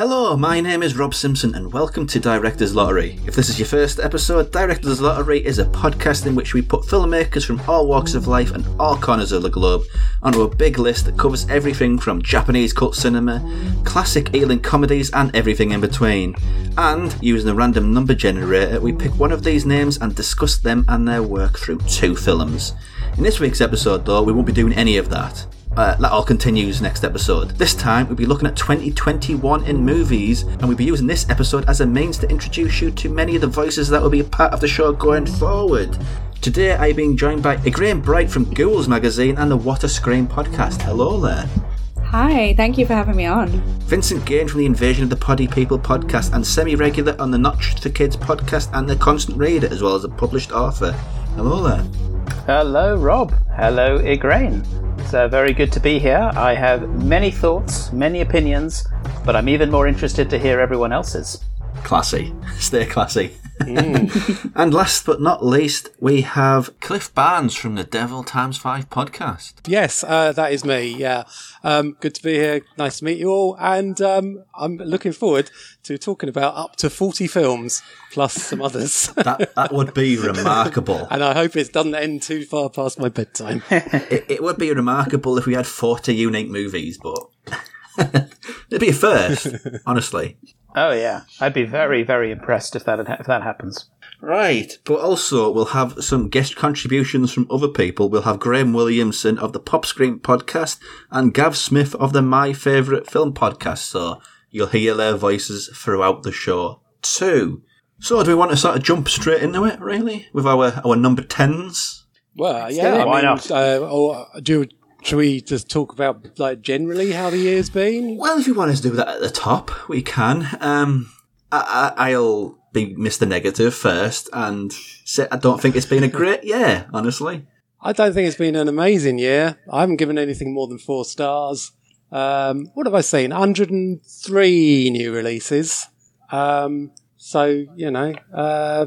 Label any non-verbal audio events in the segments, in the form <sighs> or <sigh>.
Hello, my name is Rob Simpson, and welcome to Director's Lottery. If this is your first episode, Director's Lottery is a podcast in which we put filmmakers from all walks of life and all corners of the globe onto a big list that covers everything from Japanese cult cinema, classic Ealing comedies, and everything in between. And, using a random number generator, we pick one of these names and discuss them and their work through two films. In this week's episode, though, we won't be doing any of that. Uh, that all continues next episode. This time, we'll be looking at 2021 in movies, and we'll be using this episode as a means to introduce you to many of the voices that will be a part of the show going forward. Today, I'm being joined by Ygraine Bright from Ghouls magazine and the What a Scream podcast. Hello there. Hi, thank you for having me on. Vincent Gaine from the Invasion of the Pody People podcast and semi regular on the Not Just for Kids podcast and the Constant Reader, as well as a published author. Hello there. Hello, Rob. Hello, Ygraine. It's uh, very good to be here. I have many thoughts, many opinions, but I'm even more interested to hear everyone else's. Classy. <laughs> Stay classy. <laughs> and last but not least, we have Cliff Barnes from the Devil Times 5 podcast. Yes, uh, that is me. Yeah. Um, good to be here. Nice to meet you all. And um, I'm looking forward to talking about up to 40 films plus some others. <laughs> That, that would be remarkable. and I hope it doesn't end too far past my bedtime. it, it would be remarkable if we had 40 unique movies, but <laughs> it'd be a first, <laughs> honestly. Oh yeah, I'd be very, very impressed if that if that happens. Right, but also we'll have some guest contributions from other people. We'll have Graham Williamson of the Pop Screen podcast and Gav Smith of the My Favourite Film podcast. So you'll hear their voices throughout the show too. So do we want to sort of jump straight into it, really, with our our number tens? Well, yeah, Why not? Uh, or do should we just talk about like generally how the year's been? Well, if you want us to do that at the top, we can. Um, I, I, I'll be Mr. Negative first and say I don't think it's been a <laughs> great year, honestly. I don't think it's been an amazing year. I haven't given anything more than four stars. Um, what have I seen? 103 new releases. Um, so, you know, uh,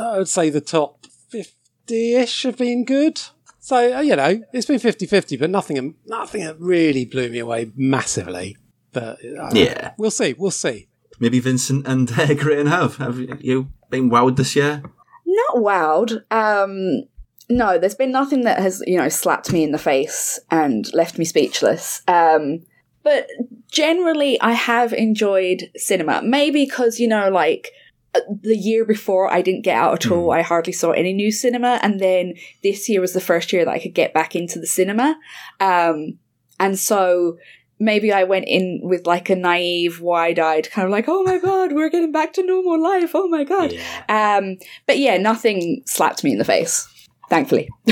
I would say the top 50 ish have been good. So, uh, you know, it's been 50 50, but nothing, nothing that really blew me away massively. But uh, Yeah. we'll see. We'll see. Maybe Vincent and uh, Graham have. Have you been wowed this year? Not wowed. Um, no, there's been nothing that has, you know, slapped me in the face and left me speechless. Um, but generally, I have enjoyed cinema. Maybe because, you know, like, the year before I didn't get out at all. I hardly saw any new cinema. And then this year was the first year that I could get back into the cinema. Um, and so maybe I went in with like a naive, wide eyed kind of like, oh my God, we're getting back to normal life. Oh my God. Um, but yeah, nothing slapped me in the face, thankfully. <laughs>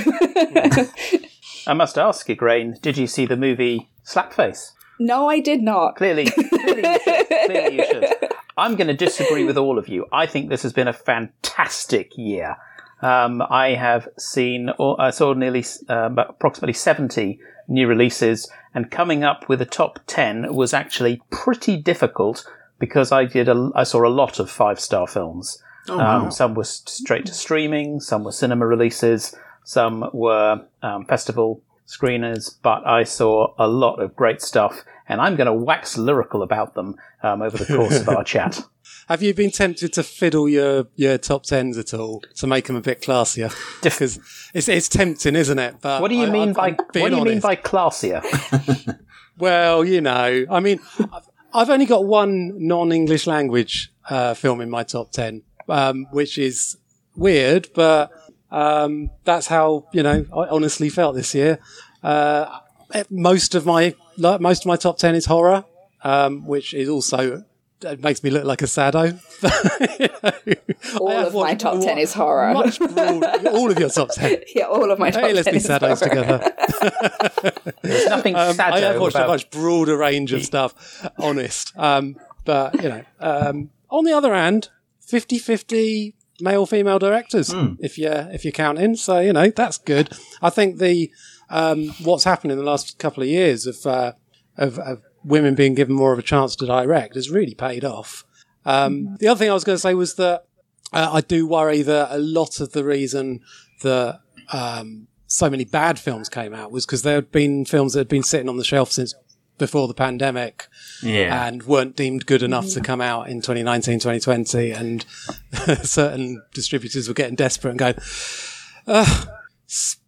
I must ask, Ygraine, did you see the movie Slapface? no, I did not. Clearly, clearly, you should. clearly you should. <laughs> I'm going to disagree with all of you. I think this has been a fantastic year. Um, I have seen, or I saw nearly um, approximately 70 new releases, and coming up with a top 10 was actually pretty difficult because I did a, I saw a lot of five star films. Oh, wow. Um, some were straight to streaming, some were cinema releases, some were um, festival screeners, but I saw a lot of great stuff, and I'm going to wax lyrical about them um, over the course of our <laughs> chat. Have you been tempted to fiddle your, your top tens at all to make them a bit classier? Because it's, it's tempting, isn't it? But What do you I- mean I'm- by what do you mean by classier? <laughs> Well, you know, I mean, I've- I've only got one non-English language uh, film in my top ten, um, which is weird, but um, that's how you know I honestly felt this year. Uh, most of my like, most of my top ten is horror, um, which is also it makes me look like a sado. <laughs> All I have of my watched top 10 is horror. Much broad, all of your top ten. <laughs> Yeah, all of my top Hey, let's 10 be is sados together. <laughs> There's nothing Um, I have sado watched a much broader range of stuff, honest. Um, but, you know, um, on the other hand, 50 50 male female directors, if, you're, if you're counting. So, you know, that's good. I think the um, what's happened in the last couple of years of, uh, of, of women being given more of a chance to direct has really paid off. Um, the other thing I was going to say was that uh, I do worry that a lot of the reason that um, so many bad films came out was because there had been films that had been sitting on the shelf since before the pandemic Yeah. and weren't deemed good enough to come out in 2019, 2020. And <laughs> certain distributors were getting desperate and going, uh,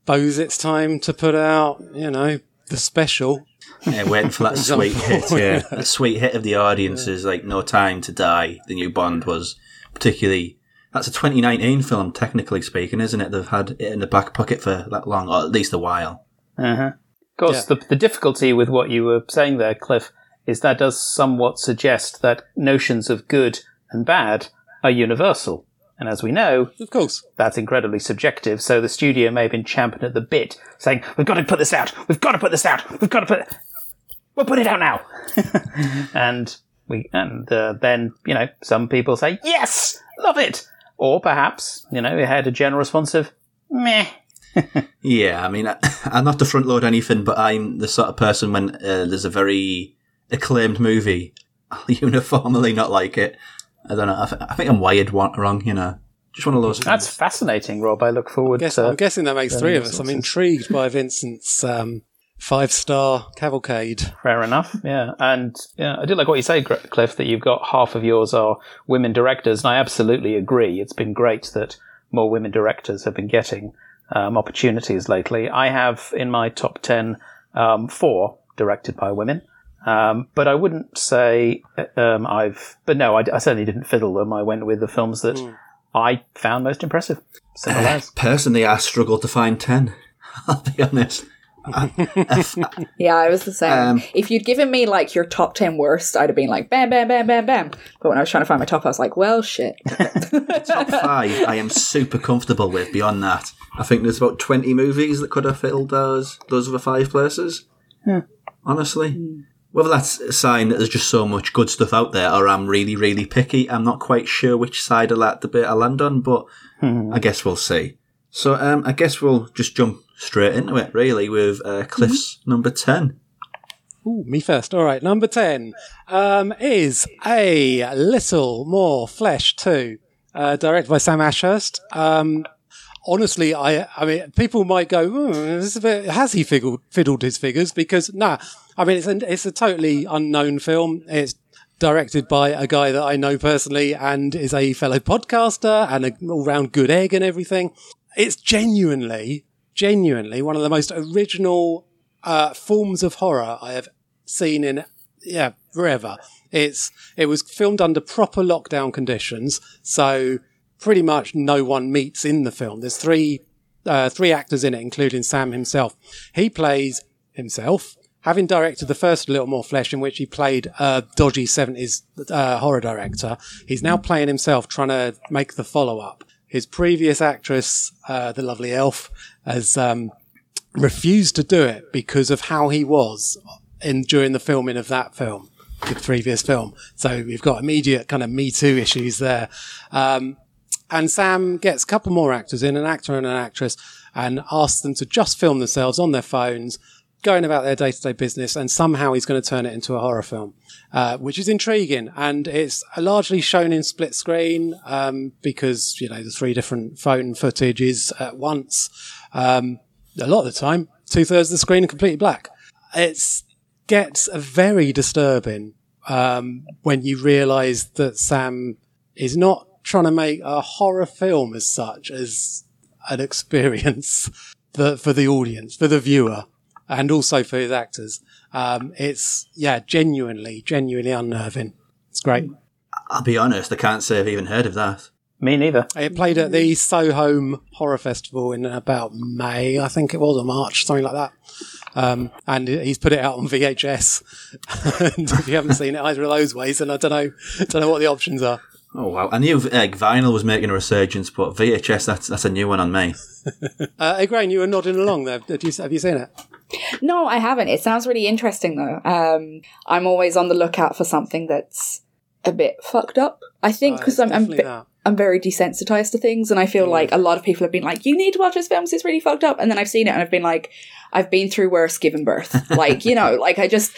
suppose it's time to put out, you know, the special. yeah, waiting for that <laughs> sweet hit. <laughs> Yeah, that sweet hit of the audience is like "No Time to Die." The new Bond was particularly. That's a 2019 film, technically speaking, isn't it? They've had it in the back pocket for that long, or at least a while. Uh-huh. Of course, Yeah. the, the difficulty with what you were saying there, Cliff, is that does somewhat suggest that notions of good and bad are universal. And as we know, Of course. that's incredibly subjective. So the studio may have been champing at the bit, saying, "We've got to put this out. We've got to put this out. We've got to put. We'll put it out now." <laughs> and we, and uh, then you know, some people say, "Yes, love it," or perhaps you know, it had a general response of, "Meh." <laughs> Yeah, I mean, I, I'm not to front load anything, but I'm the sort of person when uh, there's a very acclaimed movie, I'll <laughs> uniformly not like it. I don't know. I, th- I think I'm wired wa- wrong, you know. Just one of those. That's fascinating, Rob. I look forward Guess, to. I'm guessing that makes three of us. I'm intrigued by Vincent's um, five star cavalcade. Fair enough. Yeah, and yeah, I do like what you say, Cliff. That you've got half of yours are women directors, and I absolutely agree. It's been great that more women directors have been getting um, opportunities lately. I have in my top ten um, four directed by women. Um, but I wouldn't say um, I've. But no, I, I certainly didn't fiddle them. I went with the films that I found most impressive. Simple as. Personally, I struggled to find 10. <laughs> I'll be honest. <laughs> Yeah, I was the same. Um, if you'd given me like your top 10 worst, I'd have been like, bam, bam, bam, bam, bam. But when I was trying to find my top, I was like, well, shit. <laughs> Top five, I am super comfortable with. Beyond that, I think there's about 20 movies that could have filled those, those other five places. Honestly. Whether that's a sign that there's just so much good stuff out there or I'm really, really picky, I'm not quite sure which side of that debate I land on, but I guess we'll see. So um, I guess we'll just jump straight into it, really, with uh, Cliff's number 10. Ooh, me first. All right, number 10 um, is A Little More Flesh 2, uh, directed by Sam Ashurst. Um, honestly, I I mean, people might go, "Hmm, this is a bit, has he fiddled, fiddled his figures? Because, nah, I mean, it's, an, it's a totally unknown film. It's directed by a guy that I know personally and is a fellow podcaster and an all round good egg and everything. It's genuinely, genuinely one of the most original uh, forms of horror I have seen in yeah forever. It's it was filmed under proper lockdown conditions, so pretty much no one meets in the film. There's three uh, three actors in it, including Sam himself. He plays himself, having directed the first Little More Flesh, in which he played a dodgy 70s uh, horror director. He's now playing himself, trying to make the follow up. His previous actress, uh, the lovely Elf, has um, refused to do it because of how he was in during the filming of that film, the previous film. So we've got immediate kind of Me Too issues there. Um, and Sam gets a couple more actors in, an actor and an actress, and asks them to just film themselves on their phones, going about their day to day business, and somehow he's going to turn it into a horror film, uh, which is intriguing. And it's largely shown in split screen um, because, you know, the three different phone footages at once. Um, a lot of the time, two thirds of the screen are completely black. It gets very disturbing um, when you realise that Sam is not trying to make a horror film as such as an experience <laughs> for, for the audience, for the viewer, and also for his actors. Um, it's yeah, genuinely, genuinely unnerving. It's great. I'll be honest, I can't say I've even heard of that. Me neither. It played at the Soho Horror Festival in about May, I think it was, or March, something like that. Um, and he's put it out on VHS. <laughs> and if you haven't seen it either of those ways, then I don't know, don't know what the options are. Oh wow! I knew uh, vinyl was making a resurgence, but VHS that's that's a new one on me. <laughs> Uh, Ygraine, you were nodding along there. Did you, have you seen it? No, I haven't. It sounds really interesting though. Um, I'm always on the lookout for something that's a bit fucked up. I think Uh, because it's I'm I'm, definitely. I'm very desensitized to things, and I feel like a lot of people have been like, "You need to watch this film; it's really fucked up." And then I've seen it, and I've been like, I've been through worse given birth. <laughs> Like, you know, like I just,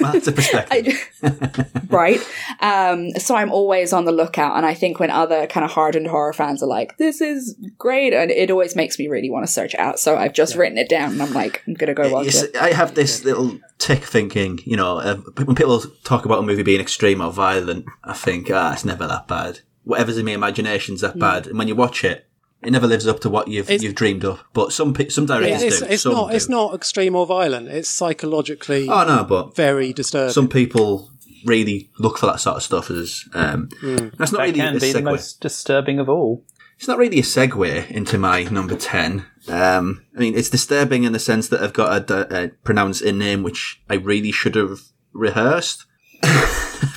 Well, that's a <laughs> perspective. I, <laughs> right? Um, so I'm always on the lookout. And I think when other kind of hardened horror fans are like, this is great, and it always makes me really want to search it out. So I've just written it down and I'm like, I'm going to go watch it. I have this little tick thinking, you know, uh, when people talk about a movie being extreme or violent, I think, ah, it's never that bad. Whatever's in my imagination's that bad. And when you watch it, it never lives up to what you've It's- you've dreamed of, But some some directors It's, do. it's some not. It's not extreme or violent. It's psychologically Oh no, but very disturbing. some people really look for that sort of stuff as um, that's not That really can a be the segue. most disturbing of all. It's not really a segue into my number 10. Um, I mean, it's disturbing in the sense that I've got a, a pronounced in name which I really should have rehearsed. <laughs>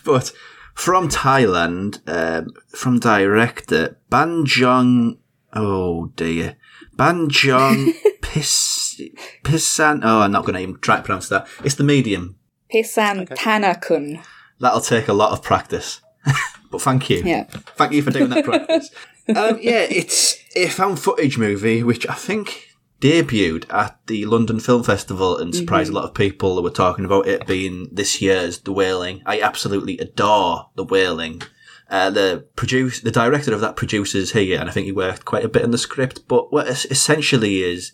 but from Thailand, um, from director Banjong, oh dear, Banjong <laughs> Pis, Pisan, oh, I'm not going to even try to pronounce that. It's the medium. Pisanthanakun. That'll take a lot of practice. <laughs> but thank you. Yeah. Thank you for doing that <laughs> practice. um, yeah, it's a found footage movie which I think debuted at the London Film Festival and surprised a lot of people that were talking about it being this year's The Wailing. I absolutely adore The Wailing. Uh, the produce, the director of that produces here, and I think he worked quite a bit on the script. But what essentially is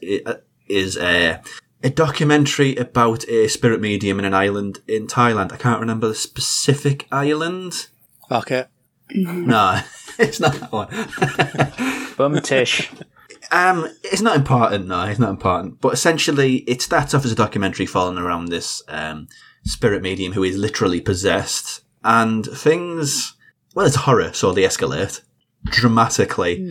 is a a documentary about a spirit medium in an island in Thailand. I can't remember the specific island. Fuck it. <laughs> No, <laughs> it's not that one. <laughs> Bum tish. Um, it's not important. No, it's not important. But essentially, it starts off as a documentary following around this um, spirit medium who is literally possessed, and things. Well, it's horror, so they escalate dramatically,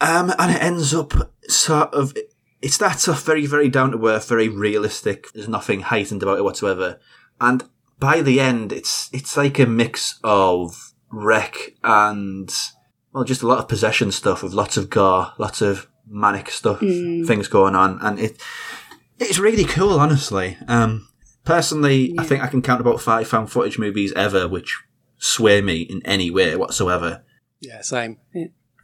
um, and it ends up sort of. It starts off very, very down to earth, very realistic. There's nothing heightened about it whatsoever, and by the end, it's it's like a mix of REC and well, just a lot of possession stuff with lots of gore, lots of manic stuff, things going on, and it it's really cool, honestly. Um, personally, I think I can count about five found footage movies ever which sway me in any way whatsoever. Yeah, same.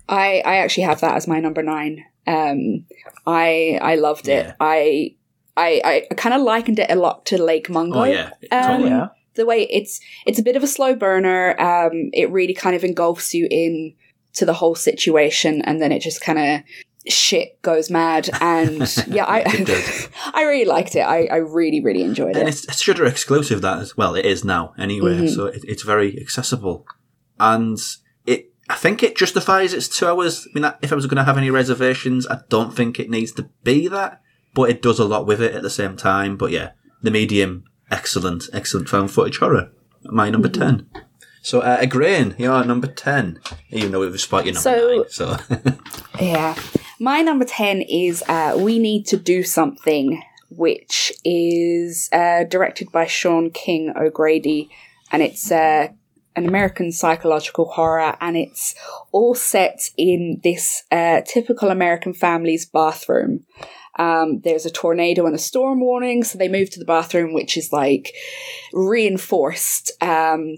I, I actually have that as my number nine. Um, I I loved it. Yeah. I I, I kind of likened it a lot to Lake Mungo. Oh yeah, Um, totally. Yeah. the way it's it's a bit of a slow burner. Um, it really kind of engulfs you in to the whole situation, and then it just kind of shit goes mad. And <laughs> yeah, I. <laughs> I really liked it. I, I really really enjoyed And it. And it's, it's Shudder exclusive that as well. It is now anyway, so it, it's very accessible, and it. I think it justifies its two hours. I mean, if I was going to have any reservations, I don't think it needs to be that, but it does a lot with it at the same time. But yeah, the medium, excellent, excellent found footage horror. My number ten. So, uh, Ygraine, you're number ten. Even though it was spot your number So- nine. So, <laughs> Yeah. My number 10 is uh, We Need to Do Something, which is uh, directed by Sean King O'Grady. And it's uh, an American psychological horror. And it's all set in this uh, typical American family's bathroom. Um, there's a tornado and a storm warning. So they move to the bathroom, which is like reinforced. Um,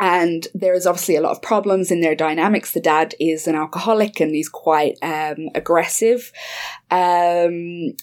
and there is obviously a lot of problems in their dynamics. The dad is an alcoholic and he's quite um, aggressive. Um,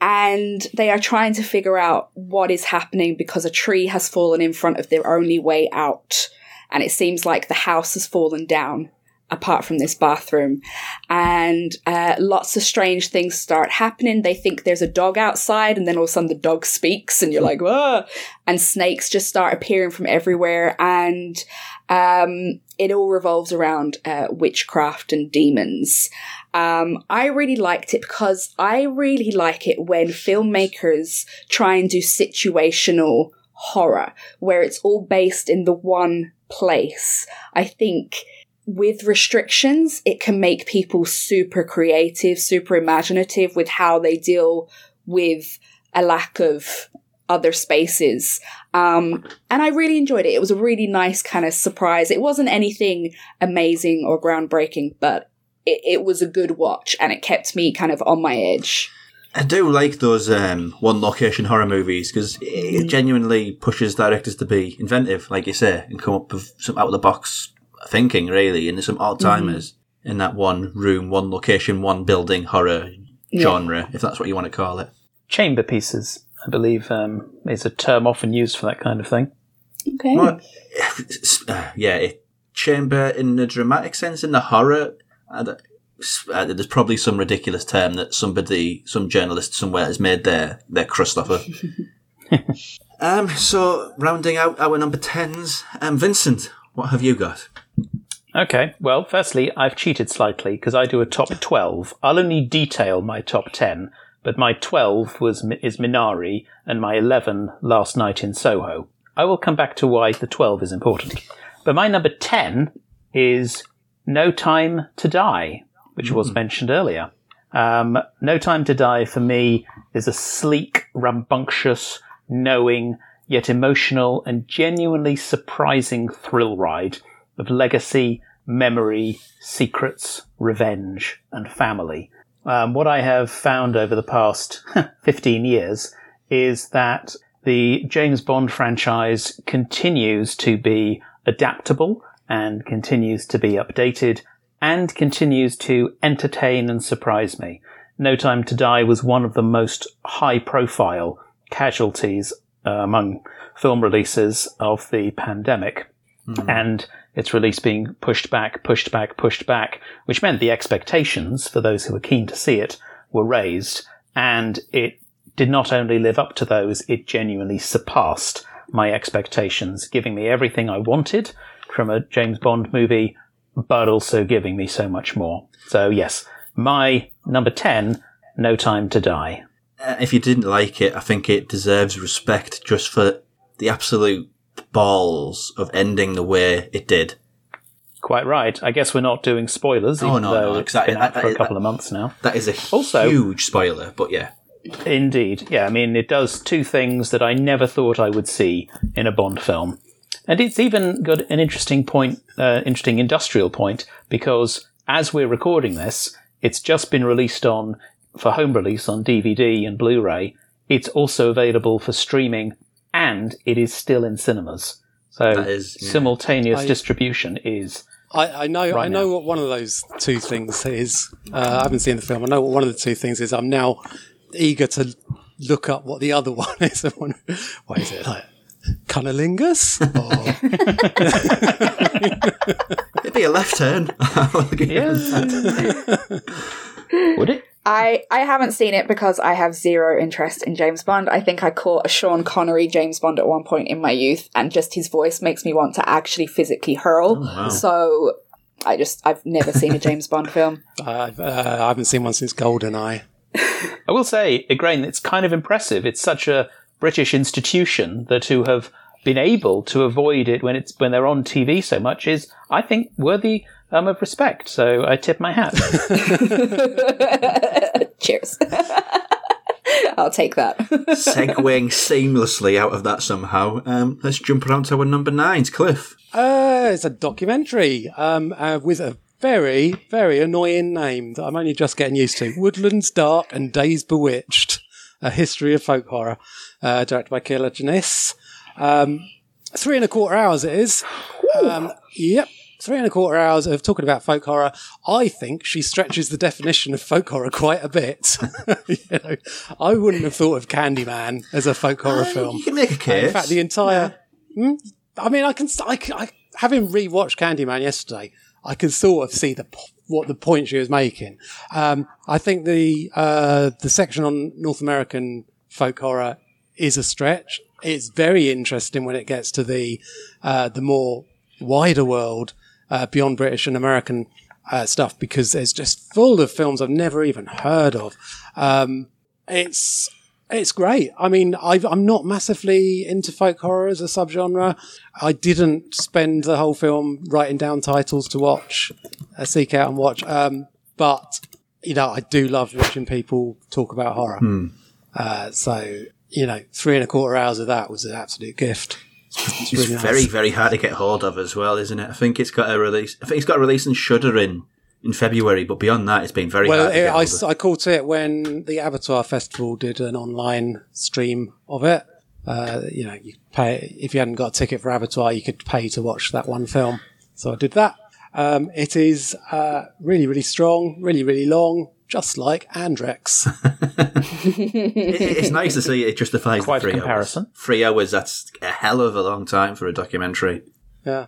and they are trying to figure out what is happening because a tree has fallen in front of their only way out. And it seems like the house has fallen down apart from this bathroom. And uh, lots of strange things start happening. They think there's a dog outside, and then all of a sudden the dog speaks, and you're like, <laughs> whoa. And snakes just start appearing from everywhere. And um, it all revolves around uh, witchcraft and demons. Um, I really liked it because I really like it when filmmakers try and do situational horror, where it's all based in the one place. I think with restrictions, it can make people super creative, super imaginative with how they deal with a lack of other spaces. Um, and I really enjoyed it. It was a really nice kind of surprise. It wasn't anything amazing or groundbreaking, but it, it was a good watch and it kept me kind of on my edge. I do like those um, one location horror movies because it genuinely pushes directors to be inventive, like you say, and come up with some out of the box thinking, really. And there's some odd timers in that one room, one location, one building horror genre, if that's what you want to call it. chamber pieces, I believe, um, is a term often used for that kind of thing. Okay. Well, uh, <sighs> yeah, it, chamber in the dramatic sense, in the horror. Uh, uh, there's probably some ridiculous term that somebody, some journalist somewhere has made their, their crust off of. <laughs> um, so, rounding out our number 10s, um, Vincent, what have you got? Okay, well, firstly, I've cheated slightly because I do a top 12. I'll only detail my top 10, but my 12 was is Minari and my 11 Last Night in Soho. I will come back to why the 12 is important. But my number 10 is No Time to Die, which was mentioned earlier. Um, no Time to Die for me is a sleek, rambunctious, knowing, yet emotional and genuinely surprising thrill ride of legacy, memory, secrets, revenge, and family. Um, what I have found over the past <laughs> 15 years is that the James Bond franchise continues to be adaptable and continues to be updated and continues to entertain and surprise me. No Time to Die was one of the most high profile casualties uh, among film releases of the pandemic. And its release being pushed back, pushed back, pushed back, which meant the expectations for those who were keen to see it were raised. And it did not only live up to those, it genuinely surpassed my expectations, giving me everything I wanted from a James Bond movie, but also giving me so much more. So yes, my number 10, No Time to Die. Uh, if you didn't like it, I think it deserves respect just for the absolute balls of ending the way it did. Quite right. I guess we're not doing spoilers, Oh, even no, though no, it's exactly. been out I- for a couple of months now. That is a Also- huge spoiler, but yeah. Indeed. Yeah, I mean, it does two things that I never thought I would see in a Bond film. And it's even got an interesting point, uh, interesting industrial point, because as we're recording this, it's just been released on, for home release on DVD and Blu-ray. It's also available for streaming and it is still in cinemas. So That is- yeah. simultaneous I- distribution is I, I know. I know now. what one of those two things is. Uh, I haven't seen the film. I know what one of the two things is. I'm now eager to look up what the other <laughs> one is. I wonder- what is it like? Cunnilingus? Or <laughs> It'd be a left turn. <laughs> yeah. Would it? I, I haven't seen it because I have zero interest in James Bond. I think I caught a Sean Connery James Bond at one point in my youth, and just his voice makes me want to actually physically hurl. wow. So I just, I've never seen a James Bond film. <laughs> I've, uh, I haven't seen one since Goldeneye. I will say, again, it's kind of impressive. It's such a British institution that to have been able to avoid it when it's when they're on TV so much is, I think, worthy um, of respect. So I tip my hat. <laughs> <laughs> Cheers. <laughs> I'll take that. Segueing seamlessly out of that somehow. Um, let's jump around to our number nines. Cliff. Uh, it's a documentary um, uh, with a very, very annoying name that I'm only just getting used to. Woodlands Dark and Days Bewitched, a history of folk horror, uh, directed by Kier-La Janisse. Um, three and a quarter hours it is. Um, yep. Three and a quarter hours of talking about folk horror. I think she stretches the definition of folk horror quite a bit. <laughs> you know, I wouldn't have thought of Candyman as a folk horror film. You can make a case. In fact, the entire. Hmm? I mean, I can. I, I, having rewatched Candyman yesterday, I can sort of see the what the point she was making. Um, I think the uh, the section on North American folk horror is a stretch. It's very interesting when it gets to the uh, the more wider world uh, beyond British and American uh, stuff because there's just full of films I've never even heard of. Um, it's it's great. I mean, I've, I'm not massively into folk horror as a subgenre. I didn't spend the whole film writing down titles to watch, uh, seek out and watch. Um, but you know, I do love watching people talk about horror. Uh, so you know, three and a quarter hours of that was an absolute gift. It's really nice. very, very hard to get hold of as well, isn't it? I think it's got a release. I think it's got a release in Shudder in in February, but beyond that, it's been very Well, hard to it, I, hold s- of. I caught it when the Abertoir Festival did an online stream of it. Uh, you know, you pay if you hadn't got a ticket for Abertoir, you could pay to watch that one film. So I did that. Um, it is uh, really, really strong, really, really long. just like Andrex. <laughs> <laughs> It- it's nice to see it justifies Quite the a three comparison. hours. Three hours, that's a hell of a long time for a documentary. yeah.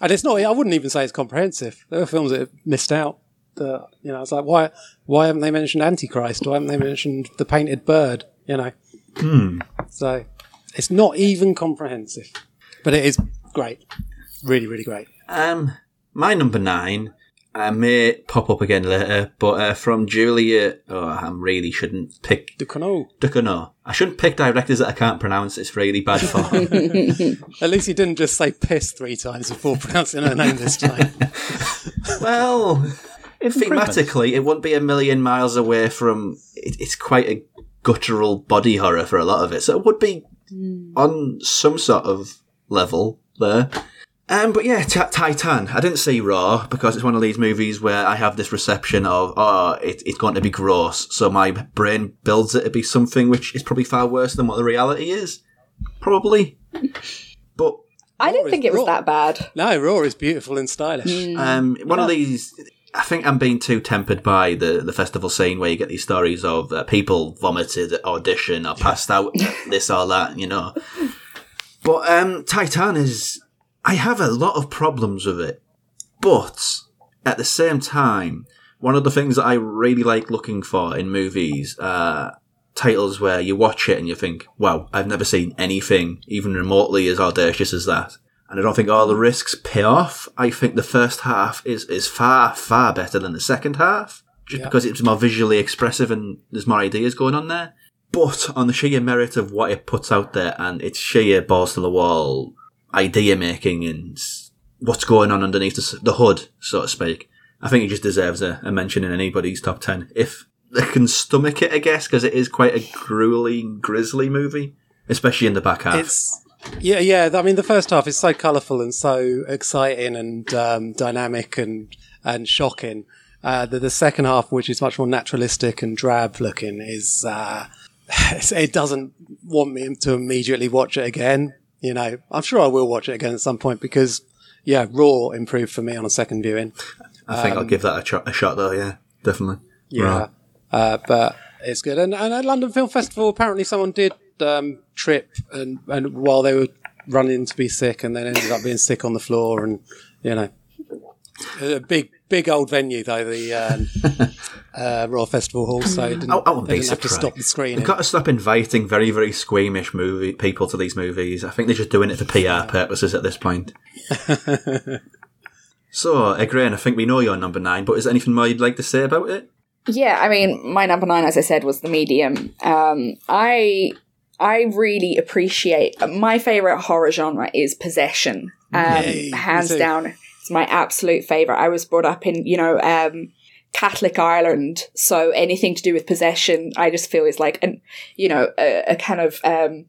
And it's not, I wouldn't even say it's comprehensive. There were films that missed out. That, you know, it's like, why, why haven't they mentioned Antichrist? Why haven't they mentioned The Painted Bird? You know? So it's not even comprehensive. But it is great. Really, really great. Um, my number nine uh, may pop up again later, but uh, from Julia, oh, I really shouldn't pick The Cano. Ducournau. I shouldn't pick directors that I can't pronounce. It's really bad <laughs> form. <laughs> At least he didn't just say piss three times before <laughs> pronouncing her name this time. well, thematically, it wouldn't be a million miles away from. It, it's quite a guttural body horror for a lot of it, so it would be on some sort of level there. Um, but yeah, Ti- Titane. I didn't see Raw because it's one of these movies where I have this reception of, oh, it, it's going to be gross. So my brain builds it to be something which is probably far worse than what the reality is. Probably. But I didn't think it was raw. that bad. No, Raw is beautiful and stylish. Um, one of these, I think I'm being too tempered by the, the festival scene where you get these stories of uh, people vomited at audition or passed out, this or that, you know. But um, Titan is, I have a lot of problems with it, but at the same time, one of the things that I really like looking for in movies, uh, titles where you watch it and you think, wow, I've never seen anything even remotely as audacious as that. And I don't think all the risks pay off. I think the first half is, is far, far better than the second half. Just because it's more visually expressive and there's more ideas going on there. But on the sheer merit of what it puts out there and its sheer balls to the wall idea making and what's going on underneath the, the hood, so to speak, I think it just deserves a, a mention in anybody's top 10. If they can stomach it, I guess, because it is quite a grueling, grisly movie, especially in the back half. It's yeah, yeah. I mean, the first half is so colourful and so exciting and um, dynamic and and shocking. Uh, that the second half, which is much more naturalistic and drab looking, is uh, <sighs> it doesn't want me to immediately watch it again. You know, I'm sure I will watch it again at some point because yeah, Raw improved for me on a second viewing. I think I'll give that a, cho- a shot, though, yeah, definitely. Yeah, Right. uh, but it's good. And, and at London Film Festival, apparently someone did um, trip and, and while they were running to be sick, and then ended up being sick on the floor, and you know, a big big old venue though the um, <laughs> uh, Royal Festival Hall, so it didn't, I, I wouldn't they be didn't have to surprised. stop the screening. We've got to stop inviting very, very squeamish movie people to these movies. I think they're just doing it for PR purposes at this point. <laughs> so, Ygraine, I think we know you're number nine, but is there anything more you'd like to say about it? Yeah, I mean, my number nine, as I said, was the medium. Um, I I really appreciate my favorite horror genre is possession. Um, Yay, me hands too. down, it's my absolute favorite. I was brought up in you know um, Catholic Ireland, so anything to do with possession, I just feel is like an you know a, a kind of um,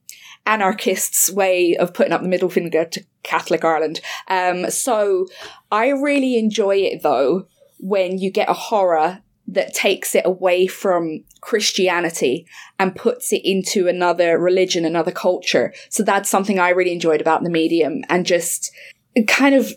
anarchist's way of putting up the middle finger to Catholic Ireland. Um, so I really enjoy it though when you get a horror that takes it away from Christianity and puts it into another religion, another culture. So that's something I really enjoyed about the medium and just kind of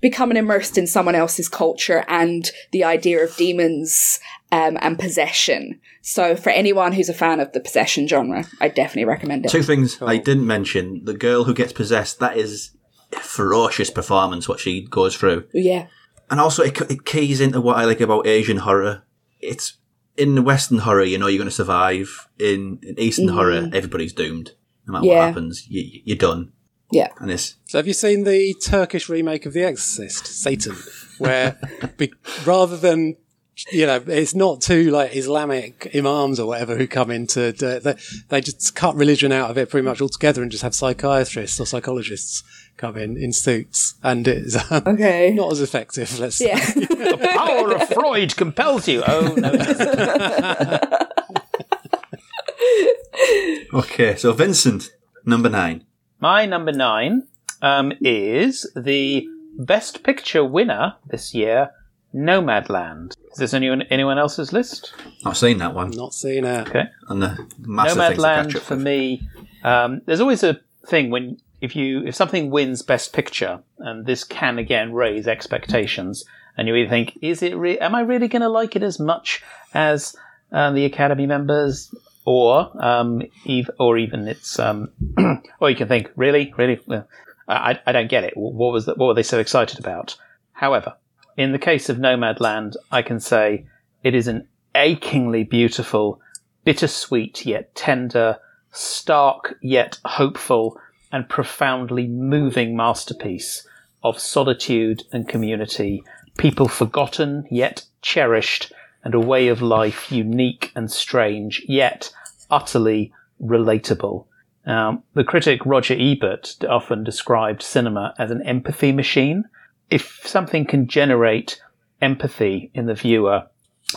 becoming immersed in someone else's culture and the idea of demons um, and possession. So for anyone who's a fan of the possession genre, I definitely recommend it. Two things I didn't mention. The girl who gets possessed, that is a ferocious performance, what she goes through. Yeah. And also, it, it keys into what I like about Asian horror. It's in the Western horror, you know, you're going to survive. In, in Eastern horror, everybody's doomed. No matter what happens, you, you're done. Yeah. And it's So have you seen the Turkish remake of The Exorcist, Satan, where be, rather than you know, it's not two like Islamic imams or whatever who come in to do it. They, they just cut religion out of it pretty much altogether and just have psychiatrists or psychologists come in in suits, and it's um, Okay. not as effective. Let's Yeah. <laughs> The power of Freud compels you. Oh no! <laughs> okay. So Vincent, number nine. My number nine um, is the Best Picture winner this year, Nomadland. Is this anyone anyone else's list? I've seen that one. not seen it. Okay. And the massive things Nomadland for with. me. Um, there's always a thing when if you if something wins Best Picture, and this can again raise expectations. and you either think, is it? Re- am I really going to like it as much as uh, the Academy members, or um, ev- or even it's, um, <clears throat> or you can think, really, really, I, I don't get it. What was the, what were they so excited about? However, in the case of Nomadland, I can say it is an achingly beautiful, bittersweet yet tender, stark yet hopeful, and profoundly moving masterpiece of solitude and community, people forgotten yet cherished, and a way of life unique and strange, yet utterly relatable. Um, the critic Roger Ebert often described cinema as an empathy machine. If something can generate empathy in the viewer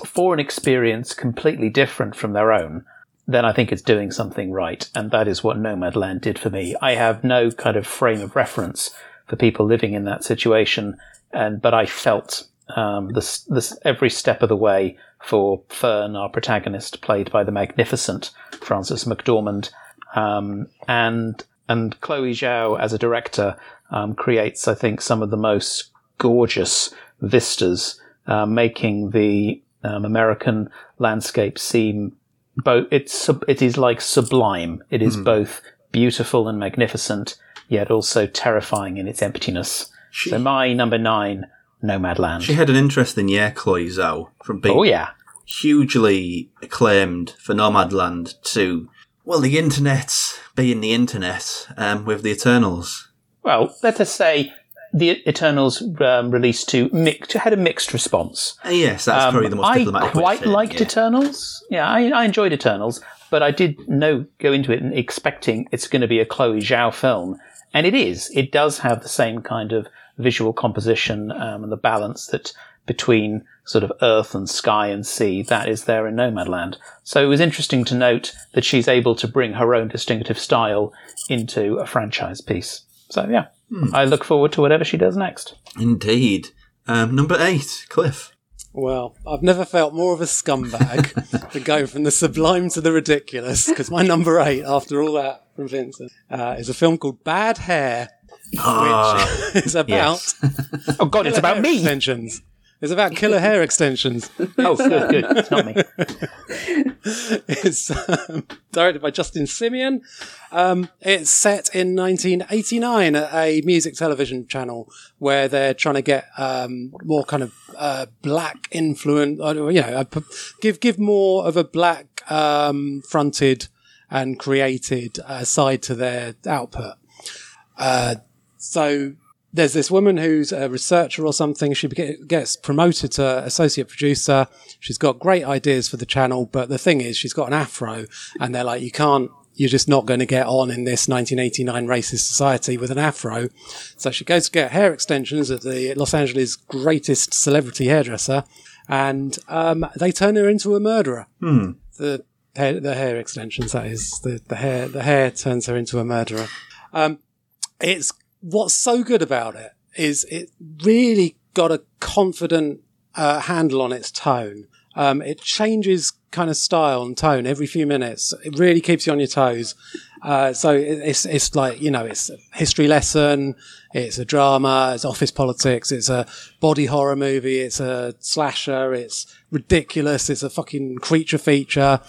for an experience completely different from their own, then I think it's doing something right. And that is what Nomadland did for me. I have no kind of frame of reference for people living in that situation, and but I felt um, this this every step of the way for Fern, our protagonist, played by the magnificent Frances McDormand, um, and and Chloe Zhao as a director um, creates, I think, some of the most gorgeous vistas, uh, making the um, American landscape seem both. It's it is like sublime. It is both beautiful and magnificent, yet also terrifying in its emptiness. She, So my number nine, Nomadland. she had an interesting year, Chloe Zhao, from being oh yeah, hugely acclaimed for Nomadland to, well, the internet being the internet um, with the Eternals. well, let us say the Eternals um, released to mix, had a mixed response. Uh, yes, that's Um, probably the most I diplomatic to quite liked yeah. Eternals. Yeah, I, I enjoyed Eternals, but I did know go into it expecting it's going to be a Chloe Zhao film, and it is. It does have the same kind of visual composition um, and the balance that between sort of earth and sky and sea that is there in Nomadland. So it was interesting to note that she's able to bring her own distinctive style into a franchise piece. So yeah, Hmm. I look forward to whatever she does next. Indeed. Um, number eight, Cliff. Well, I've never felt more of a scumbag <laughs> than going from the sublime to the ridiculous. Because my number eight, after all that from Vincent, uh, is a film called Bad Hair, Ah, <laughs> which is about yes. Oh God, it's about me. extensions. It's about killer hair extensions. Oh, good, good. It's not me. <laughs> It's um, directed by Justin Simien. Um, it's set in 1989 at a music television channel where they're trying to get um, more kind of uh, black influence. uh, You know, uh, p- give give more of a black um, fronted and created uh, side to their output. Uh, so there's this woman who's a researcher or something. She gets promoted to associate producer. She's got great ideas for the channel, but the thing is, she's got an afro, and they're like, you can't. You're just not going to get on in this 1989 racist society with an afro. So she goes to get hair extensions at the Los Angeles greatest celebrity hairdresser, and um, they turn her into a murderer. The hair, the hair extensions, that is, the, the hair, the hair turns her into a murderer it's what's so good about it is it really got a confident uh, handle on its tone. Um, it changes kind of style and tone every few minutes. It really keeps you on your toes. Uh, so it, it's it's like you know it's a history lesson, it's a drama, it's office politics, it's a body horror movie, it's a slasher, it's ridiculous, it's a fucking creature feature.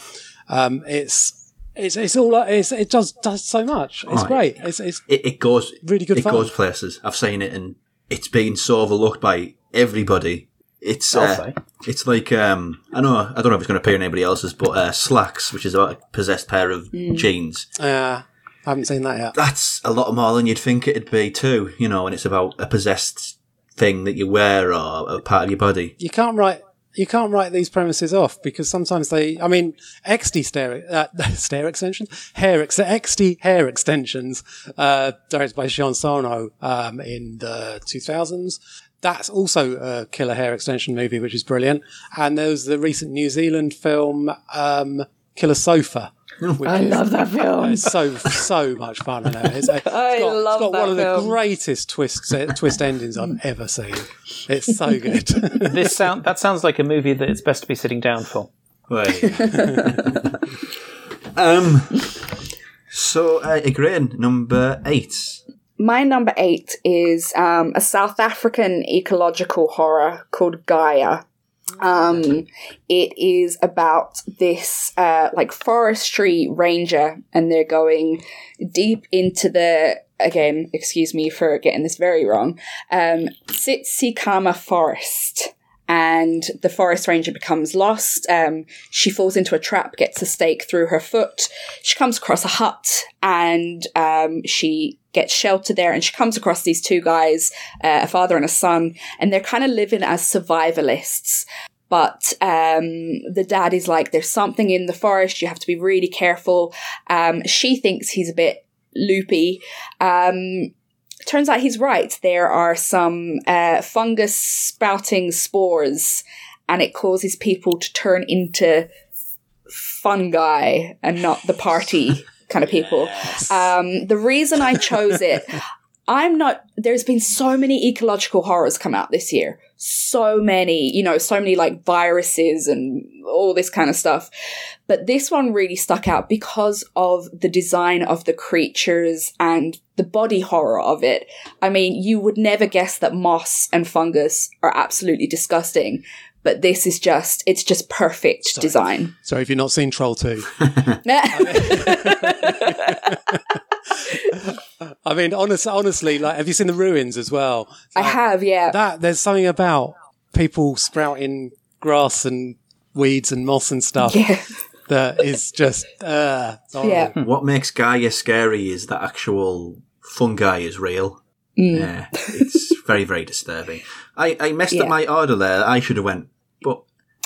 Um, it's it's it's all it's, it does does so much. It's Right. great. It's it's It, it goes Really good It fun. goes places. I've seen it, and it's been so overlooked by everybody. It's uh, it's like um, I know I don't know if it's going to appear in anybody else's, but uh, Slaxx, which is about a possessed pair of jeans. Uh, I haven't seen that yet. That's a lot more than you'd think it'd be too. You know, and it's about a possessed thing that you wear or a part of your body. You can't write you can't write these premises off because sometimes they. I mean, Exte stare uh, <laughs> extensions, hair ex- Exte hair extensions, uh, directed by Sion Sono um, in the two thousands. That's also a killer hair extension movie, which is brilliant. And there was the recent New Zealand film um, Killer Sofa. <laughs> which I is- love that <laughs> film. It's so so much fun. I know. It's, <laughs> it's I got, love it's got that one of film. the greatest twists twist endings I've ever seen. It's so good. This sound that sounds like a movie that it's best to be sitting down for. Right. um. So, uh, again, number eight, my number eight is um, a South African ecological horror called Gaia. Um, it is about this uh, like forestry ranger, and they're going deep into the again. Excuse me for getting this very wrong. Um, Tsitsikamma forest and the forest ranger becomes lost. Um, she falls into a trap, gets a stake through her foot. She comes across a hut and um, she gets shelter there. And she comes across these two guys, uh, a father and a son, and they're kind of living as survivalists. But um, the dad is like, there's something in the forest. You have to be really careful. Um, she thinks he's a bit loopy. Um, turns out he's right. There are some uh, fungus sprouting spores, and it causes people to turn into fungi and not the party kind of people. Yes. Um, the reason I chose it, I'm not, there's been so many ecological horrors come out this year. So many, you know, so many like viruses and all this kind of stuff. But this one really stuck out because of the design of the creatures and the body horror of it. I mean, you would never guess that moss and fungus are absolutely disgusting, but this is just it's just perfect sorry. design. Sorry if you've not seen Troll 2. <laughs> <laughs> <laughs> I mean, honest, honestly, like, have you seen the ruins as well? I have, yeah. That there's something about people sprouting grass and weeds and moss and stuff yeah. that is just uh, <laughs> yeah. What makes Gaia scary is that actual fungi is real. Mm. Yeah, it's <laughs> very very disturbing. I, I messed yeah. up my order there. I should have went, but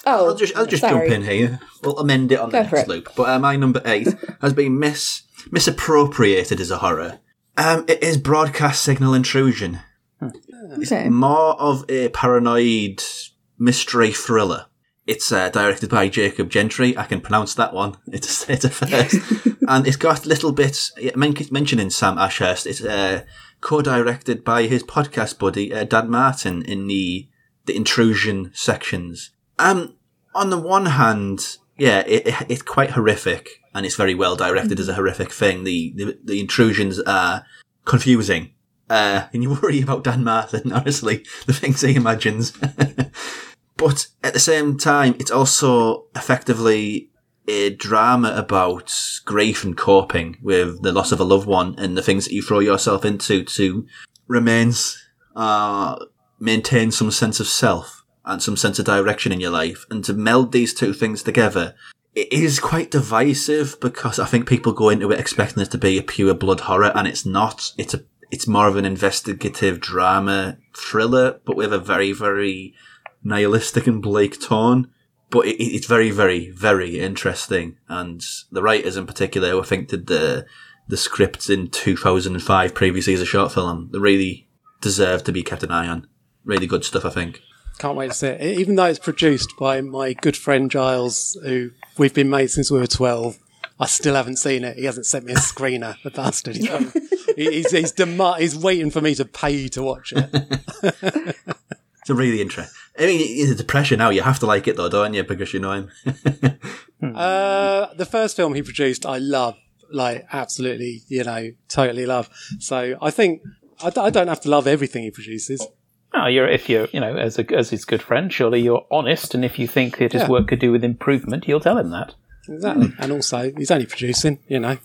oh, I'll just I'll just sorry. jump in here. We'll amend it on Go the next loop. But uh, my number eight <laughs> has been mis misappropriated as a horror. Um, it is broadcast signal intrusion. It's more of a paranoid mystery thriller. It's uh, directed by Jacob Gentry. I can pronounce that one. <laughs> It's, it's a first. <laughs> and it's got little bits, mentioning Sam Ashurst, it's uh, co-directed by his podcast buddy, uh, Dan Martin, in the, the intrusion sections. Um, on the one hand, yeah, it, it, it's quite horrific and it's very well directed as a horrific thing. The, the, the intrusions are confusing. Uh, and you <laughs> worry about Dan Martin, honestly, the things he imagines. <laughs> but at the same time, it's also effectively a drama about grief and coping with the loss of a loved one and the things that you throw yourself into to remains, uh, maintain some sense of self and some sense of direction in your life. And to meld these two things together, it is quite divisive because I think people go into it expecting it to be a pure blood horror and it's not. It's a, it's more of an investigative drama thriller, but with a very, very nihilistic and bleak tone. But it, it's very, very, very interesting. And the writers in particular, who I think did the, the scripts in 2005 previously as a short film, they really deserve to be kept an eye on. Really good stuff, I think. Can't wait to see it. Even though it's produced by my good friend Giles, who we've been mates since we were 12, I still haven't seen it. He hasn't sent me a screener, the bastard. He's, he's, he's, dem- he's waiting for me to pay to watch it. <laughs> it's a really interesting. I mean, it's a depression now. You have to like it though, don't you? Because you know him. <laughs> uh, the first film he produced, I love. Like, absolutely, you know, totally love. So I think I d- I don't have to love everything he produces. No, you're if you're you know as a, as his good friend, surely you're honest, and if you think that his yeah. work could do with improvement, you'll tell him that. Exactly, and also he's only producing, you know,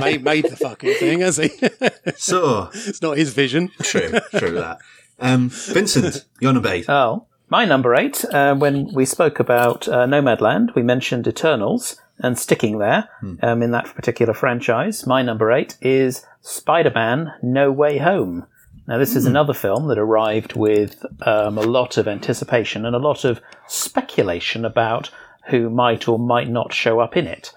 made, made the fucking thing, has he? <laughs> so it's not his vision. True, true that. Um, Vincent, your number eight. Oh, my number eight. Uh, when we spoke about uh, Nomadland, we mentioned Eternals, and sticking there hmm. um, in that particular franchise, my number eight is Spider-Man: No Way Home. Now, this is hmm. another film that arrived with um, a lot of anticipation and a lot of speculation about who might or might not show up in it.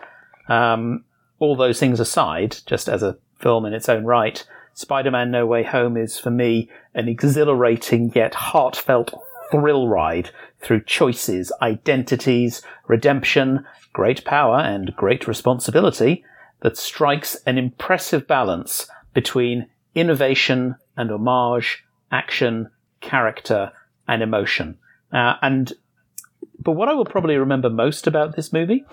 Um, all those things aside, just as a film in its own right, Spider Man No Way Home is for me an exhilarating yet heartfelt thrill ride through choices, identities, redemption, great power, and great responsibility that strikes an impressive balance between innovation and homage, action, character, and emotion. Uh, and but what I will probably remember most about this movie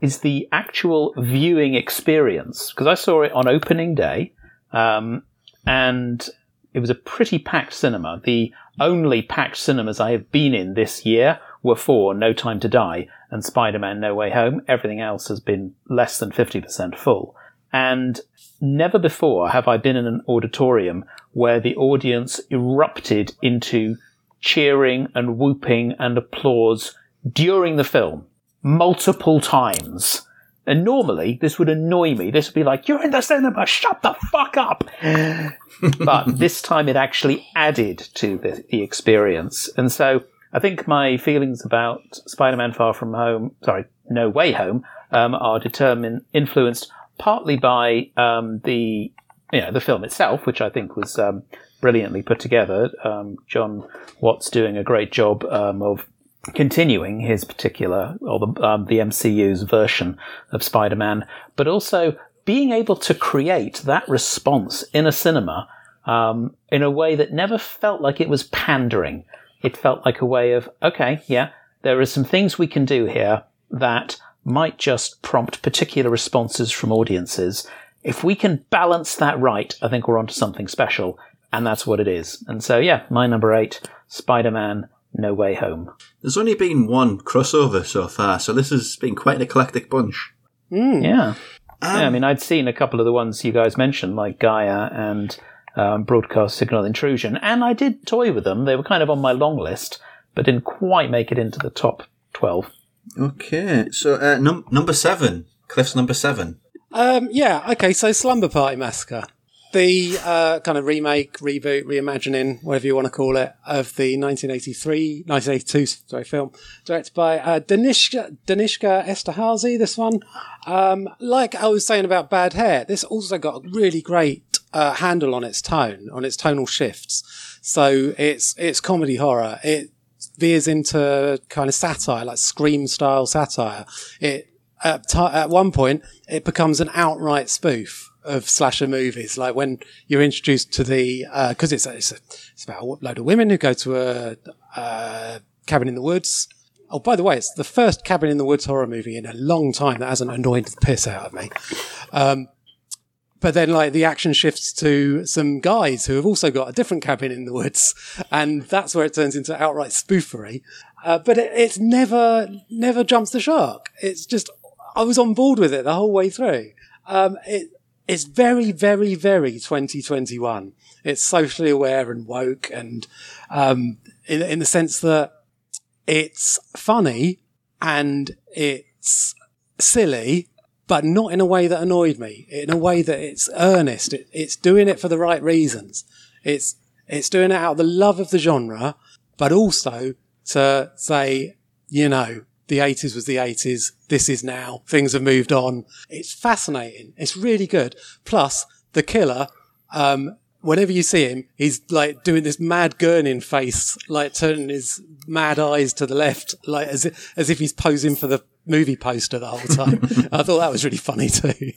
is the actual viewing experience because I saw it on opening day. Um, and it was a pretty packed cinema. The only packed cinemas I have been in this year were for No Time to Die and Spider Man No Way Home. Everything else has been less than 50% full. And never before have I been in an auditorium where the audience erupted into cheering and whooping and applause during the film multiple times. And normally this would annoy me. This would be like, you're in the cinema, shut the fuck up. <laughs> but this time it actually added to the, the experience. And so I think my feelings about Spider-Man Far From Home, sorry, No Way Home, um, are determined, influenced partly by um, the you know the film itself, which I think was um, brilliantly put together. Um, Jon Watts doing a great job um, of continuing his particular or the um, the MCU's version of Spider-Man, but also being able to create that response in a cinema um, in a way that never felt like it was pandering. It felt like a way of okay, yeah, there are some things we can do here that might just prompt particular responses from audiences. If we can balance that right, I think we're onto something special, and that's what it is. And so, yeah, my number eight, Spider-Man no Way Home. There's only been one crossover so far, so this has been quite an eclectic bunch. Mm. Yeah. Um, yeah. I mean, I'd seen a couple of the ones you guys mentioned, like Gaia and um, Broadcast Signal Intrusion, and I did toy with them. They were kind of on my long list, but didn't quite make it into the top 12. Okay, so uh, num- number seven. Cliff's number seven. Um, yeah, okay, so Slumber Party Massacre the uh, kind of remake, reboot, reimagining, whatever you want to call it, of the 1983, 1982 sorry, film, directed by uh, Danishka, Danishka Esterhazy, this one. Um, like I was saying about Bad Hair, this also got a really great uh, handle on its tone, on its tonal shifts. So it's, it's comedy horror. It veers into kind of satire, like Scream style satire. It, at, t- at one point, it becomes an outright spoof of slasher movies. Like when you're introduced to the, because uh, it's, it's, it's about a load of women who go to a, a cabin in the woods. Oh, by the way, it's the first cabin in the woods horror movie in a long time that hasn't annoyed the piss out of me. Um, but then like the action shifts to some guys who have also got a different cabin in the woods and that's where it turns into outright spoofery uh, but it, it's never never jumps the shark it's just i was on board with it the whole way through um, it, it's very, very, very 2021. It's socially aware and woke and, um, in, in the sense that it's funny and it's silly, but not in a way that annoyed me. In a way that it's earnest. It, it's doing it for the right reasons. It's, it's doing it out of the love of the genre, but also to say, you know, the 80s was the 80s. This is now. Things have moved on. It's fascinating. It's really good. Plus, the killer, um, whenever you see him, he's like doing this mad gurning face, like turning his mad eyes to the left, like as if, as if he's posing for the movie poster the whole time. <laughs> I thought that was really funny too.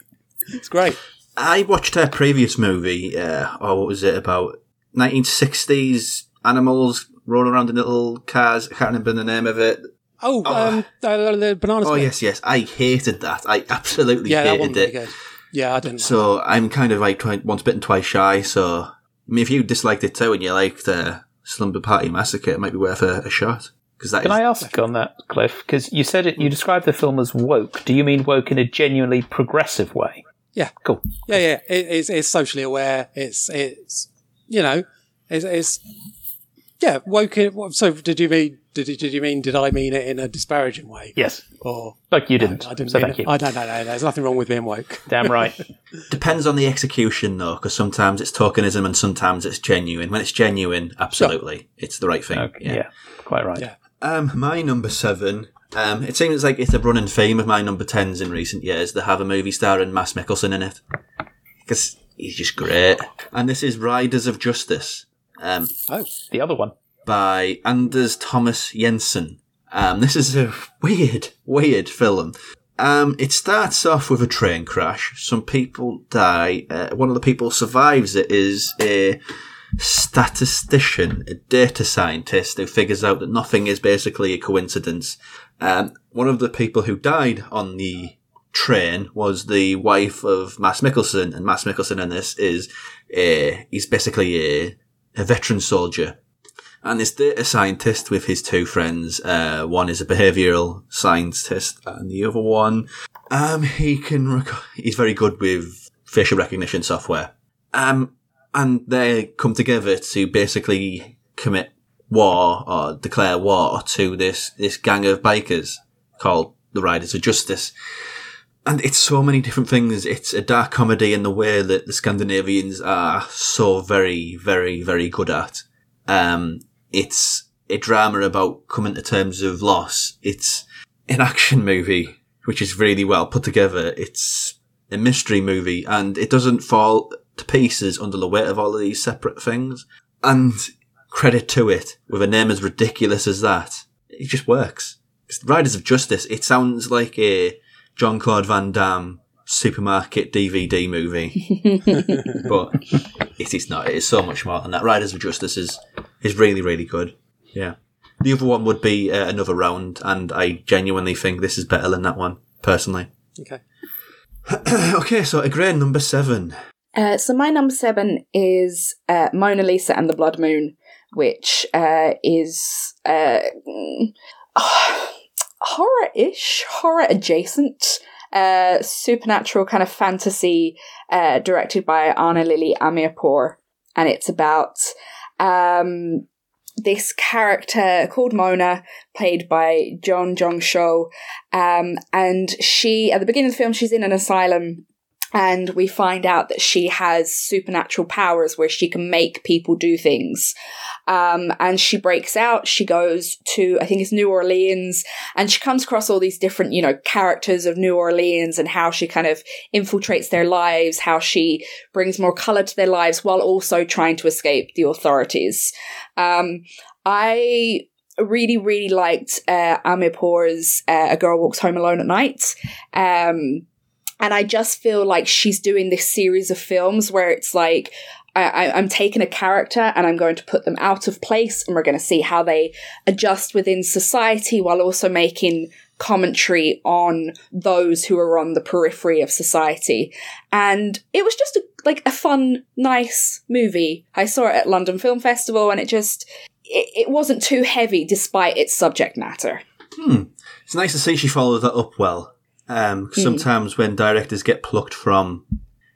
It's great. I watched her previous movie, uh, or what was it about 1960s animals rolling around in little cars. I can't remember the name of it. Oh, oh. Um, the banana. Oh yes, yes. I hated that. I absolutely yeah, hated that it. Yeah, I didn't. So I'm kind of like trying, once bitten, twice shy. So I mean, if you disliked it too and you liked uh, Slumber Party Massacre, it might be worth a, a shot. Because that Can is, I ask on that, Cliff? Because you said it. You described the film as woke. Do you mean woke in a genuinely progressive way? Yeah. Cool. Yeah, yeah. It, it's, it's socially aware. It's it's you know, it's, it's yeah, woke. In, so did you mean did, did you mean? Did I mean it in a disparaging way? Yes. Or like you didn't. No, I didn't. So thank it. you. I don't know. No, there's nothing wrong with being woke. <laughs> Damn right. <laughs> Depends on the execution, though, because sometimes it's tokenism and sometimes it's genuine. When it's genuine, absolutely, sure. it's the right thing. Okay, yeah. yeah. quite right. Yeah. Um, my number seven. Um, it seems like it's a running theme of my number tens in recent years. They have a movie starring Mads Mikkelsen in it because he's just great. And this is Riders of Justice. Um, oh, the other one by Anders Thomas Jensen. Um, this is a <laughs> weird, weird film. Um, it starts off with a train crash. Some people die. Uh, one of the people survives it is a statistician, a data scientist who figures out that nothing is basically a coincidence. Um, one of the people who died on the train was the wife of Mads Mikkelsen, and Mads Mikkelsen in this is a, he's basically a, a veteran soldier. And this data scientist with his two friends, uh, one is a behavioral scientist, and the other one, um, he can, rec- he's very good with facial recognition software. Um, and they come together to basically commit war or declare war to this, this gang of bikers called the Riders of Justice. And it's so many different things. It's a dark comedy in the way that the Scandinavians are so very, very, very good at. Um, it's a drama about coming to terms of loss. It's an action movie, which is really well put together. It's a mystery movie and it doesn't fall to pieces under the weight of all of these separate things. And credit to it, with a name as ridiculous as that, it just works. Riders of Justice, it sounds like a John Claude Van Damme supermarket DVD movie, <laughs> but it is not. It is so much more than that. Riders of Justice is is really really good. Yeah, the other one would be uh, another round, and I genuinely think this is better than that one personally. Okay. <clears throat> okay, so again, number seven. Uh, so my number seven is uh, Mona Lisa and the Blood Moon, which uh, is uh, <sighs> horror-ish, horror adjacent, uh, supernatural kind of fantasy, uh, directed by Ana Lily Amirpour, and it's about um, this character called Mona, played by Jeon Jong-seo, um, and she at the beginning of the film she's in an asylum and we find out that she has supernatural powers where she can make people do things. Um, and she breaks out. She goes to, I think it's New Orleans, and she comes across all these different, you know, characters of New Orleans and how she kind of infiltrates their lives, how she brings more color to their lives while also trying to escape the authorities. Um, I really, really liked uh, Amirpour's uh, A Girl Walks Home Alone at Night. Um, and I just feel like she's doing this series of films where it's like, I, am taking a character and I'm going to put them out of place and we're going to see how they adjust within society while also making commentary on those who are on the periphery of society. And it was just a, like a fun, nice movie. I saw it at London Film Festival and it just, it, it wasn't too heavy despite its subject matter. Hmm. It's nice to see she followed that up well. Um, mm. Sometimes when directors get plucked from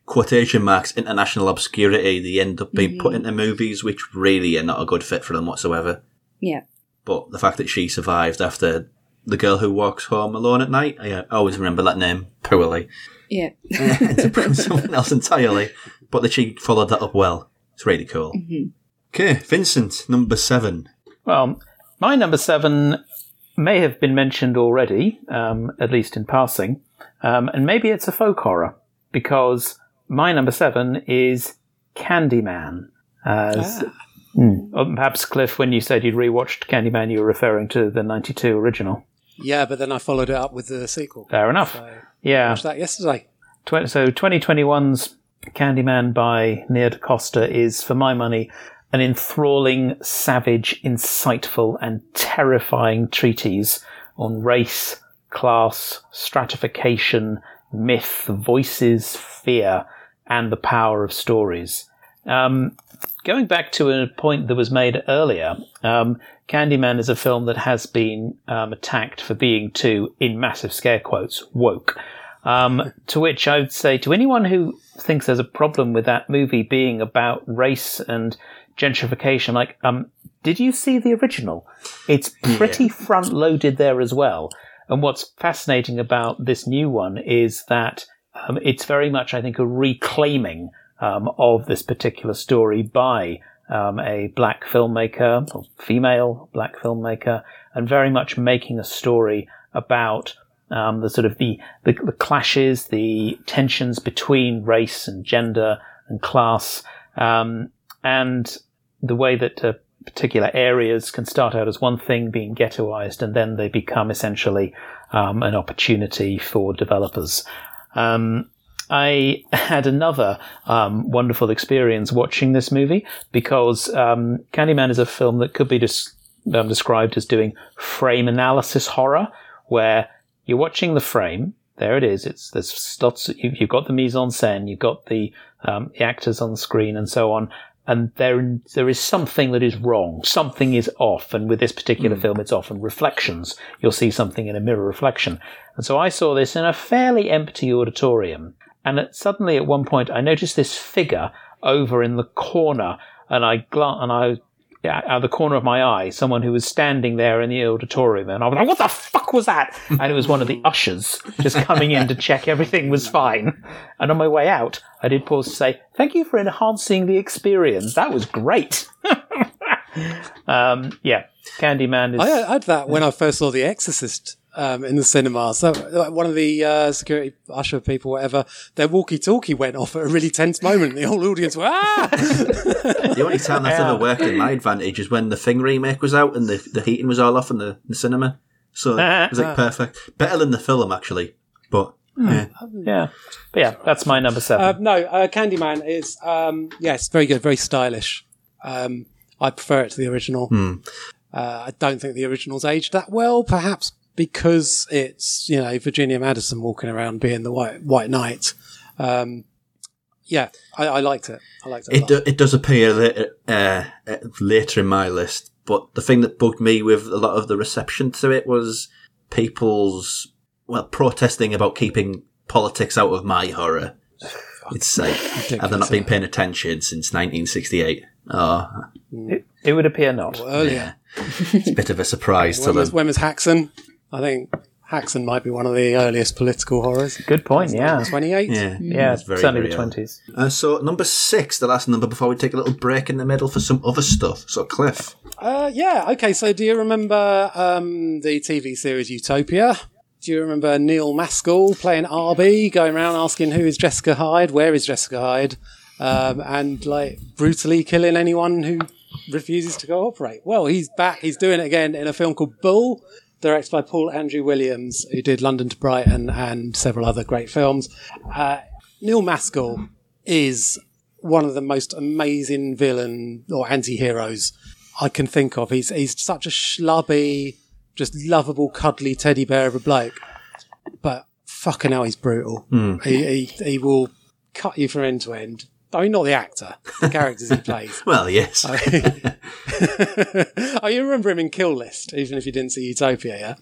quotation marks international obscurity, they end up being mm-hmm. put into movies which really are not a good fit for them whatsoever. Yeah. But the fact that she survived after the girl who walks home alone at night, I always remember that name poorly. Yeah. <laughs> <laughs> uh, someone else entirely, but that she followed that up well. It's really cool. Mm-hmm. Okay, Vincent, number seven. Well, my number seven may have been mentioned already, um, at least in passing, um, and maybe it's a folk horror because my number seven is Candyman. As, ah. mm, perhaps Cliff, when you said you'd rewatched Candyman, you were referring to the '92 original. Yeah, but then I followed it up with the sequel. Fair enough. So yeah, I watched that yesterday. so 2021's Candyman by Nia DaCosta is, for my money, an enthralling, savage, insightful, and terrifying treatise on race, class, stratification, myth, voices, fear, and the power of stories. Um, going back to a point that was made earlier, um, Candyman is a film that has been um, attacked for being too, in massive scare quotes, woke. Um, to which I would say to anyone who thinks there's a problem with that movie being about race and gentrification. Like, um, did you see the original? It's pretty yeah. front loaded there as well. And what's fascinating about this new one is that um, it's very much, I think, a reclaiming um, of this particular story by um, a black filmmaker, or female black filmmaker, and very much making a story about um, the sort of the, the, the clashes, the tensions between race and gender and class, um, and the way that uh, particular areas can start out as one thing being ghettoized and then they become essentially um, an opportunity for developers. Um, I <laughs> had another um, wonderful experience watching this movie because um, Candyman is a film that could be des- um, described as doing frame analysis horror, where you're watching the frame there it is. It's there's lots. You, you've got the mise en scène, you've got the, um, the actors on the screen, and so on. And there there is something that is wrong. Something is off. And with this particular hmm. film, it's often reflections. You'll see something in a mirror reflection. And so I saw this in a fairly empty auditorium. And at, suddenly, at one point, I noticed this figure over in the corner, and I gla- and I yeah, out of the corner of my eye, someone who was standing there in the auditorium, and I was like, "What the fuck was that?" And it was one of the ushers just coming in to check everything was fine. And on my way out, I did pause to say, "Thank you for enhancing the experience. That was great." <laughs> um, yeah, Candyman is. I had that when I first saw The Exorcist um, in the cinema. So like, one of the uh, security usher people, whatever, their walkie-talkie went off at a really tense moment. The whole audience were ah. <laughs> The only time that's ever worked in my advantage is when the Thing remake was out and the, the heating was all off in the, the cinema. So it was like <laughs> perfect. Better than the film, actually. But, yeah. yeah, but yeah, that's my number seven. Uh, no, uh, Candyman is um, yes, very good, very stylish. Um, I prefer it to the original. Uh, I don't think the original's aged that well, perhaps because it's you know Virginia Madsen walking around being the White White Knight. Um, yeah, I, I liked it. I liked it. It, do, it does appear later, uh, uh, later in my list, but the thing that bugged me with a lot of the reception to it was people's well protesting about keeping politics out of my horror. It's like have they not been paying attention since 1968? Oh, it, it would appear not. Earlier, it's a bit of a surprise <laughs> to when was, them. when was Häxan? I think Häxan might be one of the earliest political horrors. Good point. Yeah, Twenty eight. Yeah, yeah, it's very, certainly the twenties. Uh, so number six, the last number before we take a little break in the middle for some other stuff. So Cliff, Uh, yeah. Okay. So, do you remember um, the TV series Utopia? Do you remember Neil Maskell playing Arby, going around asking who is Jessica Hyde, where is Jessica Hyde, um, and like brutally killing anyone who refuses to cooperate? Well, he's back. He's doing it again in a film called Bull, directed by Paul Andrew Williams, who did London to Brighton and several other great films. Uh, Neil Maskell is one of the most amazing villain or anti-heroes I can think of. He's he's such a schlubby, just lovable, cuddly teddy bear of a bloke. But fucking hell, he's brutal. He, he he will cut you from end to end. I mean, not the actor, the characters he plays. <laughs> well, yes, <laughs> oh, you remember him in Kill List, even if you didn't see Utopia, yeah?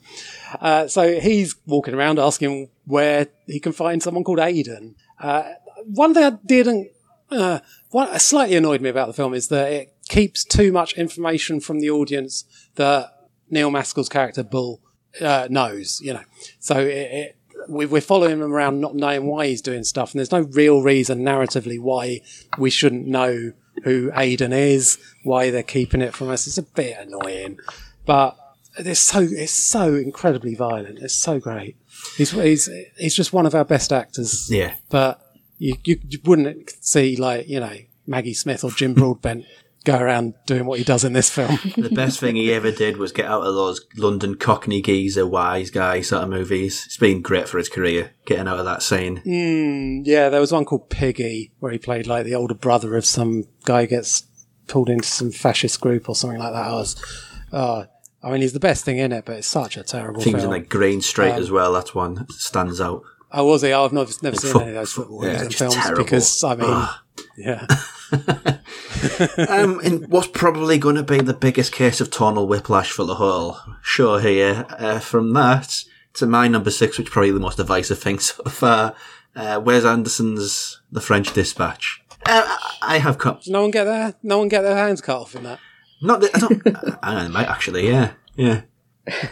Uh, so he's walking around asking where he can find someone called Aiden. Uh, one thing I didn't, uh, what slightly annoyed me about the film is that it keeps too much information from the audience that Neil Maskell's character Bull uh, knows, you know. So it, it, we, we're following him around not knowing why he's doing stuff, and there's no real reason narratively why we shouldn't know who Aiden is, why they're keeping it from us. It's a bit annoying, but it's so it's so incredibly violent. It's so great. He's he's he's just one of our best actors. yeah. But you you, you wouldn't see like you know Maggie Smith or Jim Broadbent go around doing what he does in this film. The best thing he ever did was get out of those London Cockney geezer wise guy sort of movies. It's been great for his career, getting out of that scene. yeah, there was one called Piggy where he played like the older brother of some guy who gets pulled into some fascist group or something like that. I was, uh, I mean, he's the best thing in it, but it's such a terrible I think was in like Green Street as well. That's one that stands out. I was he? I've never, never seen fo- any of those football yeah, films terrible. because I mean, yeah, <laughs> <laughs> um, in what's probably going to be the biggest case of tonal whiplash for the whole show here. Uh, from that to my number six, which is probably the most divisive thing so far. Uh, Wes Anderson's The French Dispatch. Uh, I have come. no one get their no one get their hands cut off in that. Not that I don't. <laughs> I might actually. Yeah, yeah.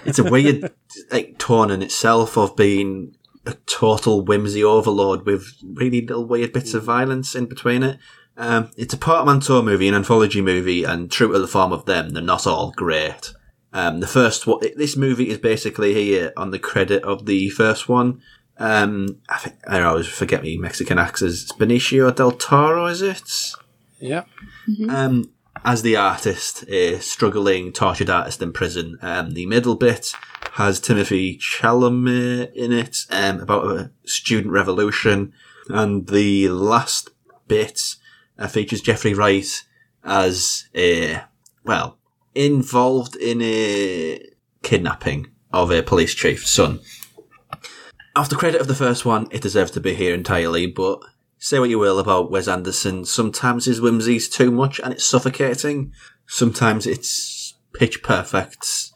It's a weird like tone in itself of being a total whimsy overload with really little weird bits of violence in between it. Um, it's a portmanteau movie, an anthology movie, and true to the form of them, they're not all great. Um, the first one, this movie is basically here on the credit of the first one. Um, I think I always forget me Mexican actors. It's Benicio del Toro, is it? Yeah, um, as the artist, a struggling tortured artist in prison. Um, the middle bit has Timothée Chalamet in it, um, about a student revolution, and the last bit uh, features Jeffrey Wright as a well involved in a kidnapping of a police chief's son. The credit of the first one, it deserves to be here entirely, but say what you will about Wes Anderson, sometimes his whimsy's too much and it's suffocating. Sometimes it's pitch perfect.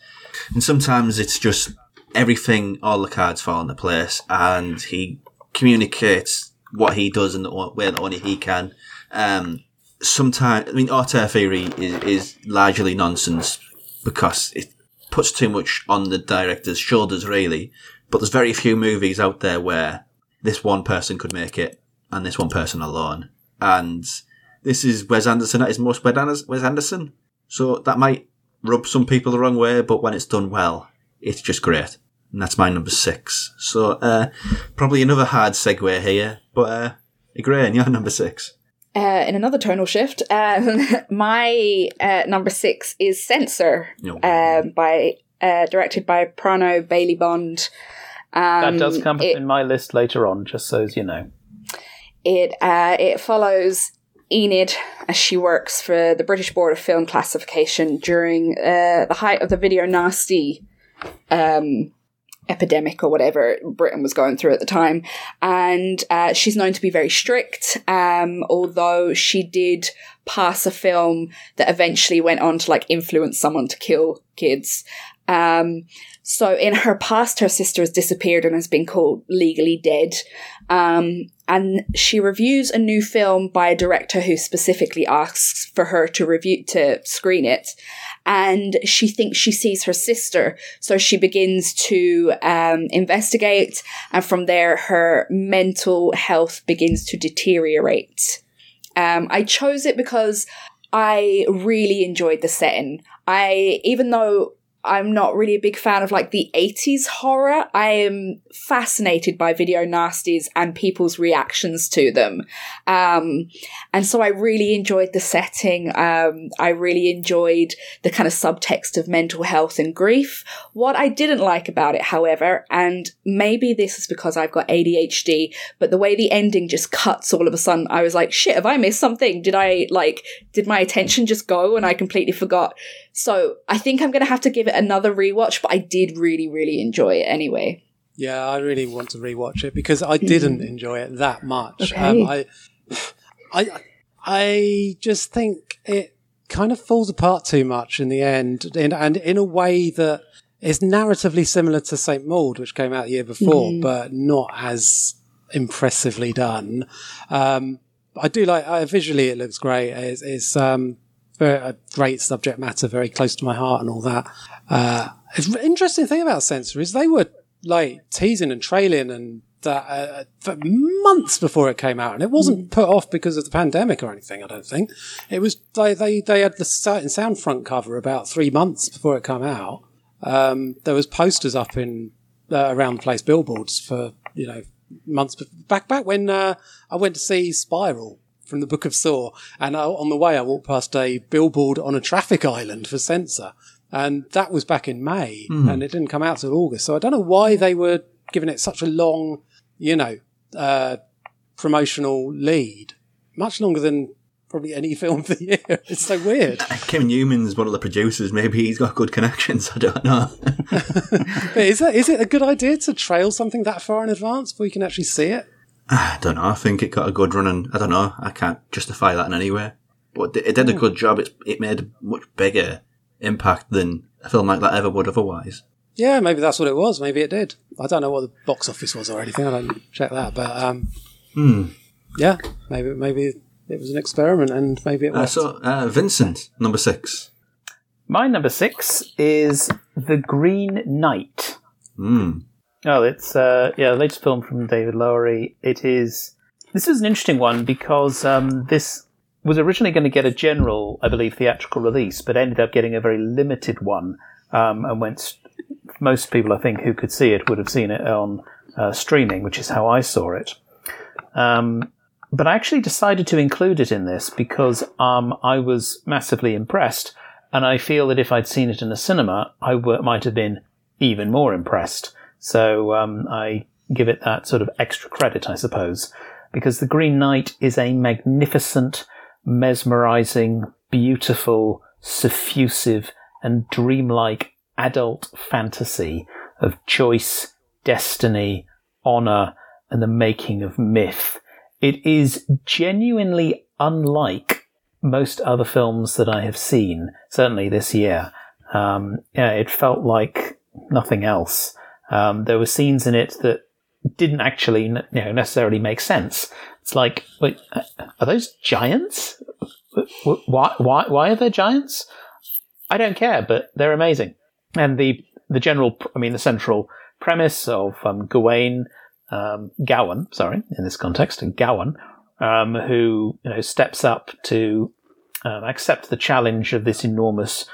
And sometimes it's just everything, all the cards fall into place and he communicates what he does in the way that only he can. Um, sometimes, I mean, auteur theory is, is largely nonsense because it puts too much on the director's shoulders, really. But there's very few movies out there where this one person could make it and this one person alone. And this is Wes Anderson at his most Wes Anderson. So that might rub some people the wrong way, but when it's done well, it's just great. And that's my number six. So, uh, probably another hard segue here, but, uh, agree, and you're <laughs> number six. Uh, in another tonal shift, um, <laughs> my uh, number six is Censor, um, by uh, directed by Prano Bailey Bond. Um, that does come it, in my list later on, just so as you know. It uh, it follows Enid as she works for the British Board of Film Classification during uh, the height of the video nasty um, epidemic or whatever Britain was going through at the time. And uh, she's known to be very strict, um, although she did pass a film that eventually went on to like influence someone to kill kids. Um, so in her past, her sister has disappeared and has been called legally dead. Um, and she reviews a new film by a director who specifically asks for her to review to screen it and she thinks she sees her sister. So she begins to um, investigate, and from there, her mental health begins to deteriorate. Um, I chose it because I really enjoyed the setting. I, even though I'm not really a big fan of like the 80s horror. I am fascinated by video nasties and people's reactions to them. Um, and so I really enjoyed the setting. Um, I really enjoyed the kind of subtext of mental health and grief. What I didn't like about it, however, and maybe this is because I've got ADHD, but the way the ending just cuts all of a sudden, I was like, shit, have I missed something? Did I like, did my attention just go and I completely forgot? So I think I'm going to have to give it another rewatch, but I did really, really enjoy it anyway. Yeah, I really want to rewatch it because I didn't mm. enjoy it that much. Okay. Um, I, I, I just think it kind of falls apart too much in the end, in, and in a way that is narratively similar to Saint Maud, which came out the year before, mm. but not as impressively done. Um, I do like uh, visually; it looks great. It's, it's um, a great subject matter, very close to my heart, and all that. Uh, interesting thing about Censor is they were like teasing and trailing and that uh, for months before it came out, and it wasn't put off because of the pandemic or anything. I don't think it was. They they, they had the and sound front cover about three months before it came out. Um, there was posters up in uh, around the place, billboards for you know months back back when uh, I went to see Spiral from the Book of Saw. And I, on the way, I walked past a billboard on a traffic island for Censor. And that was back in May, mm. and it didn't come out till August. So I don't know why they were giving it such a long, you know, uh, promotional lead, much longer than probably any <laughs> film of the year. It's so weird. <laughs> Kim Newman's one of the producers. Maybe he's got good connections. <laughs> I don't know. is that is it a good idea to trail something that far in advance before you can actually see it? I don't know. I think it got a good run, and I don't know. I can't justify that in any way. But it did a hmm. good job. It, it made a much bigger impact than a film like that ever would otherwise. Yeah, maybe that's what it was. Maybe it did. I don't know what the box office was or anything. I don't check that, but um, hmm. yeah, maybe maybe it was an experiment, and maybe it was. Uh, so, uh, Vincent, number six. My number six is The Green Knight. Hmm. Oh, it's uh, yeah, latest film from David Lowery. It is. This is an interesting one because um, this was originally going to get a general, I believe, theatrical release, but ended up getting a very limited one. Um, and went. Most people, I think, who could see it would have seen it on uh, streaming, which is how I saw it. Um, but I actually decided to include it in this because um, I was massively impressed, and I feel that if I'd seen it in a cinema, I w- might have been even more impressed. So um, I give it that sort of extra credit, I suppose, because The Green Knight is a magnificent, mesmerizing, beautiful, suffusive, and dreamlike adult fantasy of choice, destiny, honor and the making of myth. It is genuinely unlike most other films that I have seen, certainly this year. Um, yeah, it felt like nothing else. Um, there were scenes in it that didn't actually you know, necessarily make sense. It's like, wait, are those giants? Why, why, why are there giants? I don't care, but they're amazing. And the, the general, I mean, the central premise of um, Gawain, um, sorry, in this context, Gowan, um, who you know steps up to um, accept the challenge of this enormous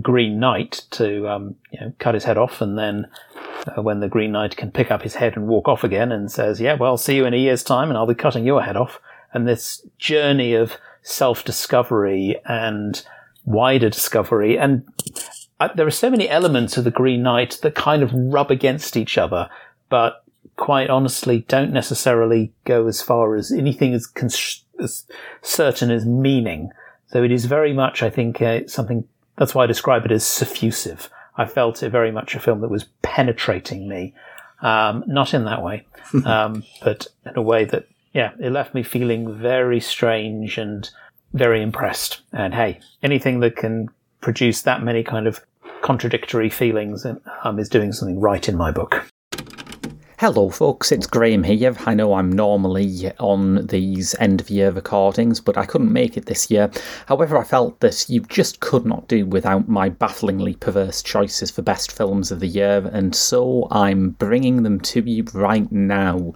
Green Knight to um, you know cut his head off, and then uh, when the Green Knight can pick up his head and walk off again, and says, "Yeah, well, see you in a year's time, and I'll be cutting your head off." And this journey of self-discovery and wider discovery, and uh, there are so many elements of the Green Knight that kind of rub against each other, but quite honestly don't necessarily go as far as anything as, as certain as meaning. So it is very much, I think, uh, something. That's why I describe it as suffusive. I felt it very much a film that was penetrating me, um, not in that way, <laughs> um, but in a way that, yeah, it left me feeling very strange and very impressed. And hey, anything that can produce that many kind of contradictory feelings um, is doing something right in my book. Hello, folks, it's Graham here. I know I'm normally on these end of year recordings, but I couldn't make it this year. However, I felt that you just could not do without my bafflingly perverse choices for best films of the year, and so I'm bringing them to you right now.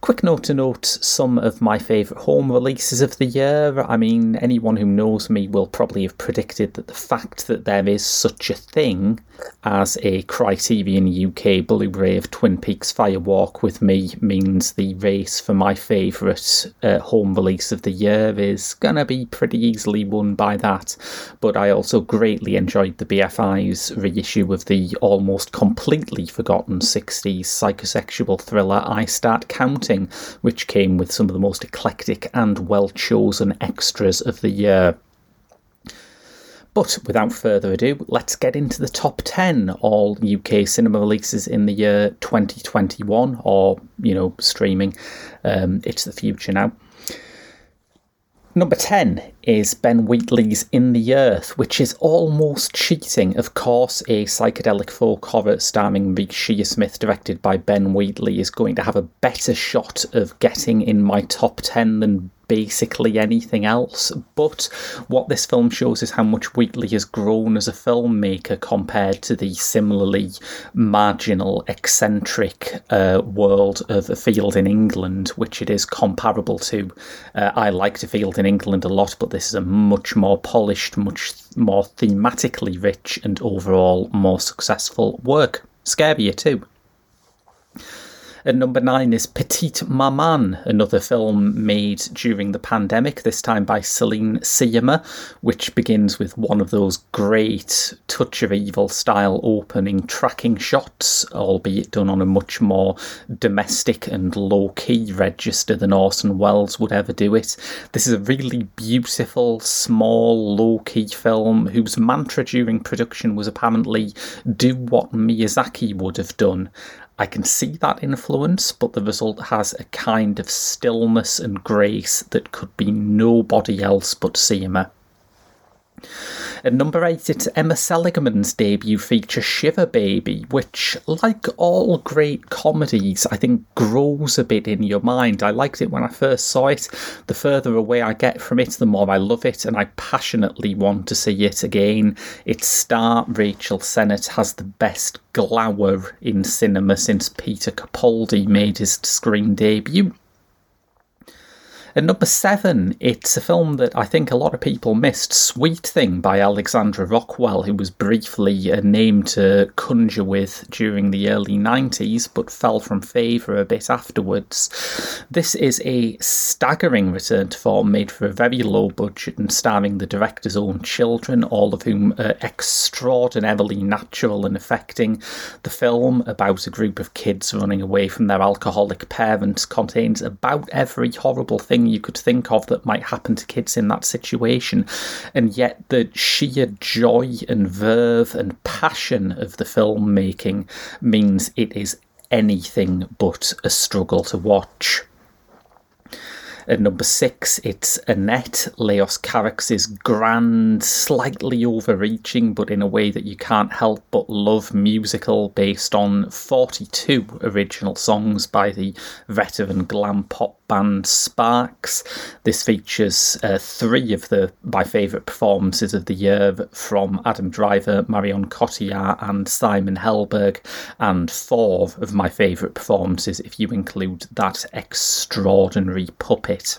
Quick note to note some of my favourite home releases of the year. I mean, anyone who knows me will probably have predicted that the fact that there is such a thing as a Criterion UK Blu ray of Twin Peaks Fire Walk with Me means the race for my favourite uh, home release of the year is gonna be pretty easily won by that. But I also greatly enjoyed the BFI's reissue of the almost completely forgotten 60s psychosexual thriller I Start Which came with some of the most eclectic and well chosen extras of the year. But without further ado, let's get into the top 10 all UK cinema releases in the year 2021, or, you know, streaming. Um, it's the future now. Number 10 is Ben Wheatley's In the Earth, which is almost cheating. Of course, a psychedelic folk horror starring Reece Shearsmith, directed by Ben Wheatley, is going to have a better shot of getting in my top 10 than basically anything else. But what this film shows is how much Wheatley has grown as a filmmaker compared to the similarly marginal, eccentric uh, world of A Field in England, which it is comparable to. Uh, I liked A Field in England a lot, but this is a much more polished, much more thematically rich, and overall more successful work. Scarier too. At number nine is Petite Maman, another film made during the pandemic, this time by Celine Sciamma, which begins with one of those great touch of evil style opening tracking shots, albeit done on a much more domestic and low key register than Orson Welles would ever do it. This is a really beautiful, small, low key film whose mantra during production was apparently do what Miyazaki would have done. I can see that influence, but the result has a kind of stillness and grace that could be nobody else but Sciamma. At number 8, it's Emma Seligman's debut feature Shiva Baby, which, like all great comedies, I think grows a bit in your mind. I liked it when I first saw it. The further away I get from it, the more I love it, and I passionately want to see it again. Its star, Rachel Sennott, has the best glower in cinema since Peter Capaldi made his screen debut. At number seven, it's a film that I think a lot of people missed Sweet Thing by Alexandre Rockwell, who was briefly uh, a name to conjure with during the early 90s but fell from favour a bit afterwards. This is a staggering return to form made for a very low budget and starring the director's own children, all of whom are extraordinarily natural and affecting. The film, about a group of kids running away from their alcoholic parents, contains about every horrible thing you could think of that might happen to kids in that situation. And yet, the sheer joy and verve and passion of the filmmaking means it is anything but a struggle to watch. At number six, it's Annette, Leos Carax's grand, slightly overreaching, but in a way that you can't help but love musical based on 42 original songs by the veteran glam pop band Sparks. This features uh, three of the my favourite performances of the year from Adam Driver, Marion Cotillard, and Simon Helberg, and four of my favourite performances if you include that extraordinary puppet.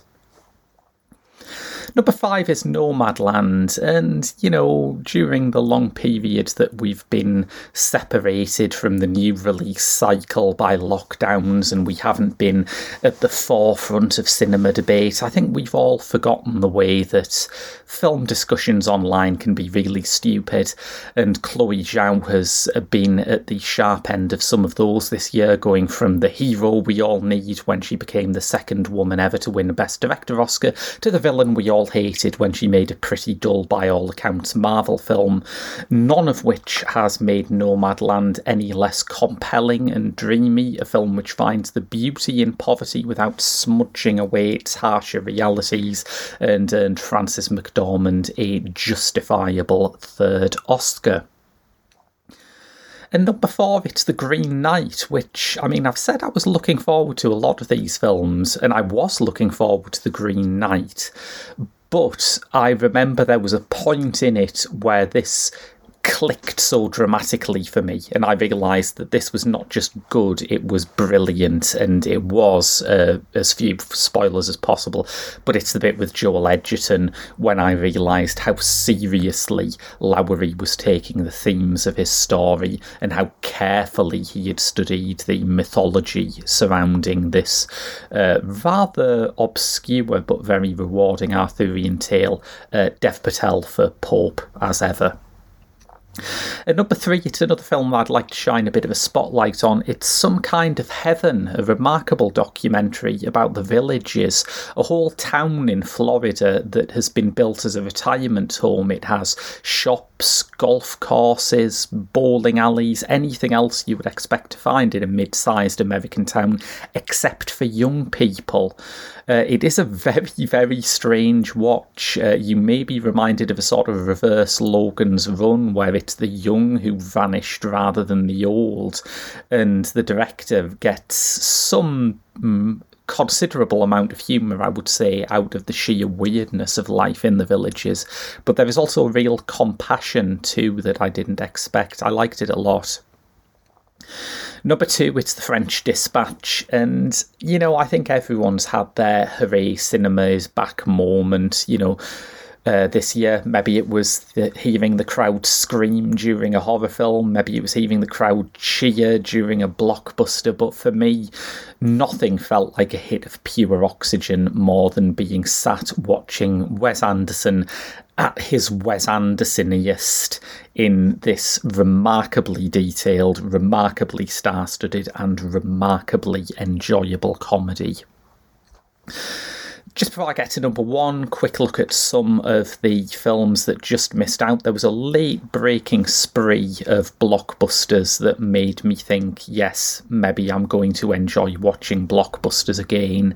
Number five is Nomadland, and you know, during the long period that we've been separated from the new release cycle by lockdowns and we haven't been at the forefront of cinema debate, I think we've all forgotten the way that film discussions online can be really stupid, and Chloe Zhao has been at the sharp end of some of those this year, going from the hero we all need when she became the second woman ever to win Best Director Oscar to the villain we all hated when she made a pretty dull, by all accounts, Marvel film, none of which has made Nomadland any less compelling and dreamy, a film which finds the beauty in poverty without smudging away its harsher realities, and earned Frances McDormand a justifiable third Oscar. And number four, it's The Green Knight, which, I mean, I've said I was looking forward to a lot of these films, and I was looking forward to The Green Knight. But I remember there was a point in it where this clicked so dramatically for me, and I realised that this was not just good, it was brilliant, and it was uh, as few spoilers as possible. But it's the bit with Joel Edgerton when I realised how seriously Lowery was taking the themes of his story and how carefully he had studied the mythology surrounding this uh, rather obscure but very rewarding Arthurian tale, uh, Dev Patel for Pope, as ever. At number three, it's another film I'd like to shine a bit of a spotlight on. It's Some Kind of Heaven, a remarkable documentary about the villages, a whole town in Florida that has been built as a retirement home. It has shops, golf courses, bowling alleys, anything else you would expect to find in a mid sized American town, except for young people. Uh, it is a <laughs> very, very strange watch. Uh, you may be reminded of a sort of reverse Logan's Run, where it's the young who vanished rather than the old, and the director gets some. Mm, considerable amount of humour, I would say, out of the sheer weirdness of life in the villages. But there is also a real compassion too that I didn't expect. I liked it a lot. Number two, it's the French Dispatch. And, you know, I think everyone's had their hooray cinemas back moment, you know. Uh, this year. Maybe it was the, hearing the crowd scream during a horror film. Maybe it was hearing the crowd cheer during a blockbuster. But for me, nothing felt like a hit of pure oxygen more than being sat watching Wes Anderson at his Wes Andersoniest in this remarkably detailed, remarkably star studded, and remarkably enjoyable comedy. Just before I get to number one, quick look at some of the films that just missed out. There was a late breaking spree of blockbusters that made me think, yes, maybe I'm going to enjoy watching blockbusters again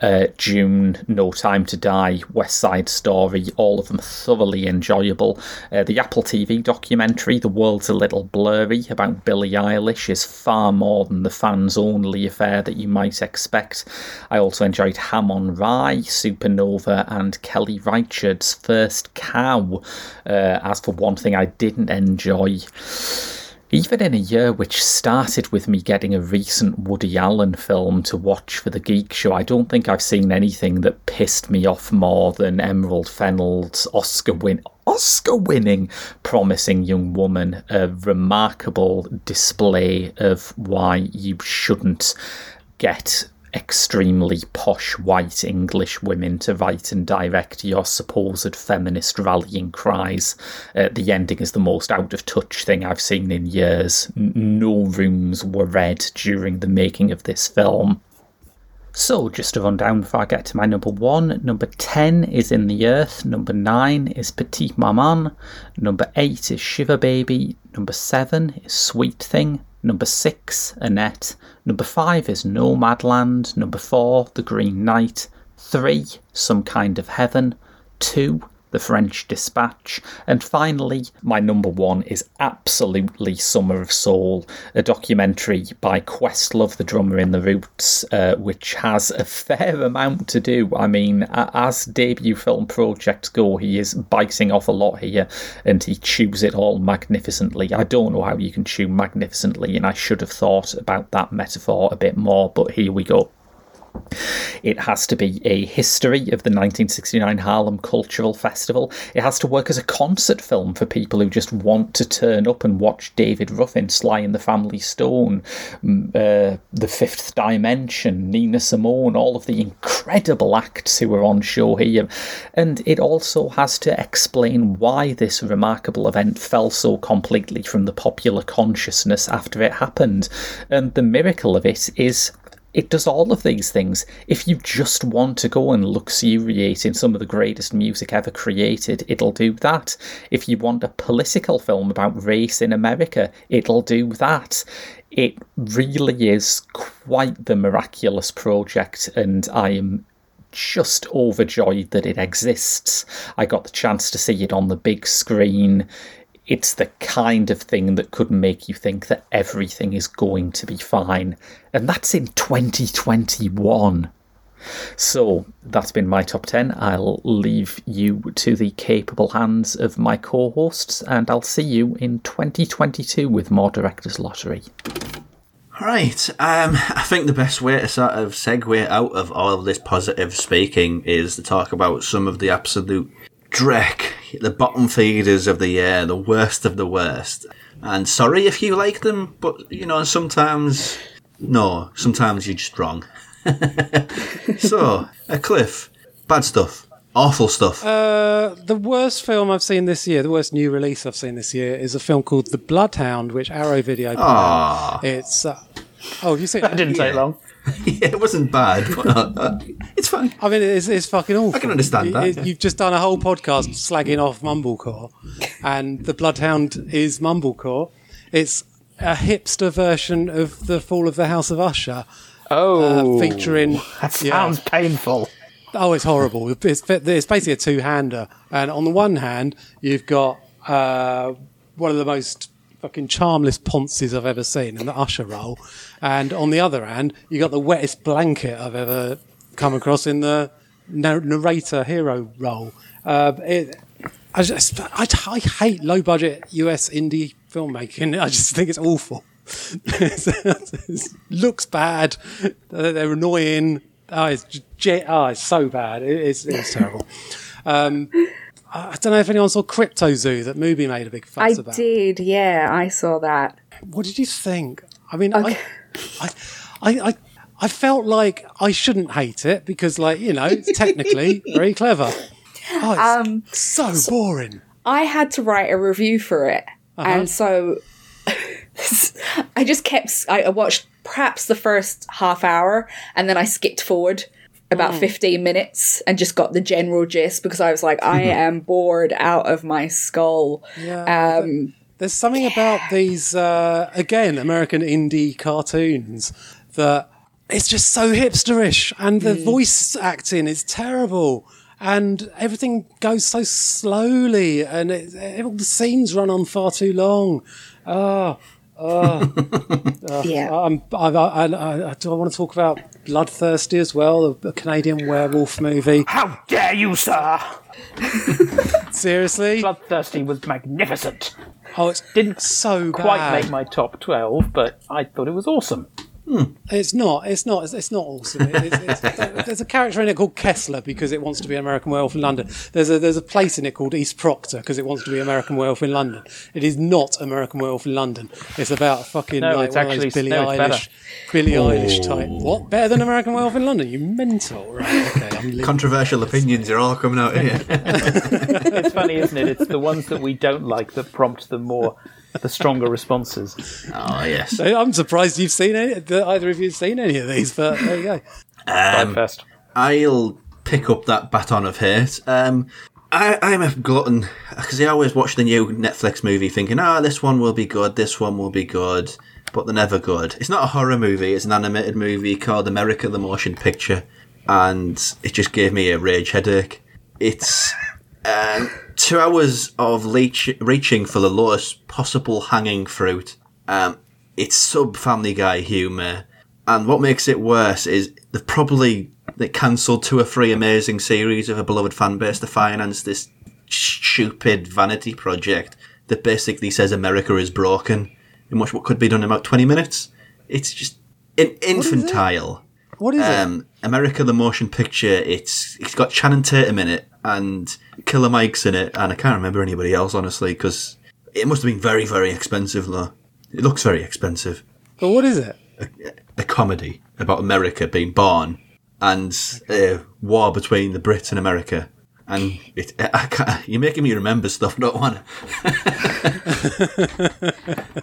uh, Dune, No Time to Die, West Side Story, all of them thoroughly enjoyable. Uh, the Apple TV documentary, The World's a Little Blurry, about Billie Eilish, is far more than the fans only affair that you might expect. I also enjoyed Ham on Rye, Supernova, and Kelly Reichardt's First Cow. Uh, as for one thing I didn't enjoy, even in a year which started with me getting a recent Woody Allen film to watch for the Geek Show, I don't think I've seen anything that pissed me off more than Emerald Fennell's Oscar win Oscar winning Promising Young Woman, a remarkable display of why you shouldn't get extremely posh white English women to write and direct your supposed feminist rallying cries. Uh, the ending is the most out of touch thing I've seen in years. No rooms were read during the making of this film. So, just to run down before I get to my number one, number 10 is In the Earth, number 9 is Petite Maman, number 8 is Shiva Baby, number 7 is Sweet Thing, Number six, Annette. Number five is Nomadland. Number four, The Green Knight. Three, Some Kind of Heaven. Two, the French Dispatch. And finally, my number one is absolutely Summer of Soul, a documentary by Questlove, the drummer in The Roots, uh, which has a fair amount to do. I mean, as debut film projects go, he is biting off a lot here and he chews it all magnificently. I don't know how you can chew magnificently, and I should have thought about that metaphor a bit more, but here we go. It has to be a history of the 1969 Harlem Cultural Festival. It has to work as a concert film for people who just want to turn up and watch David Ruffin, Sly and the Family Stone, uh, The Fifth Dimension, Nina Simone, all of the incredible acts who are on show here. And it also has to explain why this remarkable event fell so completely from the popular consciousness after it happened. And the miracle of it is it does all of these things. If you just want to go and luxuriate in some of the greatest music ever created, it'll do that. If you want a political film about race in America, it'll do that. It really is quite the miraculous project, and I am just overjoyed that it exists. I got the chance to see it on the big screen it's the kind of thing that could make you think that everything is going to be fine. And that's in 2021. So that's been my top 10. I'll leave you to the capable hands of my co hosts, and I'll see you in 2022 with more Director's Lottery. Right. Um, I think the best way to sort of segue out of all of this positive speaking is to talk about some of the absolute dreck, the bottom feeders of the year, the worst of the worst. And sorry if you like them, but you know, sometimes, no, sometimes you're just wrong. <laughs> so, a cliff, bad stuff, awful stuff. Uh, the worst film I've seen this year, the worst new release I've seen this year, is a film called The Bloodhound, which Arrow Video put out. It's uh, oh, you seen That didn't take long. <laughs> yeah, it wasn't bad, <laughs> but uh, uh, it's fine. I mean, it's, it's fucking awful. I can understand that, It- yeah. You've just done a whole podcast slagging off Mumblecore, and the Bloodhound is Mumblecore. It's a hipster version of the Fall of the House of Usher, Oh, uh, featuring. that yeah. sounds painful. Oh, it's horrible. It's, it's basically a two-hander, and on the one hand, you've got uh, one of the most fucking charmless ponces I've ever seen in the usher role, and on the other hand, you got the wettest blanket I've ever come across in the narrator hero role. Uh, it, I just, I, I hate low-budget US indie filmmaking. I just think it's awful. it <laughs> looks bad. They're annoying. Oh, it's oh, it's so bad. It- it's it's terrible. Um, I I don't know if anyone saw Cryptozoo that movie made a big fuss I about. did, yeah, I saw that. What did you think? I mean, Okay. I, I, I, I, I felt like I shouldn't hate it because, like, you know, it's technically <laughs> very clever. Oh, it's Um, so boring. I had to write a review for it, Uh-huh. and so <laughs> I just kept. I watched perhaps the first half hour, and then I skipped forward Mm. about fifteen minutes and just got the general gist because I was like, I <laughs> am bored out of my skull. Yeah. Um, There's something about these, uh, again, American indie cartoons that it's just so hipsterish, and the voice acting is terrible, and everything goes so slowly, and it, it, all the scenes run on far too long. Oh, <laughs> yeah, I'm, I, I, I, I, do I want to talk about Bloodthirsty as well, a Canadian werewolf movie? How dare you, sir? <laughs> Seriously? Bloodthirsty was magnificent. Oh, it's Didn't so quite bad. make my top 12, but I thought it was awesome. It's not. It's not. It's, it's not awesome. It- it's, it's, there's a character in it called Kessler because it wants to be American Werewolf in London. There's a there's a place in it called East Proctor because it wants to be American Werewolf in London. It is not American Werewolf in London. It's about fucking No, like it's one of actually- those Billie no, it's better. Eilish, Billie Eilish type. What better than American Werewolf in London? You mental, right? Okay, I'm leaving. Controversial opinions are all coming out here. <laughs> It's funny, isn't it? It's the ones that we don't like that prompt the more, the stronger responses. oh, yes. I'm surprised you've seen any. That either of you've seen any of these, but there you go. Um, First. I'll pick up that baton of hate. Um, I, I'm a glutton because I always watch the new Netflix movie thinking, ah, this one will be good, this one will be good. but they're never good. It's not a horror movie, it's an animated movie called America the Motion Picture, and it just gave me a rage headache. It's um, two hours of leech- reaching for the lowest possible hanging fruit. Um, it's sub Family Guy humour, and what makes it worse is they've probably they cancelled two or three amazing series of a beloved fan base to finance this stupid vanity project that basically says America is broken in which what could be done in about 20 minutes. It's just in- infantile. What is it? Um, America the motion picture. It's it's got Channing Tatum in it and Killer Mike's in it, and I can't remember anybody else honestly because it must have been very very expensive though. It looks very expensive. But what is it? A comedy about America being born and a war between the Brits and America. And it, you're making me remember stuff I don't want. <laughs>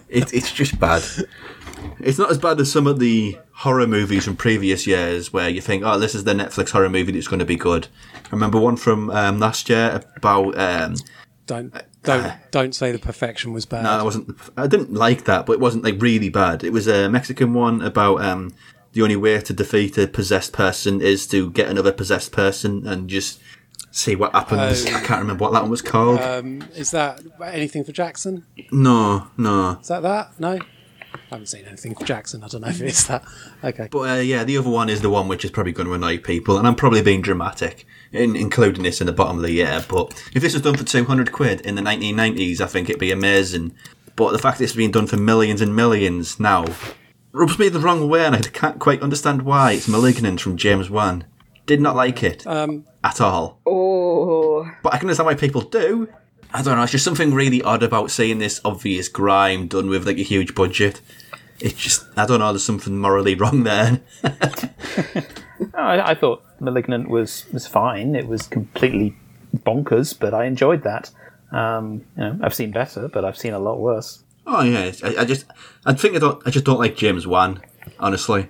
it, it's just bad. It's not as bad as some of the horror movies from previous years where you think, oh, this is the Netflix horror movie that's going to be good. I remember one from um, last year about. Um, Don't don't don't say the perfection was bad. no, I wasn't. I didn't like that, but it wasn't like really bad. It was a Mexican one about um, the only way to defeat a possessed person is to get another possessed person and just see what happens. Oh. I can't remember what that one was called. Um, is that anything for Jackson? no, no. Is that that? No, I haven't seen anything for Jackson. I don't know if it's that. Okay. But uh, yeah, the other one is the one which is probably going to annoy people, and I'm probably being dramatic in including this in the bottom of the year. But if this was done for 200 quid in the 1990s, I think it'd be amazing. But the fact that it's being done for millions and millions now rubs me the wrong way, and I can't quite understand why. It's Malignant from James Wan. Did not like it Um, at all. Oh, But I can understand why people do. I don't know. It's just something really odd about seeing this obvious grime done with like a huge budget. It's just I don't know. There's something morally wrong there. <laughs> I, I thought *Malignant* was was fine. It was completely bonkers, but I enjoyed that. Um, you know, I've seen better, but I've seen a lot worse. Oh yeah, I, I just I think I don't I just don't like James Wan honestly,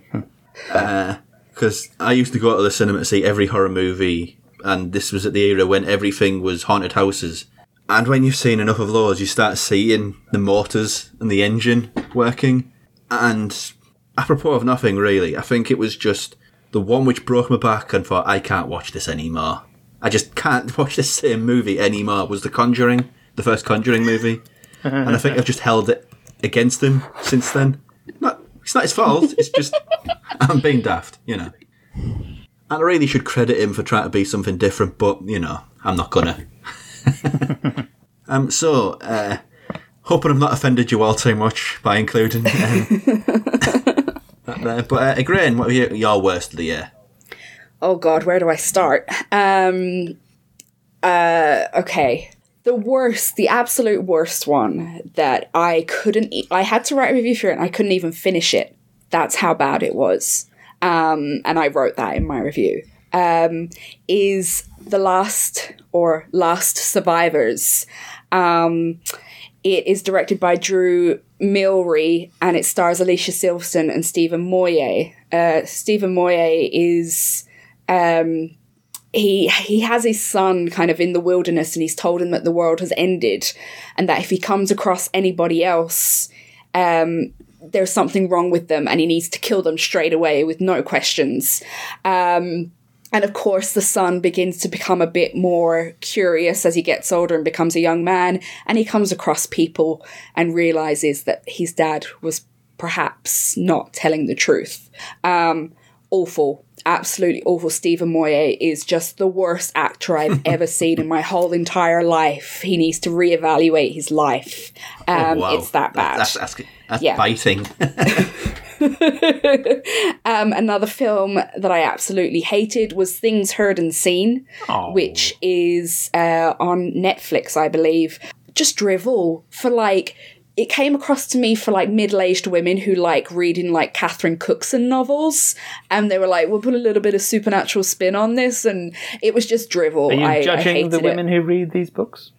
because I used to go to the cinema to see every horror movie, and this was at the era when everything was haunted houses. And when you've seen enough of those, you start seeing the motors and the engine working. And apropos of nothing really, I think it was just the one which broke my back and thought I can't watch this anymore. I just can't <laughs> watch the same movie anymore. Was The Conjuring, the first Conjuring movie and I think I've just held it against him since then. Not, it's not his fault. It's just <laughs> I'm being daft, you know. And I really should credit him for trying to be something different, but you know, I'm not gonna. <laughs> um, so uh, hoping I've not offended you all too much by including um, <laughs> that there. But uh, Ygraine, what were your, your worst of the year? oh God, where do I start? Um, uh, okay. The worst, the absolute worst one that I couldn't, e- I had to write a review for it and I couldn't even finish it. That's how bad it was. Um, and I wrote that in my review. Um, is The Last or Last Survivors. Um, it is directed by Drew Mylrea and it stars Alicia Silverstone and Stephen Moyer. Uh, Stephen Moyer is um, he he has his son kind of in the wilderness and he's told him that the world has ended and that if he comes across anybody else um, there's something wrong with them and he needs to kill them straight away with no questions um, and of course the son begins to become a bit more curious as he gets older and becomes a young man and he comes across people and realizes that his dad was perhaps not telling the truth um, awful absolutely awful. Stephen Moyer is just the worst actor I've <laughs> ever seen in my whole entire life. He needs to reevaluate his life. Um, Oh, wow. It's that bad. That's, that's, that's Yeah. biting. <laughs> <laughs> um, another film that I absolutely hated was Things Heard and Seen, Oh. which is uh, on Netflix, I believe. Just drivel for like. It came across to me for like middle-aged women who like reading like Catherine Cookson novels, and they were like, "We'll put a little bit of supernatural spin on this," and it was just drivel. Are you I, I judging hated the it. women who read these books?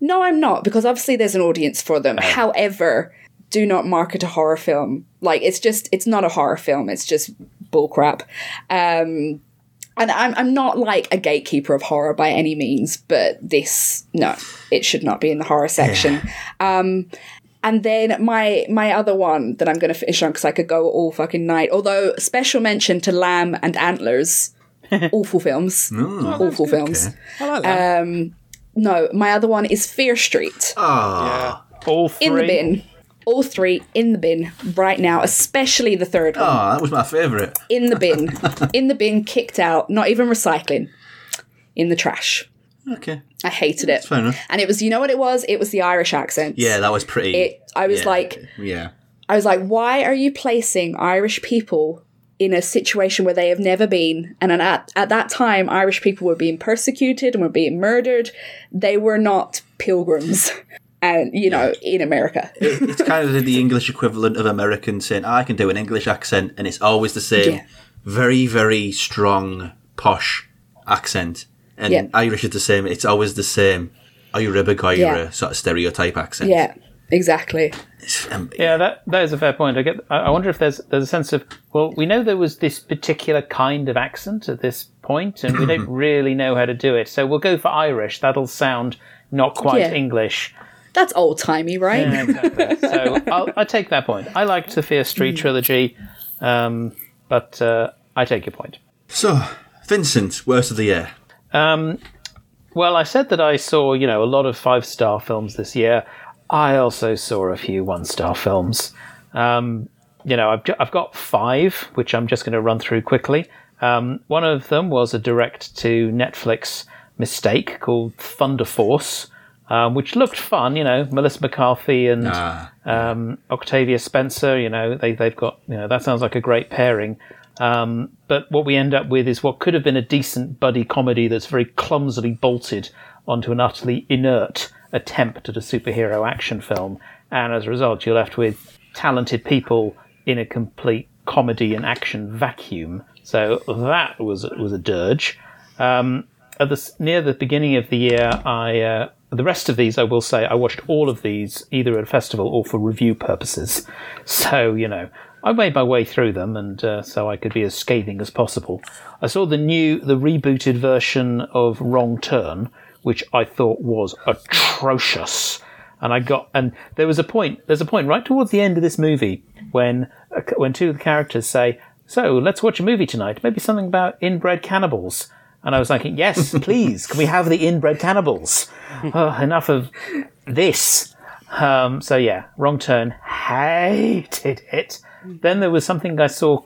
No, I'm not, because obviously there's an audience for them. However, do not market a horror film. Like it's just it's not a horror film, it's just bullcrap. Um and I'm I'm not like a gatekeeper of horror by any means, but this no, it should not be in the horror section. Um And then my my other one that I'm going to finish on because I could go all fucking night. Although special mention to Lamb and Antlers, <laughs> awful films, awful films. I like that. Um, no, my other one is Fear Street Oh, All three. in the bin. All three in the bin right now, especially the third ah, one. oh, that was my favourite. In the bin. <laughs> in the bin, kicked out, not even recycling. In the trash. Okay, I hated it. fair enough. And it was, you know what it was? It was the Irish accent. Yeah, that was pretty. It, I was yeah, like, yeah. I was like, why are you placing Irish people in a situation where they have never been? And at, at that time, Irish people were being persecuted and were being murdered. They were not pilgrims. <laughs> And, you know, in America. It's kind of the English equivalent of American saying, I can do an English accent, and it's always the same. Yeah. Very, very strong, posh accent. And Yeah. Irish is the same. It's always the same. Are you Ribbig or you're Yeah. a sort of stereotype accent? Yeah, exactly. Um, Yeah, that that is a fair point. I get. I I wonder if there's there's a sense of well, we know there was this particular kind of accent at this point, and we don't <clears throat> really know how to do it. So we'll go for Irish. That'll sound not quite Yeah. English. That's old timey, right? Yeah, <laughs> exactly. so I'll, I take that point. I liked the Fear Street trilogy, um, but uh, I take your point. So, Vincent, worst of the year. Um, well, I said that I saw, you know, a lot of five star films this year. I also saw a few one star films. Um, you know, I've, ju- I've got five, which I'm just going to run through quickly. Um, one of them was a direct to Netflix mistake called Thunder Force, um, which looked fun. You know, Melissa McCarthy and Ah, um, Octavia Spencer. You know, they they've got you know that sounds like a great pairing. Um, but what we end up with is what could have been a decent buddy comedy that's very clumsily bolted onto an utterly inert attempt at a superhero action film, and as a result, you're left with talented people in a complete comedy and action vacuum. So that was was a dirge. Um, at the near the beginning of the year, I uh, the rest of these I will say I watched all of these either at a festival or for review purposes. <laughs> So you know I made my way through them, and uh, so I could be as scathing as possible. I saw the new, the rebooted version of Wrong Turn, which I thought was atrocious. And I got, and there was a point. There's a point right towards the end of this movie when uh, when two of the characters say, "So let's watch a movie tonight. Maybe something about inbred cannibals." And I was thinking, "Yes, <laughs> please. Can we have the inbred cannibals? <laughs> Oh, enough of this." Um, so yeah, wrong turn. Hated it. Then there was something I saw.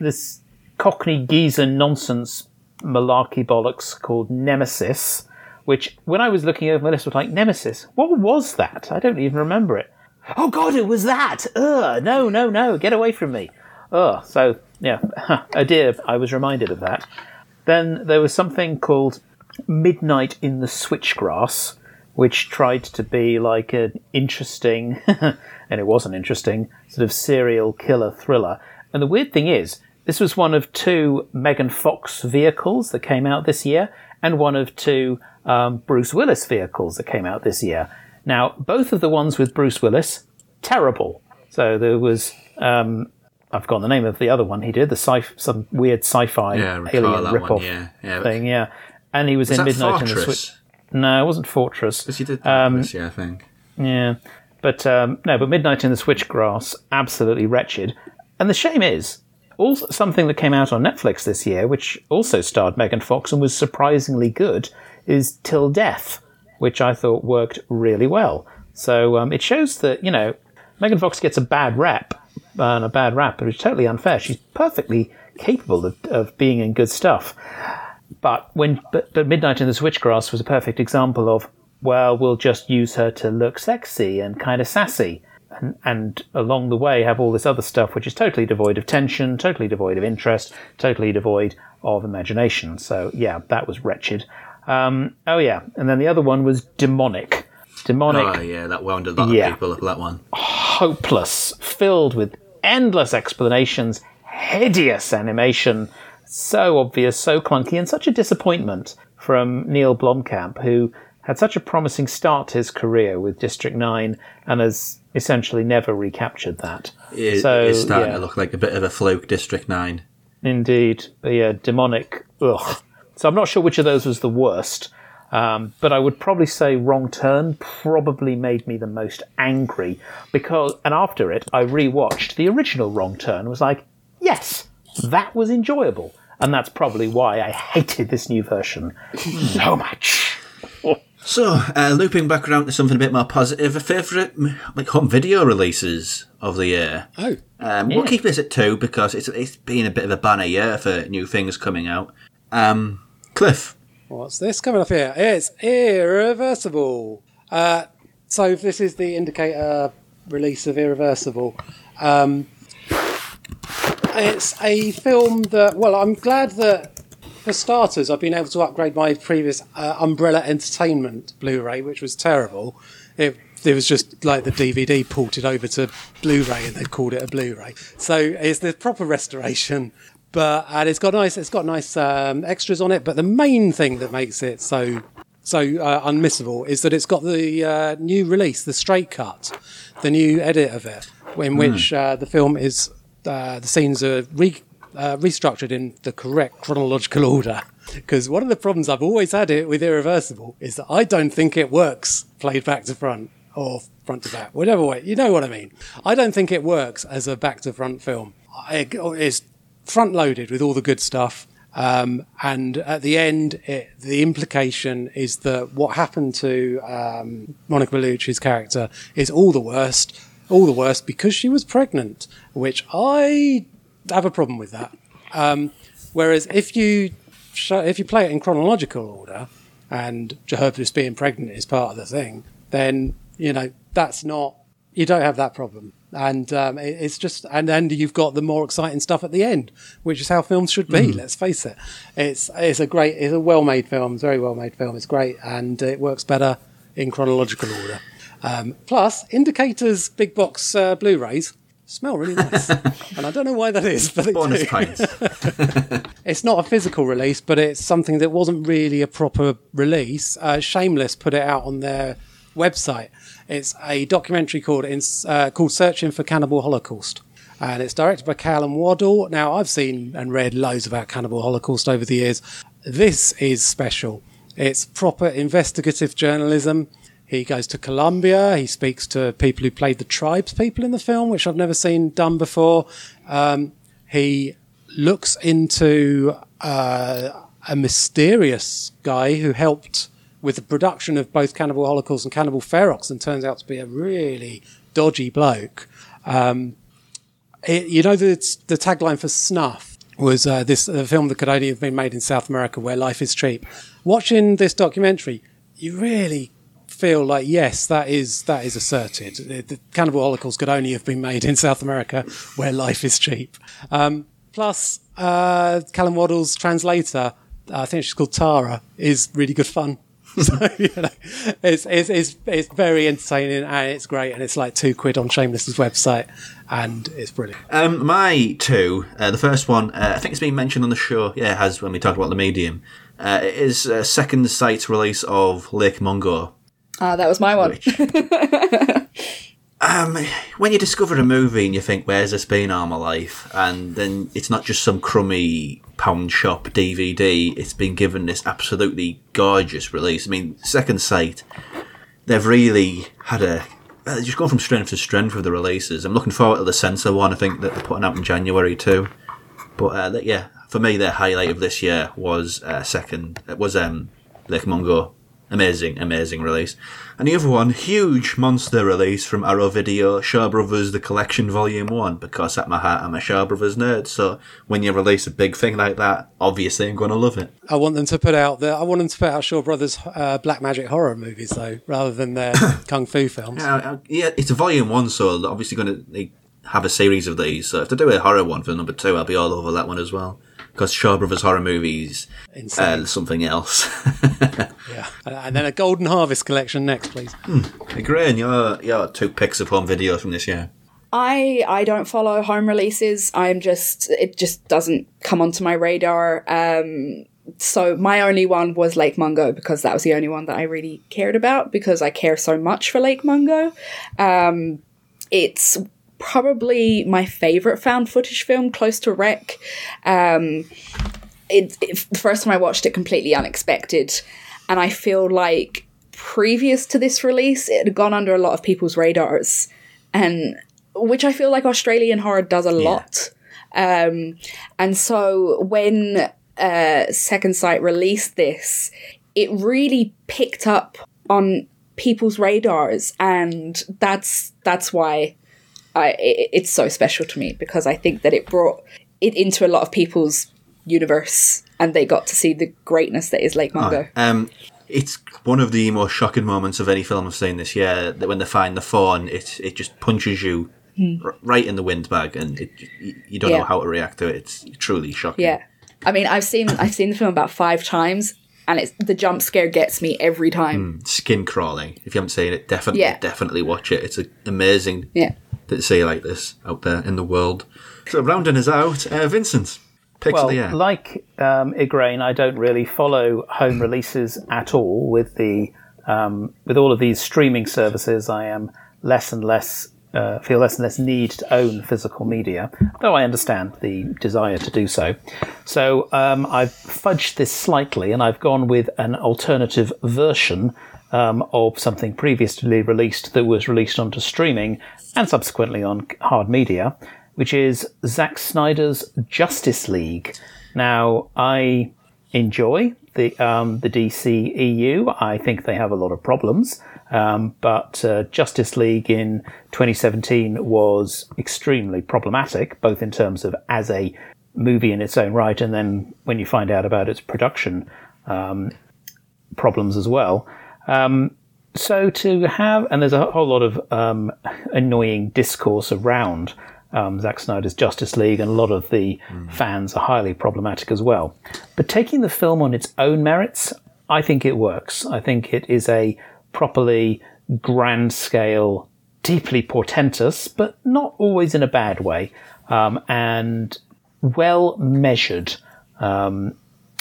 This Cockney geezer nonsense malarkey bollocks called Nemesis, which when I was looking over my list was like Nemesis. What was that? I don't even remember it. Oh God, it was that. Ugh, no, no, no, get away from me. Ugh. So yeah, <laughs> oh dear, I was reminded of that. Then there was something called Midnight in the Switchgrass, which tried to be like an interesting, <laughs> and it wasn't interesting, sort of serial killer thriller. And the weird thing is, this was one of two Megan Fox vehicles that came out this year, and one of two um, Bruce Willis vehicles that came out this year. Now, both of the ones with Bruce Willis, terrible. So there was, um, I've forgotten the name of the other one he did, the sci- some weird sci-fi Yeah, alien ripoff one, yeah, yeah, thing. Yeah, and he was, Is in Midnight in the Switch. No, it wasn't Fortress. Because you did Um, this, yeah, I think. Yeah, but um, no, but Midnight in the Switchgrass, absolutely wretched. And the shame is, also something that came out on Netflix this year, which also starred Megan Fox and was surprisingly good, is Till Death, which I thought worked really well. So um, it shows that you know Megan Fox gets a bad rep and a bad rap, but it's totally unfair. She's perfectly capable of, of being in good stuff. But when but, but Midnight in the Switchgrass was a perfect example of well, we'll just use her to look sexy and kind of sassy, and, and along the way have all this other stuff which is totally devoid of tension, totally devoid of interest, totally devoid of imagination. So yeah, that was wretched. Um, oh yeah, and then the other one was demonic. Demonic Oh, yeah, that wound a lot Yeah. of people up that one. <sighs> hopeless, filled with endless explanations, hideous animation, so obvious, so clunky, and such a disappointment from Neill Blomkamp, who had such a promising start to his career with District 9 and has essentially never recaptured that. It, so, it's starting yeah. to look like a bit of a fluke, District 9. Indeed. But yeah, demonic. Ugh. So I'm not sure which of those was the worst. Um, but I would probably say Wrong Turn probably made me the most angry because, and after it, I rewatched the original Wrong Turn. and Was like, yes, that was enjoyable, and that's probably why I hated this new version so much. So, uh, looping back around to something a bit more positive, a favourite like home video releases of the year. Oh, Um, We'll keep this at two because it's it's been a bit of a banner year for new things coming out. Um, Cliff, what's this coming up here? It's Irreversible. Uh, so this is the indicator release of Irreversible. Um, it's a film that, well, I'm glad that for starters, I've been able to upgrade my previous uh, Umbrella Entertainment Blu-ray, which was terrible. It, it was just like the DVD ported over to Blu-ray, and they called it a Blu-ray. So it's the proper restoration, but and it's got nice, it's got nice um, extras on it. But the main thing that makes it so so uh, unmissable is that it's got the uh, new release, the straight cut, the new edit of it, in which uh, the film is uh, the scenes are re- uh, restructured in the correct chronological order. Because one of the problems I've always had it with Irreversible is that I don't think it works played back to front or front to back, whatever way. You know what I mean? I don't think it works as a back to front film. It is front loaded with all the good stuff. Um, and at the end, it, the implication is that what happened to um, Monica Bellucci's character is all the worst, all the worst because she was pregnant, which I have a problem with that. Um, whereas if you if you play it in chronological order, and just being pregnant is part of the thing, then you know that's not you don't have that problem. And um, it, it's just and then you've got the more exciting stuff at the end, which is how films should be. Let's face it. It's it's a great, it's a well made film, it's a very well made film. It's great and it works better in chronological order. Um, plus, Indicators big box uh, Blu-rays smell really nice, <laughs> and I don't know why that is, but they bonus do. points. <laughs> It's not a physical release, but it's something that wasn't really a proper release. Uh, Shameless put it out on their website. It's a documentary called uh, called Searching for Cannibal Holocaust. And it's directed by Calum Waddell. Now, I've seen and read loads about Cannibal Holocaust over the years. This is special. It's proper investigative journalism. He goes to Colombia. He speaks to people who played the tribes people in the film, which I've never seen done before. Um, he looks into uh, a mysterious guy who helped with the production of both Cannibal Holocaust and Cannibal Ferox and turns out to be a really dodgy bloke. Um, it, you know, the, the tagline for Snuff was uh, this a film that could only have been made in South America where life is cheap. Watching this documentary, you really feel like yes, that is that is asserted. The, the Cannibal Holocaust could only have been made in South America where life is cheap. Um, plus, uh, Calum Waddell's translator, I think she's called Tara, is really good fun. <laughs> so, you know, it's, it's, it's, it's very entertaining and it's great. And it's like two quid on Shameless's website and it's brilliant. Um, my two, uh, the first one, uh, I think it's been mentioned on the show. Yeah, it has when we talk about the medium. Uh, it is a second sight release of Lake Mungo. Ah, that was my one. Which, <laughs> um, when you discover a movie and you think, "Where's this been all my life?" and then it's not just some crummy pound shop DVD; it's been given this absolutely gorgeous release. I mean, Second Sight, they've really had a uh, just gone from strength to strength with the releases. I'm looking forward to the censor one. I think that they're putting out in January too. But uh, yeah, for me, their highlight of this year was uh, second. It was um, Lake Mungo. Amazing, amazing release. And the other one, huge monster release from Arrow Video, Shaw Brothers The Collection Volume 1, because at my heart I'm a Shaw Brothers nerd, so when you release a big thing like that, obviously I'm going to love it. I want them to put out the, I want them to put out Shaw Brothers uh, black magic horror movies though, rather than their <coughs> kung fu films. Uh, uh, yeah, it's a Volume 1, so they're obviously going to have a series of these, so if they do a horror one for number 2, I'll be all over that one as well. Because Shaw Brothers horror movies, Insane. uh, something else. <laughs> Yeah, and, and then a Golden Harvest collection next, please. Hey, Ygraine, your, your two picks of home videos from this year. I I don't follow home releases. I'm just it just doesn't come onto my radar. Um, so my only one was Lake Mungo because that was the only one that I really cared about because I care so much for Lake Mungo. Um, it's probably my favorite found footage film, close to REC. Um, it, it, the first time I watched it, completely unexpected. and I feel like previous to this release, it had gone under a lot of people's radars, and which I feel like Australian horror does a lot. Um, and so when uh, Second Sight released this, it really picked up on people's radars, and that's that's why I it, it's so special to me because I think that it brought it into a lot of people's universe, and they got to see the greatness that is Lake Mungo. Um, it's one of the most shocking moments of any film I've seen this year. That when they find the fawn, it it just punches you r- right in the windbag, and it, you, don't Hmm. Yeah. know how to react to it. It's truly shocking. Yeah. I mean, I've seen I've seen the film about five times, and it's the jump scare gets me every time. Skin crawling. If you haven't seen it, definitely Yeah. definitely watch it. It's a, amazing Yeah. To see like this out there in the world. So rounding us out, uh, Vincent, picks Well, of the year. like um, Ygraine, I don't really follow home <laughs> releases at all. With the um, with all of these streaming services, I am less and less uh, feel less and less need to own physical media, though I understand the desire to do so. So um, I've fudged this slightly, and I've gone with an alternative version um, of something previously released that was released onto streaming and subsequently on hard media, which is Zack Snyder's Justice League. Now, I enjoy the um, the DC EU. I think they have a lot of problems, um, but uh, Justice League in 2017 was extremely problematic, both in terms of as a movie in its own right, and then when you find out about its production um, problems as well. Um, so to have, and there's a whole lot of um, annoying discourse around um, Zack Snyder's Justice League, and a lot of the fans are highly problematic as well. But taking the film on its own merits, I think it works. I think it is a properly grand scale, deeply portentous, but not always in a bad way, um, and well measured um,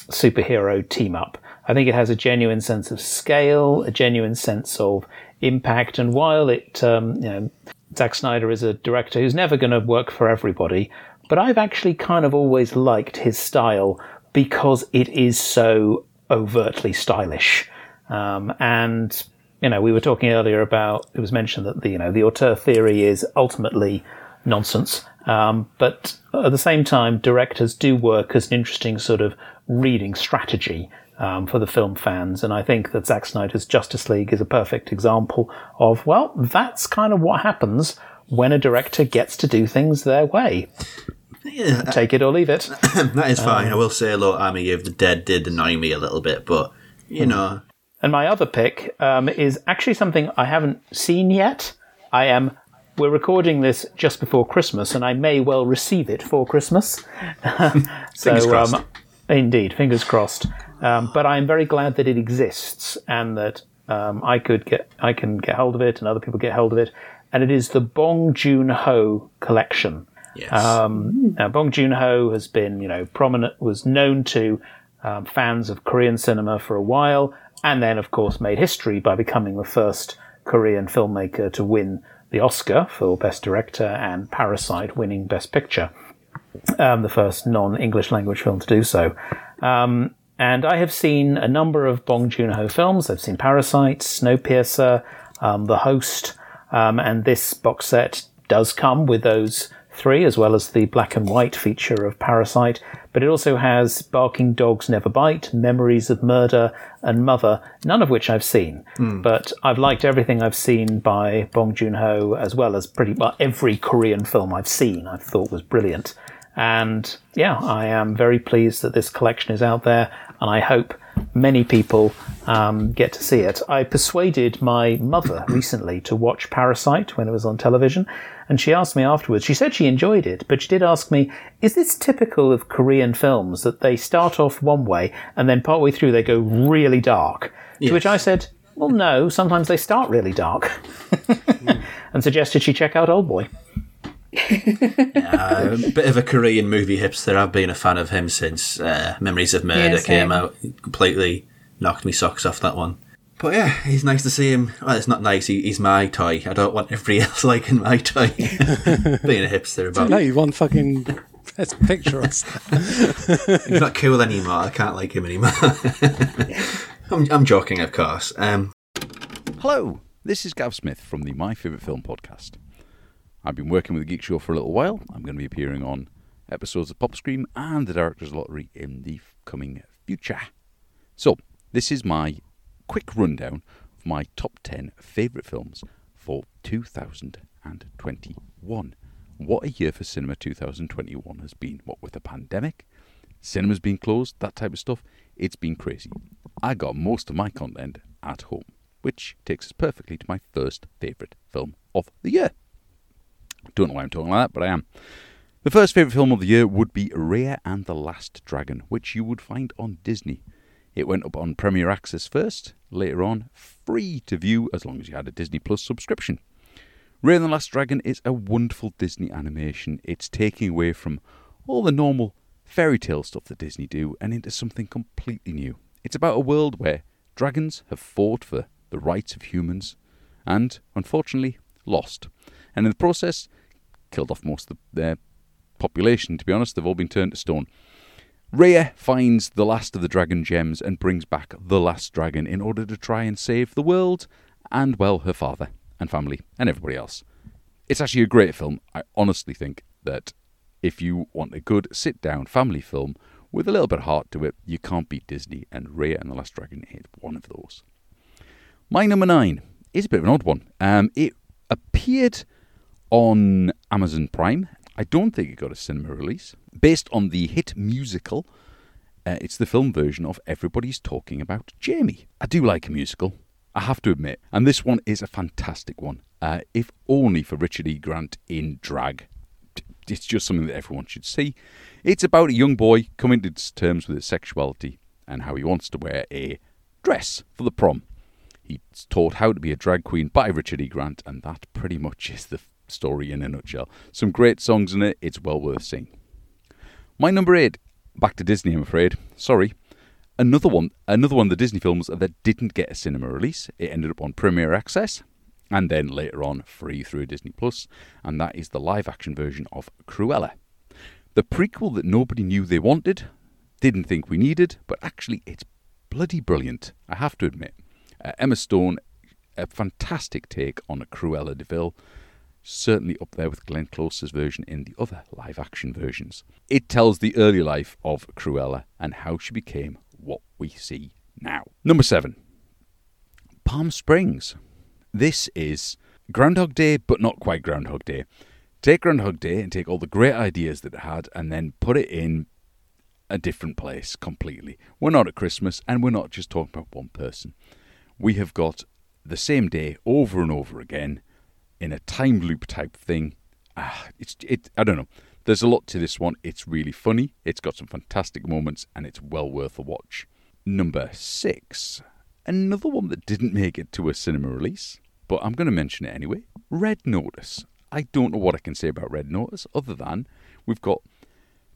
superhero team up. I think it has a genuine sense of scale, a genuine sense of impact, and while it, um, you know, Zack Snyder is a director who's never going to work for everybody, but I've actually kind of always liked his style because it is so overtly stylish. Um, and you know, we were talking earlier about it was mentioned that the you know the auteur theory is ultimately nonsense. Um, but at the same time, directors do work as an interesting sort of reading strategy um, for the film fans. And I think that Zack Snyder's Justice League is a perfect example of, well, that's kind of what happens when a director gets to do things their way. Yeah, Take it or leave it. <clears throat> that is fine. Um, I will say, look, Army of the Dead did annoy me a little bit, but Hmm. you know, And my other pick um, is actually something I haven't seen yet. I am. We're recording this just before Christmas, and I may well receive it for Christmas. <laughs> so. Um, indeed, fingers crossed. Um, but I'm very glad that it exists and that um, I could get, I can get hold of it, and other people get hold of it. And it is the Bong Joon Ho collection. yes, Um, now, Bong Joon Ho has been, you know, prominent, was known to um, fans of Korean cinema for a while, and then, of course, made history by becoming the first Korean filmmaker to win the Oscar for Best Director and Parasite winning Best Picture, um, the first non-English language film to do so. Um, and I have seen a number of Bong Joon Ho films. I've seen Parasite, Snowpiercer, um, The Host, um, and this box set does come with those three, as well as the black and white feature of Parasite. But it also has Barking Dogs Never Bite, Memories of Murder, and Mother, none of which I've seen. But I've liked everything I've seen by Bong Joon Ho, as well as pretty well every Korean film I've seen. I've thought was brilliant. And yeah, I am very pleased that this collection is out there, and I hope many people um, get to see it. I persuaded my mother recently to watch Parasite when it was on television, and she asked me afterwards. She said she enjoyed it, but she did ask me, "Is this typical of Korean films that they start off one way and then partway through they go really dark?" To which I said, "Well, no. Sometimes they start really dark," <laughs> and suggested she check out Old Boy. A bit of a Korean movie hipster. I've been a fan of him since uh, Memories of Murder Yeah, came out. Completely knocked me socks off that one. But yeah, he's nice to see him. Well, it's not nice. He, he's my toy. I don't want everybody <laughs> else liking my toy. <laughs> Being a hipster about No, you won fucking best picture. Us. <laughs> he's not cool anymore. I can't like him anymore. I'm, I'm joking, of course. Um, Hello, this is Gav Smith from the My Favourite Film podcast. I've been working with the Geek Show for a little while. I'm going to be appearing on episodes of Pop Screen and the Director's Lottery in the coming future. So, this is my quick rundown of my top 10 favourite films for 2021. What a year for cinema 2021 has been. What with the pandemic, cinemas being closed, that type of stuff, it's been crazy. I got most of my content at home, which takes us perfectly to my first favourite film of the year. Don't know why I'm talking like that, but I am. The first favourite film of the year would be Raya and the Last Dragon, which you would find on Disney. It went up on Premier Access first, later on free to view as long as you had a Disney Plus subscription. Raya and the Last Dragon is a wonderful Disney animation. It's taking away from all the normal fairy tale stuff that Disney do and into something completely new. It's about a world where dragons have fought for the rights of humans and, unfortunately, lost. And in the process, killed off most of their population, to be honest. They've all been turned to stone. Raya finds the last of the dragon gems and brings back the last dragon in order to try and save the world and, well, her father and family and everybody else. It's actually a great film. I honestly think that if you want a good sit down family film with a little bit of heart to it, you can't beat Disney, and Raya and the Last Dragon is one of those. My number nine is a bit of an odd one. Um, it appeared on Amazon Prime. I don't think it got a cinema release. Based on the hit musical, uh, it's the film version of Everybody's Talking About Jamie. I do like a musical, I have to admit, and this one is a fantastic one. Uh, if only for Richard E. Grant in drag. It's just something that everyone should see. It's about a young boy coming to terms with his sexuality and how he wants to wear a dress for the prom. He's taught how to be a drag queen by Richard E. Grant, and that pretty much is the story in a nutshell. Some great songs in it, it's well worth seeing. My number eight, back to Disney, I'm afraid. Sorry. Another one, another one of the Disney films that didn't get a cinema release. It ended up on Premier Access, and then later on free through Disney Plus, and that is the live-action version of Cruella, the prequel that nobody knew they wanted, didn't think we needed, but actually it's bloody brilliant. I have to admit. Uh, Emma Stone, a fantastic take on a Cruella de Vil, certainly up there with Glenn Close's version in the other live action versions. It tells the early life of Cruella and how she became what we see now. Number seven, Palm Springs. This is Groundhog Day, but not quite Groundhog Day. Take Groundhog Day and take all the great ideas that it had and then put it in a different place completely. We're not at Christmas and we're not just talking about one person. We have got the same day over and over again in a time loop type thing. Ah, it's it. I don't know. There's a lot to this one. It's really funny. It's got some fantastic moments, and it's well worth a watch. Number six, another one that didn't make it to a cinema release, but I'm going to mention it anyway. Red Notice. I don't know what I can say about Red Notice other than we've got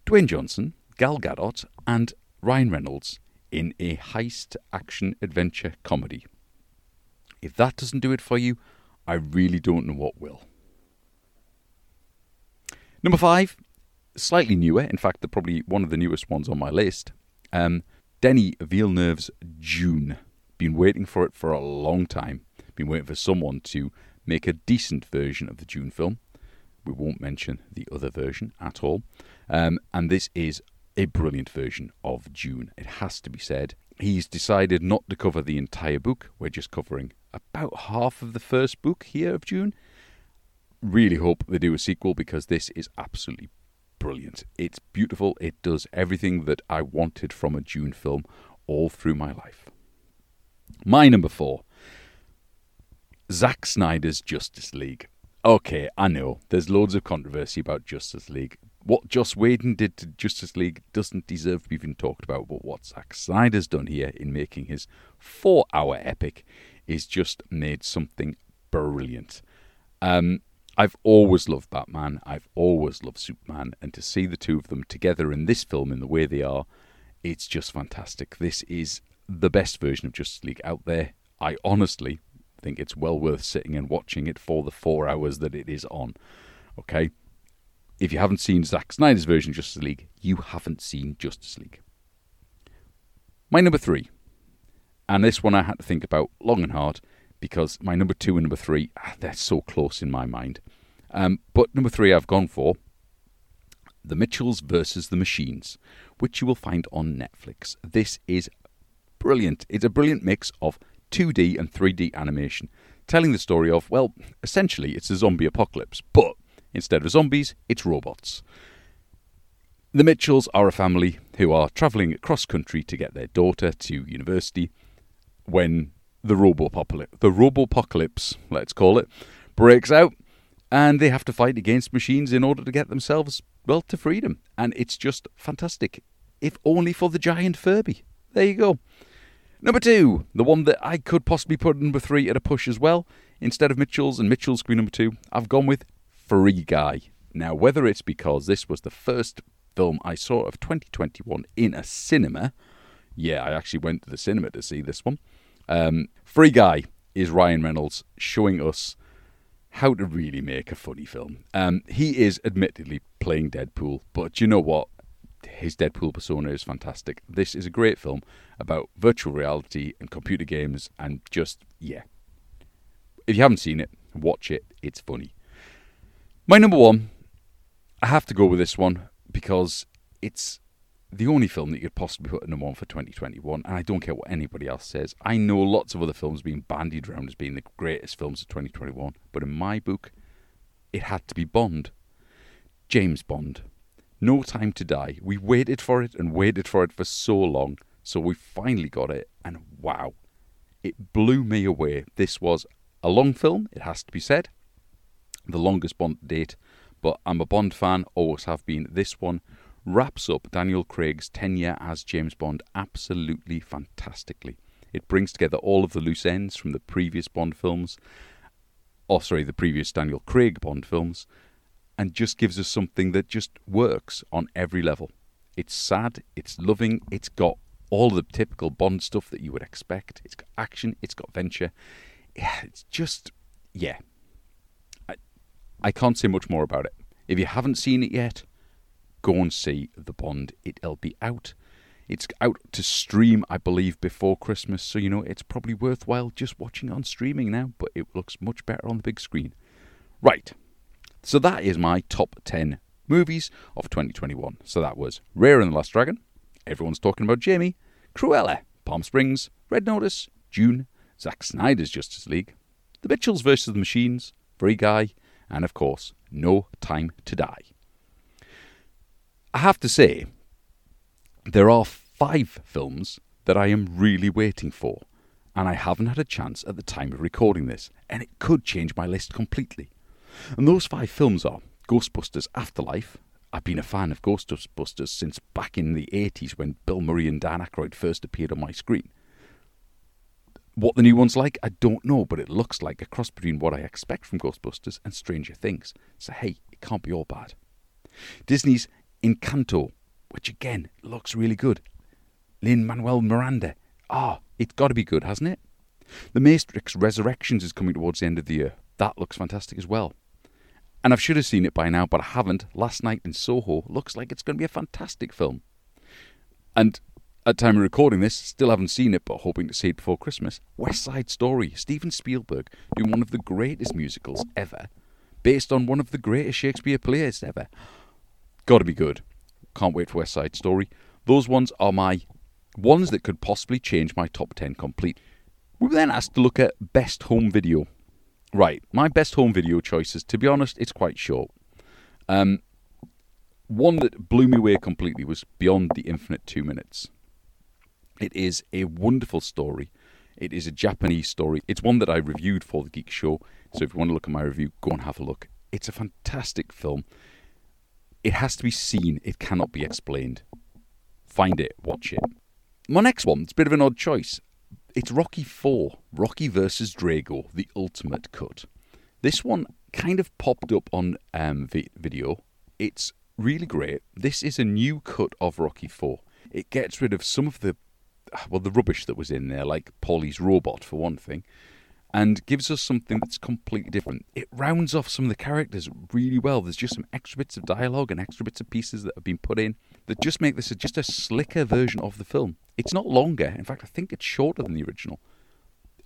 Dwayne Johnson, Gal Gadot, and Ryan Reynolds in a heist action adventure comedy. If that doesn't do it for you, I really don't know what will. Number five, slightly newer. In fact, they're probably one of the newest ones on my list. Um, Denis Villeneuve's Dune. Been waiting for it for a long time. Been waiting for someone to make a decent version of the Dune film. We won't mention the other version at all. Um, and this is a brilliant version of Dune. It has to be said. He's decided not to cover the entire book. We're just covering about half of the first book here of Dune. Really hope they do a sequel because this is absolutely brilliant. It's beautiful. It does everything that I wanted from a Dune film all through my life. My number four Zack Snyder's Justice League. Okay, I know there's loads of controversy about Justice League. What Joss Whedon did to Justice League doesn't deserve to be even talked about, but what Zack Snyder's done here in making his four hour epic is just made something brilliant. Um, I've always loved Batman. I've always loved Superman. And to see the two of them together in this film in the way they are, it's just fantastic. This is the best version of Justice League out there. I honestly think it's well worth sitting and watching it for the four hours that it is on. Okay? If you haven't seen Zack Snyder's version of Justice League, you haven't seen Justice League. My number three And this one I had to think about long and hard because my number two and number three, ah, they're so close in my mind. Um, but number three, I've gone for The Mitchells versus the Machines, which you will find on Netflix. This is brilliant. It's a brilliant mix of 2D and 3D animation, telling the story of, well, essentially it's a zombie apocalypse, but instead of zombies, it's robots. The Mitchells are a family who are travelling across country to get their daughter to university when the robopocalypse, the robopocalypse, let's call it, breaks out, and they have to fight against machines in order to get themselves well to freedom. And it's just fantastic, if only for the giant Furby. There you go. Number two, the one that I could possibly put number three at a push as well. Instead of Mitchell's and Mitchell's Queen number two, I've gone with Free Guy. Now, whether it's because this was the first film I saw of 2021 in a cinema, yeah, I actually went to the cinema to see this one. Um, Free Guy is Ryan Reynolds showing us how to really make a funny film. Um, he is admittedly playing Deadpool, but you know what? His Deadpool persona is fantastic. This is a great film about virtual reality and computer games, and just, yeah. If you haven't seen it, watch it. It's funny. My number one, I have to go with this one because it's the only film that you could possibly put at number one for 2021, and I don't care what anybody else says. I know lots of other films being bandied around as being the greatest films of 2021, but in my book, it had to be Bond. James Bond. No Time to Die. We waited for it and waited for it for so long, so we finally got it, and wow, it blew me away. This was a long film, it has to be said, the longest Bond date, but I'm a Bond fan, always have been. This one wraps up Daniel Craig's tenure as James Bond absolutely fantastically. It brings together all of the loose ends from the previous Bond films, or sorry, the previous Daniel Craig Bond films, and just gives us something that just works on every level. It's sad, it's loving, it's got all the typical Bond stuff that you would expect. It's got action, it's got venture. It's just, yeah. I, can't say much more about it. If you haven't seen it yet, go and see The Bond. It'll be out. It's out to stream, I believe, before Christmas, so you know it's probably worthwhile just watching on streaming now, but it looks much better on the big screen. Right, so that is my top 10 movies of 2021. So that was Raya and the Last Dragon, Everyone's Talking About Jamie, Cruella, Palm Springs, Red Notice, Dune, Zack Snyder's Justice League, The Mitchells vs. the Machines, Free Guy, and of course, No Time to Die. I have to say, there are five films that I am really waiting for, and I haven't had a chance at the time of recording this, and it could change my list completely. And those five films are Ghostbusters Afterlife. I've been a fan of Ghostbusters since back in the 80s when Bill Murray and Dan Aykroyd first appeared on my screen. What the new one's like, I don't know, but it looks like a cross between what I expect from Ghostbusters and Stranger Things. So, hey, it can't be all bad. Disney's Encanto, which again looks really good. Lin Manuel Miranda. Ah, it's got to be good, hasn't it? The Matrix Resurrections is coming towards the end of the year. That looks fantastic as well. And I should have seen it by now, but I haven't. Last Night in Soho looks like it's going to be a fantastic film. And at time of recording this, still haven't seen it, but hoping to see it before Christmas. West Side Story, Steven Spielberg doing one of the greatest musicals ever, based on one of the greatest Shakespeare plays ever. Got to be good. Can't wait for West Side Story. Those ones are my ones that could possibly change my top 10 complete. We were then asked to look at best home video. Right, my best home video choices, to be honest, it's quite short. Um, one that blew me away completely was Beyond the Infinite Two Minutes. It is a wonderful story. It is a Japanese story. It's one that I reviewed for the Geek Show. So if you want to look at my review, go and have a look. It's a fantastic film. It has to be seen, it cannot be explained. Find it, watch it. My next one, it's a bit of an odd choice. It's Rocky 4, Rocky versus Drago, the ultimate cut. This one kind of popped up on um, video. It's really great. This is a new cut of Rocky 4. It gets rid of some of the well, the rubbish that was in there, like Paulie's robot for one thing, and gives us something that's completely different. It rounds off some of the characters really well. There's just some extra bits of dialogue and extra bits of pieces that have been put in that just make this a, just a slicker version of the film. It's not longer. In fact, I think it's shorter than the original.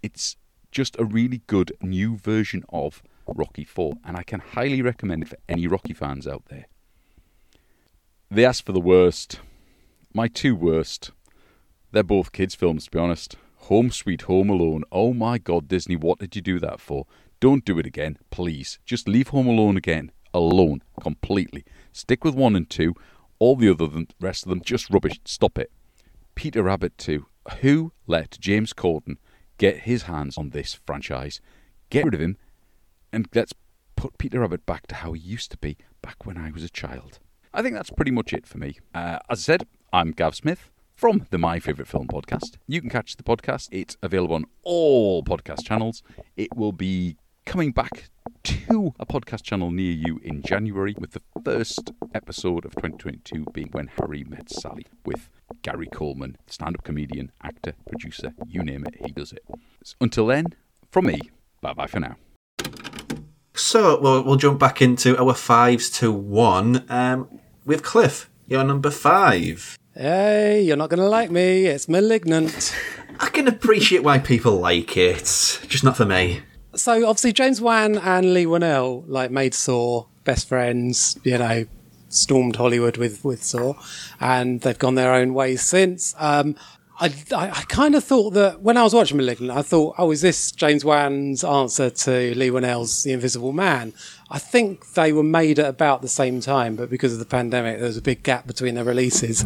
It's just a really good new version of Rocky 4, and I can highly recommend it for any Rocky fans out there. They asked for the worst. My two worst. They're both kids' films, to be honest. Home Sweet Home Alone. Oh my god, Disney, what did you do that for? Don't do it again, please. Just leave Home Alone again. Alone. Completely. Stick with one and two. All the other than rest of them, just rubbish. Stop it. Peter Rabbit 2. Who let James Corden get his hands on this franchise? Get rid of him and let's put Peter Rabbit back to how he used to be back when I was a child. I think that's pretty much it for me. Uh, as I said, I'm Gav Smith from the My Favourite Film podcast. You can catch the podcast. It's available on all podcast channels. It will be coming back to a podcast channel near you in January, with the first episode of 2022 being When Harry Met Sally with Gary Coleman, stand up comedian, actor, producer, you name it, he does it. So until then, from me, bye bye for now. So we'll, we'll jump back into our fives to one um, with Cliff. You're number five. Hey, you're not going to like me. It's Malignant. I can appreciate why people like it, just not for me. So obviously James Wan and Leigh Whannell like made Saw best friends. You know, stormed Hollywood with with Saw, and they've gone their own ways since. Um, I, I, I kind of thought that when I was watching Malignant, I thought, oh, is this James Wan's answer to Leigh Whannell's The Invisible Man? I think they were made at about the same time, but because of the pandemic, there was a big gap between their releases.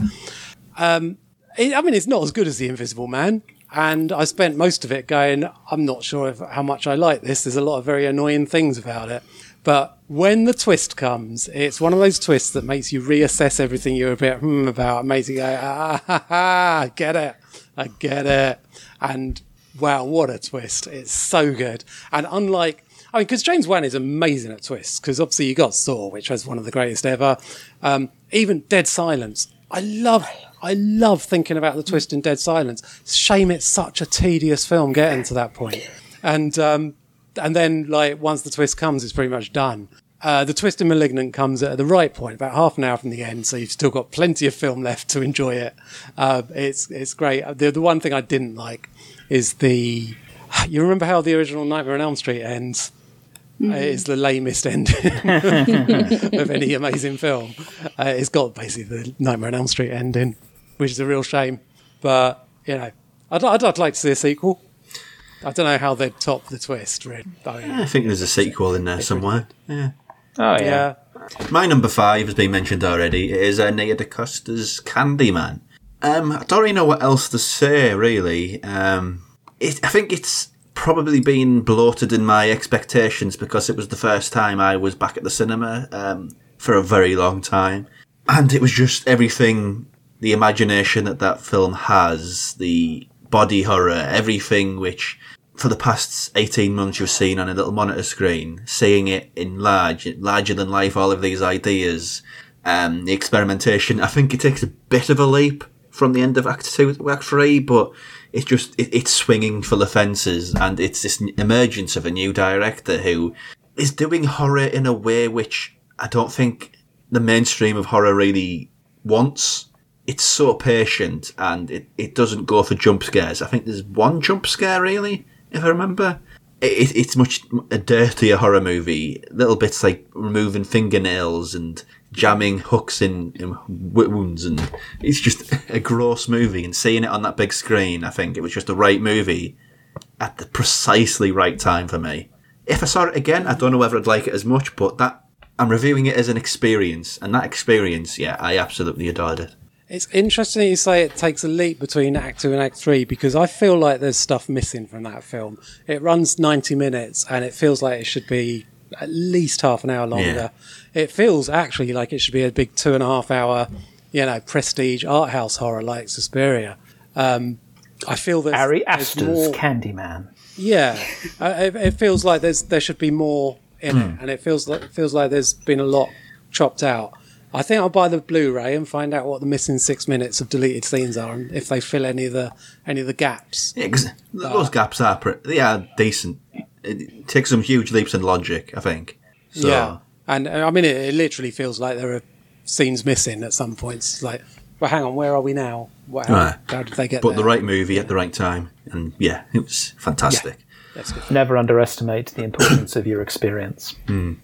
Um, it, I mean, it's not as good as The Invisible Man. And I spent most of it going, I'm not sure if, how much I like this. There's a lot of very annoying things about it. But when the twist comes, it's one of those twists that makes you reassess everything you're a bit hmm about. It makes you go, ah, ha, ha, I get it. I get it. And wow, what a twist. It's so good. And unlike, I mean, because James Wan is amazing at twists, because obviously you got Saw, which was one of the greatest ever. Um, even Dead Silence. I love, I love thinking about the twist in Dead Silence. Shame it's such a tedious film getting to that point. And, um, and then like once the twist comes, it's pretty much done. Uh, the twist in Malignant comes at the right point, about half an hour from the end, so you've still got plenty of film left to enjoy it. Uh, it's it's great. The the one thing I didn't like is the. You remember how the original Nightmare on Elm Street ends? Uh, it's the lamest ending <laughs> of any amazing film. Uh, it's got basically the Nightmare on Elm Street ending, which is a real shame. But you know, I'd, I'd, I'd like to see a sequel. I don't know how they'd top the twist. Really. I mean, I think there's a sequel in there somewhere. Yeah. Oh yeah. yeah. My number five has been mentioned already. It is uh, Nia DaCosta's Candyman. Um, I don't really know what else to say, really. Um, it, I think it's probably been bloated in my expectations because it was the first time I was back at the cinema um, for a very long time. And it was just everything, the imagination that that film has, the body horror, everything which for the past 18 months you've seen on a little monitor screen, seeing it in large, larger than life, all of these ideas, um, the experimentation. I think it takes a bit of a leap from the end of Act 2 to Act 3, but it's just, it, it's swinging for the fences and it's this emergence of a new director who is doing horror in a way which I don't think the mainstream of horror really wants. It's so patient and it, it doesn't go for jump scares. I think there's one jump scare really if I remember. It, it's much a dirtier horror movie. Little bits like removing fingernails and jamming hooks in, in wounds, and it's just <laughs> a gross movie. And seeing it on that big screen, I think it was just the right movie at the precisely right time for me. If I saw it again, I don't know whether I'd like it as much, but that I'm reviewing it as an experience, and that experience, yeah, I absolutely adored it. It's interesting you say it takes a leap between Act Two and Act Three because I feel like there's stuff missing from that film. It runs 90 minutes and it feels like it should be at least half an hour longer. It feels actually like it should be a big two and a half hour, you know, prestige art house horror like Suspiria. Um, I feel that Ari there's Aster's more. Candyman. Yeah, uh, it, it feels like there's there should be more in it, and it feels like it feels like there's been a lot chopped out. I think I'll buy the Blu-ray and find out what the missing six minutes of deleted scenes are, and if they fill any of the any of the gaps. Yeah, 'cause those gaps are pre- they are decent it takes some huge leaps in logic. I think. So, Yeah, and uh, I mean, it, it literally feels like there are scenes missing at some points. It's like, well, hang on, where are we now? What, how, Right. how did they get But there? the right movie at the right time, and yeah, it was fantastic. That's good. Never underestimate the importance of your experience.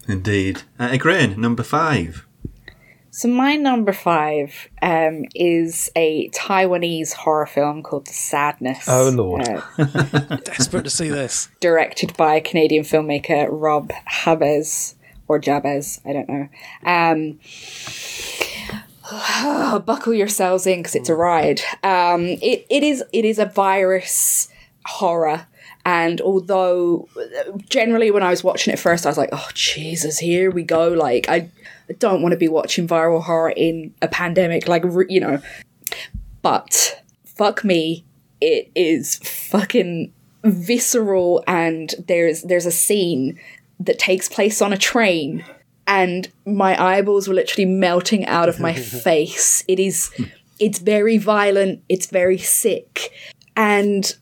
Indeed. Uh, Ygraine, number five. So my number five um, is a Taiwanese horror film called The Sadness. Oh, Lord. uh, <laughs> Desperate to see this. directed by Canadian filmmaker Rob Habez or Jabbaz, I don't know. Um, <sighs> buckle yourselves in because it's a ride. Um, it, it is it is a virus horror. And although generally when I was watching it first, I was like, "Oh Jesus, here we go!" Like I, I don't want to be watching viral horror in a pandemic, like you know. But fuck me, it is fucking visceral and there's there's a scene that takes place on a train and my eyeballs were literally melting out of my <laughs> face. It is it's very violent it's very sick. And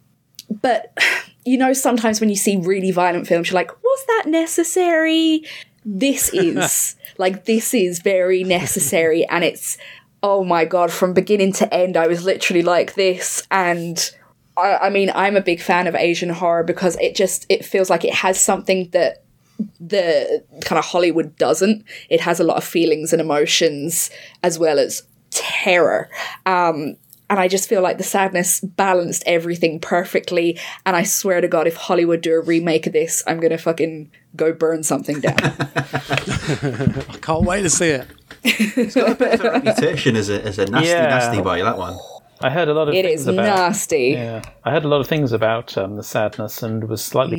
but you know sometimes when you see really violent films you're like was that necessary? This <laughs> is like this is very <laughs> necessary and it's oh my god from beginning to end i was literally like this. And I, I mean i'm a big fan of asian horror because it just it feels like it has something that the kind of hollywood doesn't. It has a lot of feelings and emotions as well as terror. Um and I just feel like the sadness balanced everything perfectly. And I swear to God, if Hollywood do a remake of this, I'm gonna fucking go burn something down. <laughs> I can't wait to see it. It's got a bit of a reputation as a, as a nasty, Yeah. nasty boy, that one. I heard a lot of it things is about. nasty. Yeah, I heard a lot of things about um, the sadness and was slightly.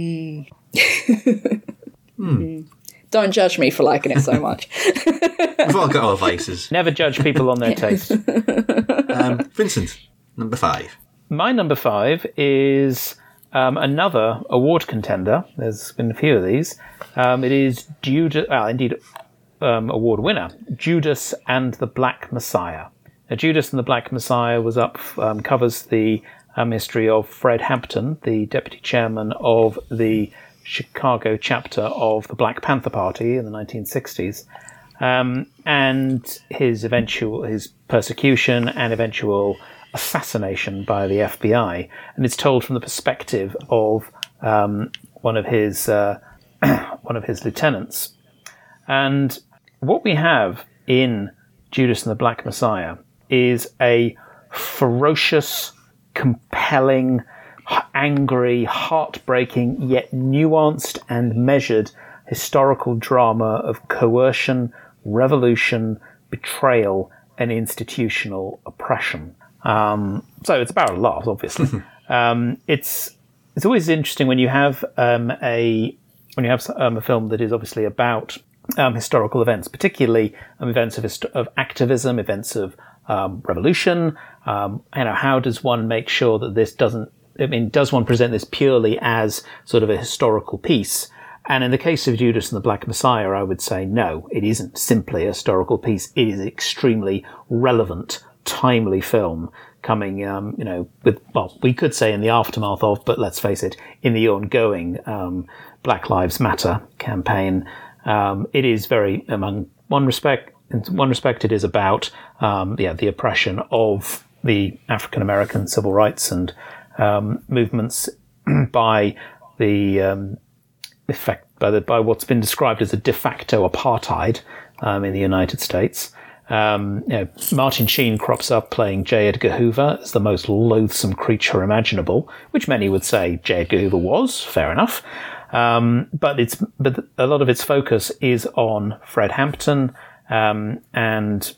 Mm. Hmm. Mm. Don't judge me for liking it so <laughs> much. We've all got our vices. Never judge people on their taste. Um, Vincent, number five. My number five is um, another award contender. There's been a few of these. Um, it is Judas, well, indeed, um, award winner, Judas and the Black Messiah. Now, Judas and the Black Messiah was up, um, covers the um, history of Fred Hampton, the deputy chairman of the Chicago chapter of the Black Panther Party in the 1960s um, and his eventual his persecution and eventual assassination by the FBI, and it's told from the perspective of um, one of his uh, <clears throat> one of his lieutenants. And what we have in Judas and the Black Messiah is a ferocious, compelling, angry, heartbreaking, yet nuanced and measured historical drama of coercion, revolution, betrayal, and institutional oppression. Um, so it's about a lot, obviously. <laughs> um, it's it's always interesting when you have um, a when you have um, a film that is obviously about um, historical events, particularly um, events of hist- of activism, events of um, revolution. Um, you know, how does one make sure that this doesn't? I mean, does one present this purely as sort of a historical piece? And in the case of Judas and the Black Messiah, I would say no, it isn't simply a historical piece. It is an extremely relevant, timely film coming, um, you know, with, well, we could say in the aftermath of, but let's face it, in the ongoing um, Black Lives Matter campaign. Um, it is very, among one respect, in one respect, it is about, um, yeah, the oppression of the African American civil rights and um, movements <clears throat> by the um, effect by the by what's been described as a de facto apartheid um, in the United States. Um, you know, Martin Sheen crops up playing J. Edgar Hoover as the most loathsome creature imaginable, which many would say J. Edgar Hoover was. Fair enough. Um, but it's but a lot of its focus is on Fred Hampton um, and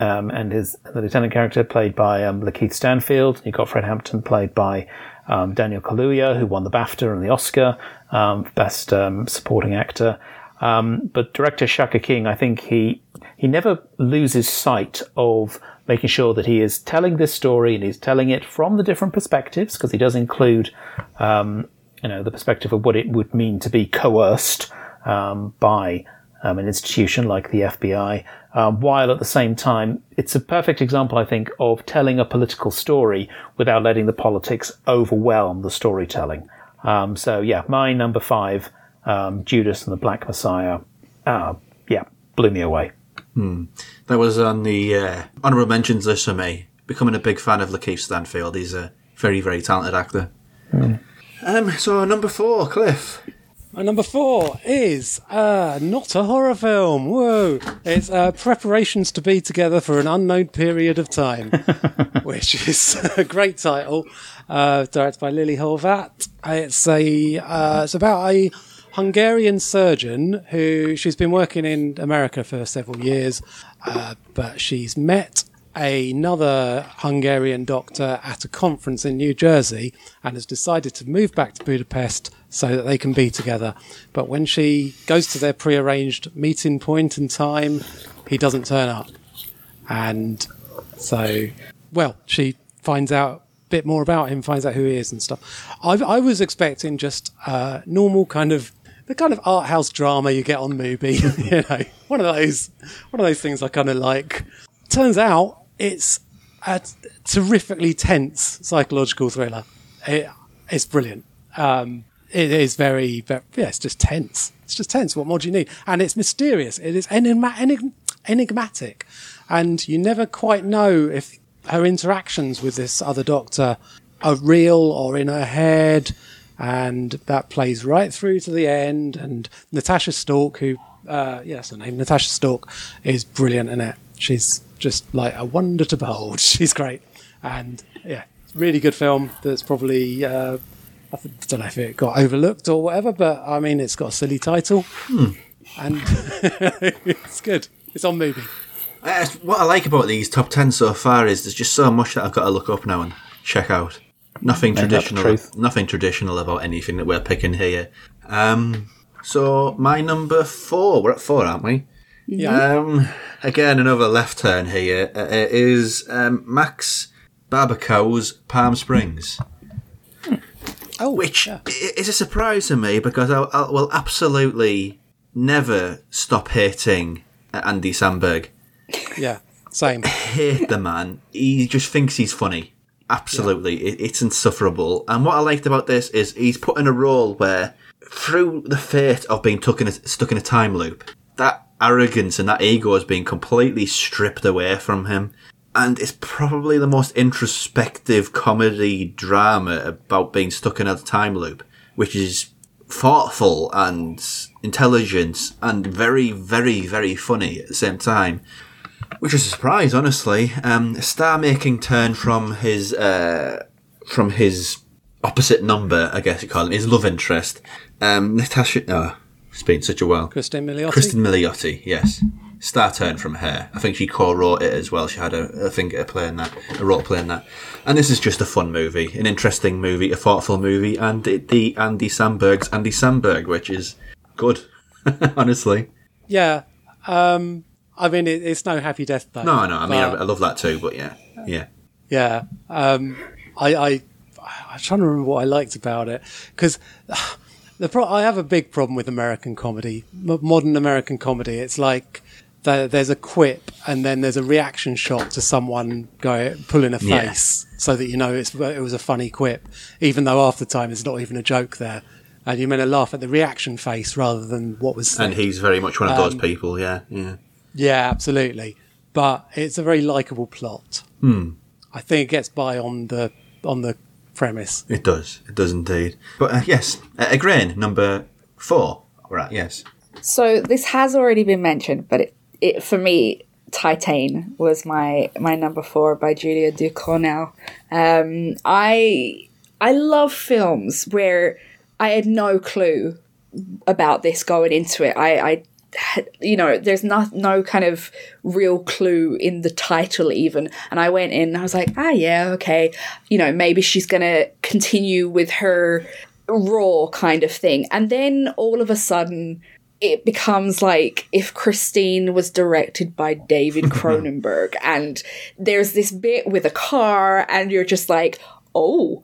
um, and his the lieutenant character played by um, Lakeith Stanfield. You got Fred Hampton played by um, Daniel Kaluuya, who won the BAFTA and the Oscar um, best um, supporting actor. Um, but director Shaka King, I think he he never loses sight of making sure that he is telling this story and he's telling it from the different perspectives because he does include um, you know the perspective of what it would mean to be coerced um, by an institution like the FBI, um, while at the same time, it's a perfect example, I think, of telling a political story without letting the politics overwhelm the storytelling. Um, so yeah, my number five, um, Judas and the Black Messiah. Uh, yeah, blew me away. That was on the uh, honourable mentions list for me. Becoming a big fan of Lakeith Stanfield. He's a very, very talented actor. Um, so number four, Cliff. My number four is uh, not a horror film. Whoa! It's uh, preparations to be together for an unknown period of time, <laughs> which is a great title. Uh, directed by Lili Horvát. It's a uh, it's about a Hungarian surgeon who she's been working in America for several years, uh, but she's met another Hungarian doctor at a conference in New Jersey and has decided to move back to Budapest so that they can be together. But when she goes to their prearranged meeting point and time, he doesn't turn up. And so, well, she finds out a bit more about him, finds out who he is and stuff. I, I was expecting just uh, normal kind of the kind of art house drama you get on movie, <laughs> you know, one of those, one of those things I kind of like. Turns out it's a terrifically tense psychological thriller. It, it's brilliant. Um, it is very, very, yeah, it's just tense. It's just tense. What more do you need? And it's mysterious. It is enigma- enig- enigmatic. And you never quite know if her interactions with this other doctor are real or in her head. And that plays right through to the end. And Natasha Stork, who, uh, that's her name, Natasha Stork, is brilliant in it. She's just like a wonder to behold. <laughs> She's great. And yeah, really good film that's probably, uh, I don't know if it got overlooked or whatever, but I mean, it's got a silly title. And <laughs> it's good. It's on movie. Uh, what I like about these top 10 so far is there's just so much that I've got to look up now and check out. Nothing Find out the traditional, nothing traditional about anything that we're picking here. Um, so my number four, we're at four, aren't we? Yeah. Um, again, another left turn here uh, uh, is um, Max Barbakow's Palm Springs, oh, which yeah. is a surprise to me because I, I will absolutely never stop hating Andy Samberg. Yeah. Same. <laughs> hate the man. He just thinks he's funny. Absolutely, it, it's insufferable. And what I liked about this is he's put in a role where, through the fate of being stuck in a, stuck in a time loop, that arrogance and that ego is being completely stripped away from him. And it's probably the most introspective comedy drama about being stuck in a time loop, which is thoughtful and intelligent and very, very, very funny at the same time which is a surprise, honestly. Um, a star-making turn from his uh, from his opposite number, I guess you call him, his love interest, um, Natasha. Oh, it's been such a while. Kristen Milioti. Kristen Milioti, yes. Star turn from her. I think she co-wrote it as well. She had a, a finger to play that, a role playing that. And this is just a fun movie, an interesting movie, a thoughtful movie, and it, the Andy Samberg's Andy Samberg, which is good, <laughs> honestly. Yeah. Um, I mean, it, it's no happy death though. No, no, I mean, I, I love that too, but yeah, yeah. Yeah. Um, I, I, I'm trying to remember what I liked about it because <sighs> the pro- I have a big problem with American comedy, modern American comedy. It's like there, there's a quip and then there's a reaction shot to someone go pulling a Yeah. face so that you know it's, it was a funny quip, even though half the time it's not even a joke there. And you're meant to laugh at the reaction face rather than what was said. And he's very much one of those Um, people, yeah, yeah. Yeah, absolutely. But it's a very likable plot. Hmm. I think it gets by on the on the premise. It does, it does indeed. But uh, yes, uh, Ygraine, number four. Right, yes. So this has already been mentioned, but it, it for me, Titane was my my number four by Julia Ducournau. Um, I I love films where I had no clue about this going into it. I, I you know, there's not no kind of real clue in the title even. And I went in and I was like, ah, yeah, okay. You know, maybe she's gonna continue with her raw kind of thing. And then all of a sudden, it becomes like if Christine was directed by David <laughs> Cronenberg, and there's this bit with a car, and you're just like, oh,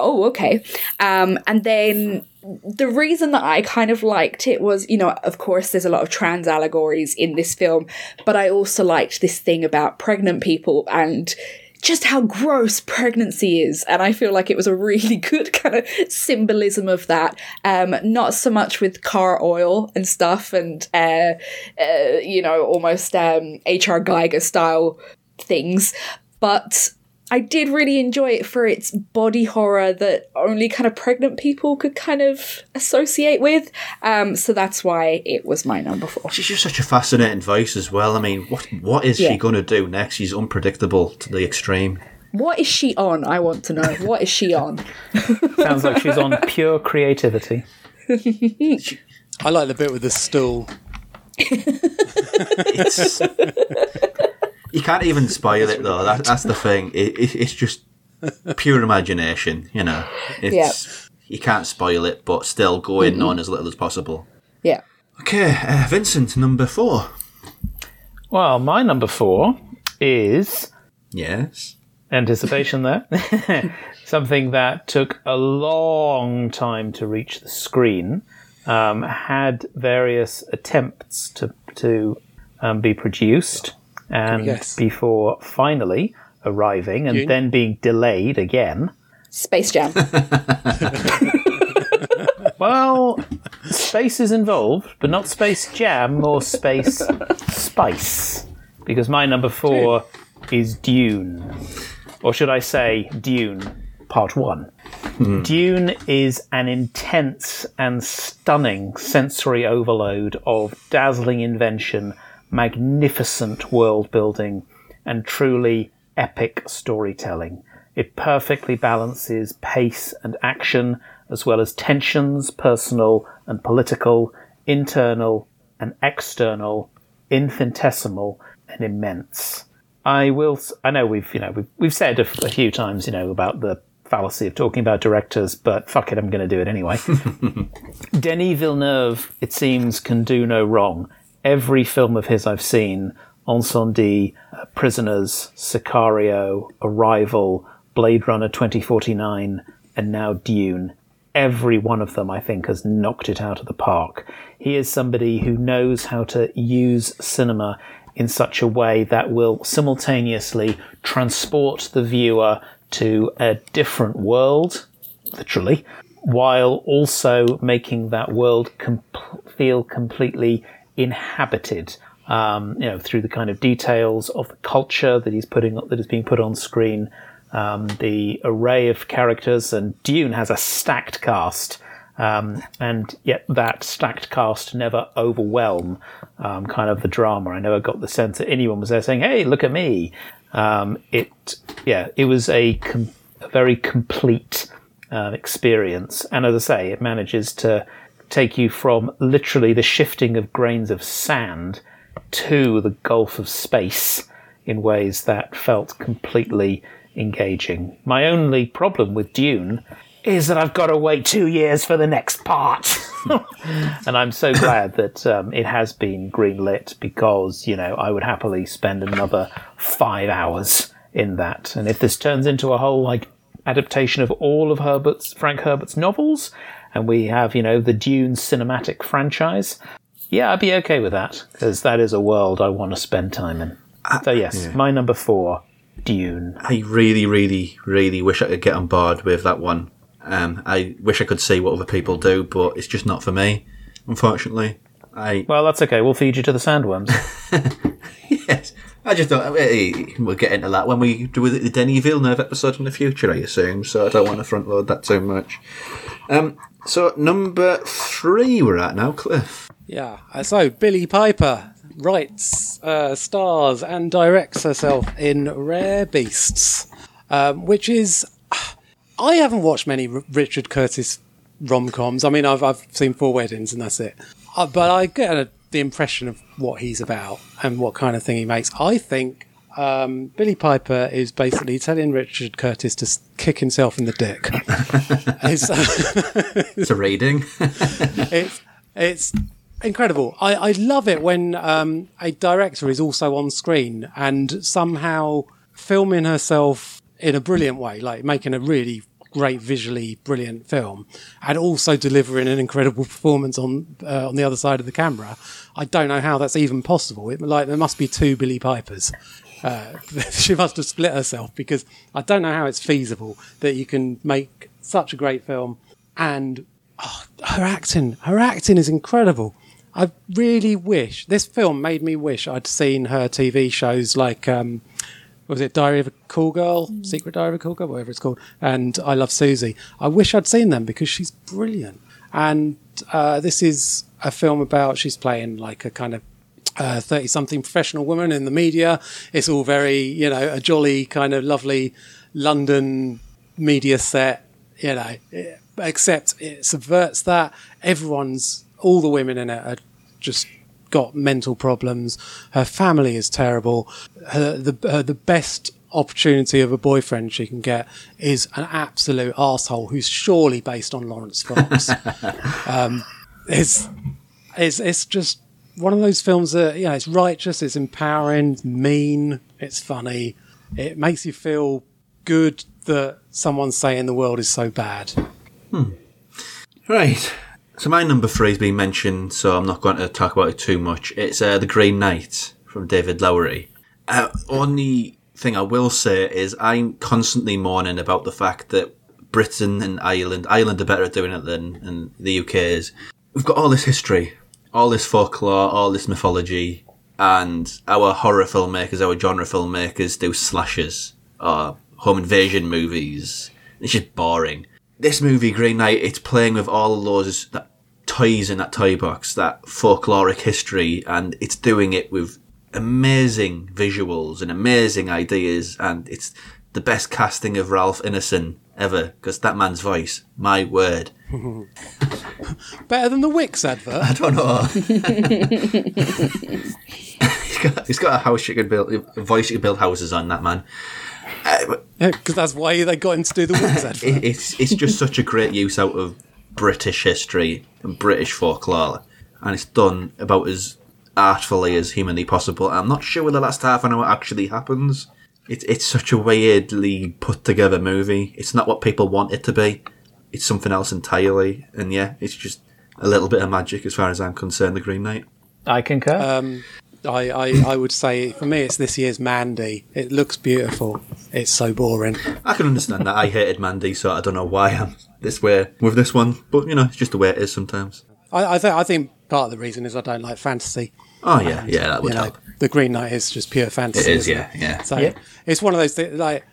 oh, okay. Um, and then the reason that I kind of liked it was, you know, of course, there's a lot of trans allegories in this film, but I also liked this thing about pregnant people and just how gross pregnancy is. And I feel like it was a really <laughs> good kind of symbolism of that. Um, not so much with car oil and stuff and, uh, uh, you know, almost um, H.R. Giger style things, but I did really enjoy it for its body horror that only kind of pregnant people could kind of associate with. Um, so that's why it was my number four. She's just such a fascinating voice as well. I mean, what what is Yeah. she going to do next? She's unpredictable to the extreme. What is she on? I want to know. What is she on? <laughs> Sounds like she's on pure creativity. I like the bit with the stool. <laughs> It's you can't even spoil it though. That, that's the thing. It, it, it's just pure imagination. You know, it's you can't spoil it, but still go in on as little as possible. Yeah. Okay, uh, Vincent, number four. Well, my number four is Yes. anticipation there. <laughs> Something that took a long time to reach the screen, um, had various attempts to to um, be produced, and Yes. before finally arriving and Dune? then being delayed again. Space Jam. <laughs> <laughs> Well, space is involved, but not space jam or space spice. Because my number four is Dune. Or should I say, Dune Part 1. Hmm. Dune is an intense and stunning sensory overload of dazzling invention, magnificent world building, and truly epic storytelling. It perfectly balances pace and action, as well as tensions, personal and political, internal and external, infinitesimal and immense. I will. I know we've you know we've we've said a, f- a few times you know about the fallacy of talking about directors, but fuck it, I'm going to do it anyway. <laughs> Denis Villeneuve, it seems, can do no wrong. Every film of his I've seen, Incendies, uh, Prisoners, Sicario, Arrival, Blade Runner 2049, and now Dune. Every one of them, I think, has knocked it out of the park. He is somebody who knows how to use cinema in such a way that will simultaneously transport the viewer to a different world, literally, while also making that world feel completely inhabited. Um, you know, through the kind of details of the culture that he's putting that is being put on screen, um, the array of characters, and Dune has a stacked cast. Um, and yet that stacked cast never overwhelm um, kind of the drama. I never got the sense that anyone was there saying, "Hey, look at me." Um, it, yeah, it was a, com- a very complete uh, experience, and as I say, it manages to take you from literally the shifting of grains of sand to the gulf of space in ways that felt completely engaging. My only problem with Dune is that I've got to wait two years for the next part. <laughs> and I'm so glad <laughs> that um, it has been greenlit because, you know, I would happily spend another five hours in that. And if this turns into a whole, like, adaptation of all of Herbert's, Frank Herbert's novels, and we have, you know, the Dune cinematic franchise, yeah, I'd be okay with that because that is a world I want to spend time in. So, yes, my number four, Dune. I really, really, really wish I could get on board with that one. Um, I wish I could see what other people do, but it's just not for me, unfortunately. I Well, that's okay. We'll feed you to the sandworms. <laughs> yes, I just don't. eh, We'll get into that when we do the Denis Villeneuve episode in the future, I assume. So I don't want to front load that too much. Um, so number three, we're at now, Cliff. Yeah. So Billie Piper writes, uh, stars, and directs herself in Rare Beasts, um, which is. I haven't watched many R- Richard Curtis rom coms. I mean, I've I've seen Four Weddings and that's it. Uh, but I get a, the impression of what he's about and what kind of thing he makes. I think um, Billie Piper is basically telling Richard Curtis to kick himself in the dick. <laughs> It's- It's a reading. <laughs> it's it's incredible. I, I love it when um, a director is also on screen and somehow filming herself in a brilliant way, like making a really great visually brilliant film, and also delivering an incredible <laughs> performance on uh, on the other side of the camera. I don't know how that's even possible. It, like there must be two Billie Pipers Uh, <laughs> she must have split herself because I don't know how it's feasible that you can make such a great film and oh, her acting, her acting is incredible. I really wish this film made me wish I'd seen her TV shows like um, was it Diary of a Cool Girl, Secret Diary of a Cool Girl, whatever it's called, and I Love Susie. I wish I'd seen them because she's brilliant. And uh, this is a film about she's playing like a kind of thirty something professional woman in the media. It's all very you know a jolly kind of lovely London media set, you know, except it subverts that. Everyone's all the women in it are just got mental problems. Her family is terrible. Her, the her, the best opportunity of a boyfriend she can get is an absolute asshole who's surely based on Laurence Fox. <laughs> um, it's it's it's just one of those films that you know it's righteous, it's empowering, it's mean, it's funny. It makes you feel good that someone's saying the world is so bad. Right. So my number three has been mentioned, so I'm not going to talk about it too much. It's uh, The Green Knight from David Lowery. Uh, only thing I will say is I'm constantly mourning about the fact that Britain and Ireland, Ireland are better at doing it than, than the UK is. We've got all this history, all this folklore, all this mythology, and our horror filmmakers, our genre filmmakers do slashes or home invasion movies. It's just boring this movie, Green Knight, it's playing with all of those that toys in that toy box, that folkloric history, and it's doing it with amazing visuals and amazing ideas, and it's the best casting of Ralph Ineson ever, because that man's voice, my word. <laughs> Better than the Wickes advert. I don't know. <laughs> he's, got, he's got a house you can build, a voice you can build houses on, that man. Because that's why they got him to do the Wickes advert. it's it's just <laughs> such a great use out of British history and British folklore, and it's done about as artfully as humanly possible. I'm not sure whether that's half an hour actually happens. It's it's such a weirdly put together movie. It's not what people want it to be. It's something else entirely, and yeah, it's just a little bit of magic as far as I'm concerned. The Green Knight. I concur. Um, I, I, I would say for me it's this year's Mandy. It looks beautiful. It's so boring. I can understand that. I hated Mandy, so I don't know why I'm this way with this one. But you know, it's just the way it is sometimes. I, I think I think part of the reason is I don't like fantasy. Oh yeah, yeah, that would You know, help. the Green Knight is just pure fantasy. It is, isn't yeah, yeah. So Yeah. it's one of those things. Like,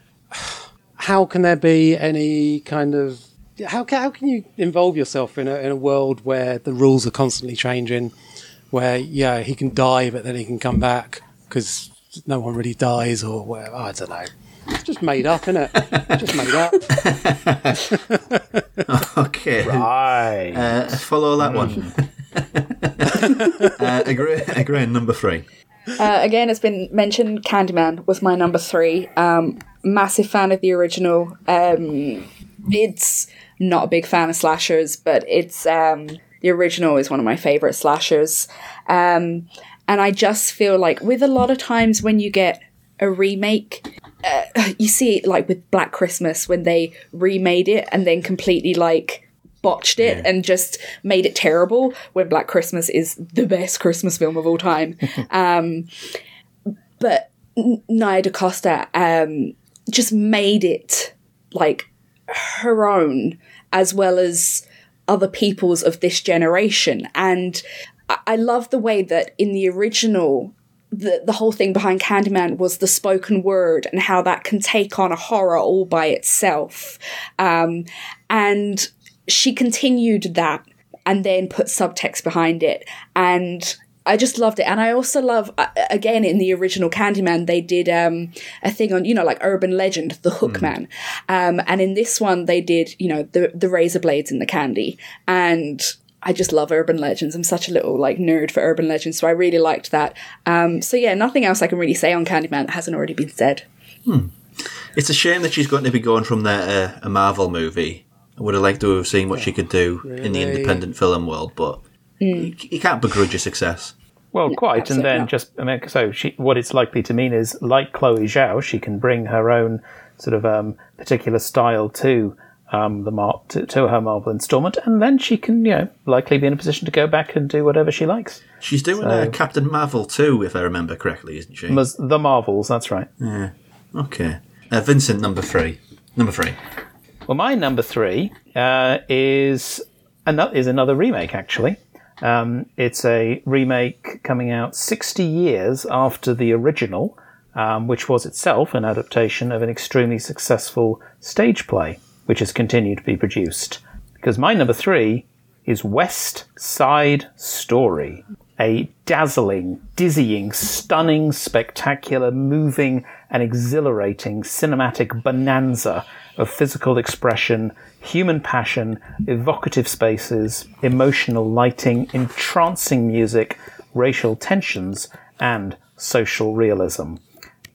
how can there be any kind of how can, how can you involve yourself in a in a world where the rules are constantly changing? Where yeah, he can die, but then he can come back because no one really dies, or whatever. I don't know. It's just made up, isn't it? just made up. <laughs> Okay. right. Uh, follow that one. <laughs> uh, agree, agree. Number three. Uh, again, it's been mentioned. Candyman was my number three. Um, massive fan of the original. Um, it's not a big fan of slashers, but it's um, the original is one of my favorite slashers. Um, and I just feel like with a lot of times when you get a remake, uh, you see it like with Black Christmas when they remade it and then completely like botched it and just made it terrible when Black Christmas is the best Christmas film of all time. <laughs> um, but Nia DaCosta um, just made it like her own as well as other people's of this generation. And I, love the way that in the original, the, the whole thing behind Candyman was the spoken word and how that can take on a horror all by itself. Um, and she continued that and then put subtext behind it. And I just loved it. And I also love, uh, again, in the original Candyman, they did um, a thing on, you know, like urban legend, the Hookman. Um, and in this one, they did, you know, the, the razor blades in the candy. And I just love urban legends. I'm such a little like nerd for urban legends, so I really liked that. Um, so yeah, nothing else I can really say on Candyman that hasn't already been said. It's a shame that she's going to be going from there uh, a Marvel movie. I would have liked to have seen what she could do in the independent film world, but you, you can't begrudge a success. Well, quite, and then not. just I mean, so she, what it's likely to mean is, like Chloe Zhao, she can bring her own sort of um, particular style to um, the Mar- to, to her Marvel installment, and then she can, you know, likely be in a position to go back and do whatever she likes. She's doing uh, Captain Marvel too, if I remember correctly, isn't she? Mas- The Marvels, that's right. Yeah. Okay. Uh, Vincent, number three. Number three. Well, my number three uh, is another is another remake. Actually, um, it's a remake coming out sixty years after the original, um, which was itself an adaptation of an extremely successful stage play, which has continued to be produced. Because my number three is West Side Story, a dazzling, dizzying, stunning, spectacular, moving, and exhilarating cinematic bonanza of physical expression, human passion, evocative spaces, emotional lighting, entrancing music, racial tensions, and social realism.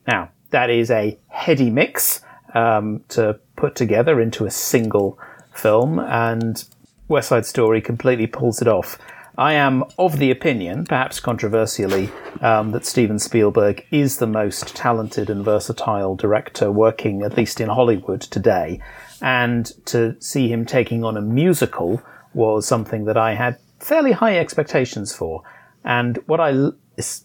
Now, that is a heady mix um, to put together into a single film, and West Side Story completely pulls it off. I am of the opinion, perhaps controversially, um, that Steven Spielberg is the most talented and versatile director working, at least in Hollywood today. And to see him taking on a musical was something that I had fairly high expectations for. And what I,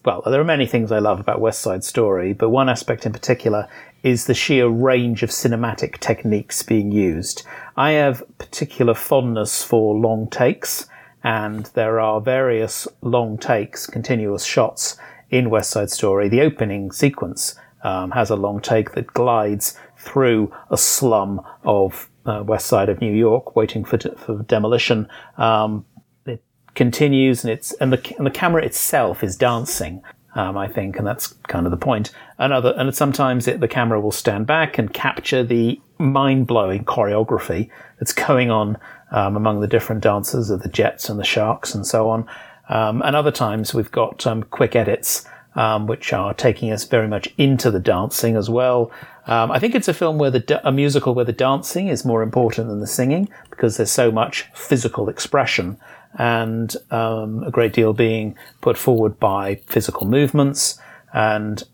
well, there are many things I love about West Side Story, but one aspect in particular is the sheer range of cinematic techniques being used. I have particular fondness for long takes and there are various long takes, continuous shots in West Side Story. The opening sequence um, has a long take that glides through a slum of uh, west side of New York, waiting for, for demolition. Um, it continues, and it's and the and the camera itself is dancing. Um, I think, and that's kind of the point. Another, and sometimes it, the camera will stand back and capture the mind-blowing choreography that's going on um, among the different dancers of the Jets and the Sharks and so on. Um, and other times we've got um, quick edits, um, which are taking us very much into the dancing as well. Um, I think it's a film where the a musical where the dancing is more important than the singing because there's so much physical expression and um, a great deal being put forward by physical movements and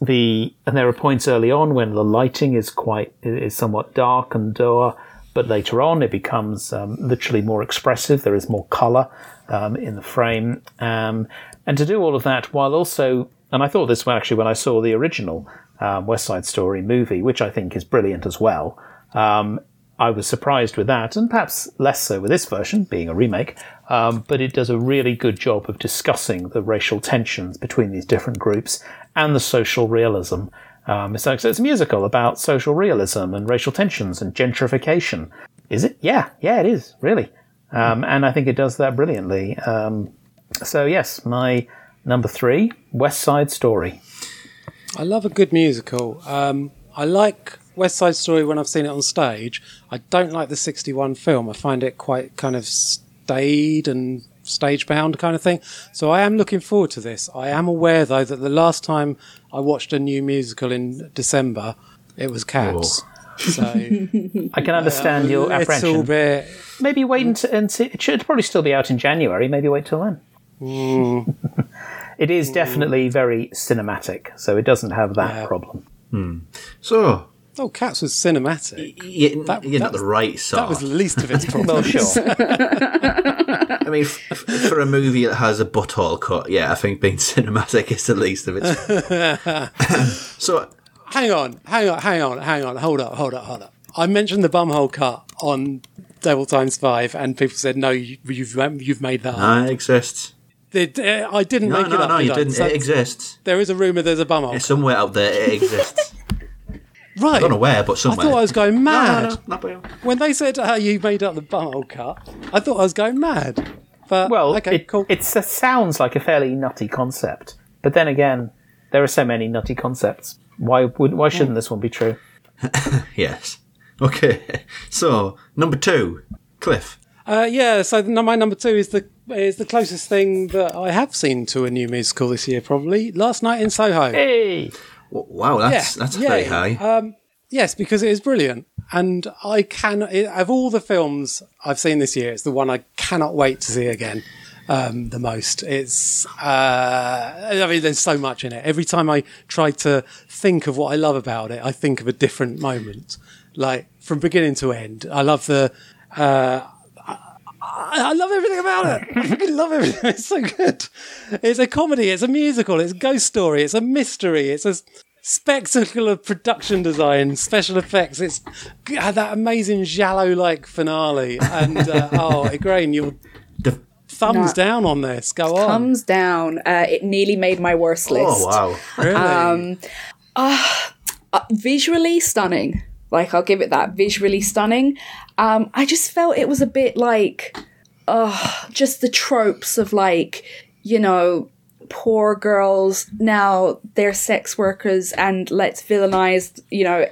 the and there are points early on when the lighting is quite is somewhat dark and dour, but later on it becomes um, literally more expressive. There is more color um, in the frame, um, and to do all of that while also, and I thought this actually when I saw the original um, West Side Story movie, which I think is brilliant as well. Um, I was surprised with that, and perhaps less so with this version, being a remake. Um, but it does a really good job of discussing the racial tensions between these different groups and the social realism. Um, so, it's a musical about social realism and racial tensions and gentrification. Is it? Yeah, yeah, it is really, um, and I think it does that brilliantly. Um, so yes, my number three, West Side Story. I love a good musical. Um, I like West Side Story when I've seen it on stage. I don't like the 61 film. I find it quite kind of staid and stage bound kind of thing. So I am looking forward to this. I am aware though that the last time I watched a new musical in December, it was Cats. Oh. So <laughs> I can understand uh, your apprehension. bit. Maybe wait mm. until, and see. It should probably still be out in January. Maybe wait till then. Mm. <laughs> it is mm. definitely very cinematic, so it doesn't have that Yeah. problem. Hmm. So, Oh, Cats was cinematic. you, That- you're that not the was- right sort. That was the least of its <laughs> Well, problems. sure. <laughs> I mean, f- f- for a movie that has a butthole cut, yeah, I think being <laughs> cinematic is the least of its. so, hang on, hang on, hang on, hang on. Hold up, hold up, hold up. I mentioned the bumhole cut on Devil Times Five, and people said, "No, you, you've you've made that up." that exists. Did- uh, I didn't No, make it no, up. no, did you I? didn't. So It exists. there is a rumor there's a bumhole. It's somewhere out there. It exists. Right. I don't know where, but somewhere. I thought I was going mad no, no, not by- when they said uh, you made up the bumhole cut. I thought I was going mad. But Well, okay, it, cool. it s- sounds like a fairly nutty concept, but then again, there are so many nutty concepts. Why would why shouldn't this one be true? <laughs> Yes. Okay. So, number two, Cliff. Uh, yeah, so my number two is the is the closest thing that I have seen to a new musical this year. Probably last night in Soho. Hey, W- Wow, that's Yeah, that's yeah. very high. Um, yes, because it is brilliant, and I can it, of all the films I've seen this year, it's the one I cannot wait to see again. um, the most. It's, uh, I mean, there's so much in it. Every time I try to think of what I love about it, I think of a different moment, like from beginning to end. I love the, uh, I, I love everything about it. I fucking love everything. <laughs> It's so good. It's a comedy. It's a musical. It's a ghost story. It's a mystery. It's a spectacle of production design, special effects. It's had that amazing Giallo like finale. And uh, <laughs> oh, Ygraine, your The- thumbs No. down on this. Go on. Thumbs down. Uh, it nearly made my worst list. oh wow. really? Uh, visually stunning. Like I'll give it that. Visually stunning. Um, I just felt it was a bit like, oh, just the tropes of like, you know, poor girls now they're sex workers and let's villainize. You know,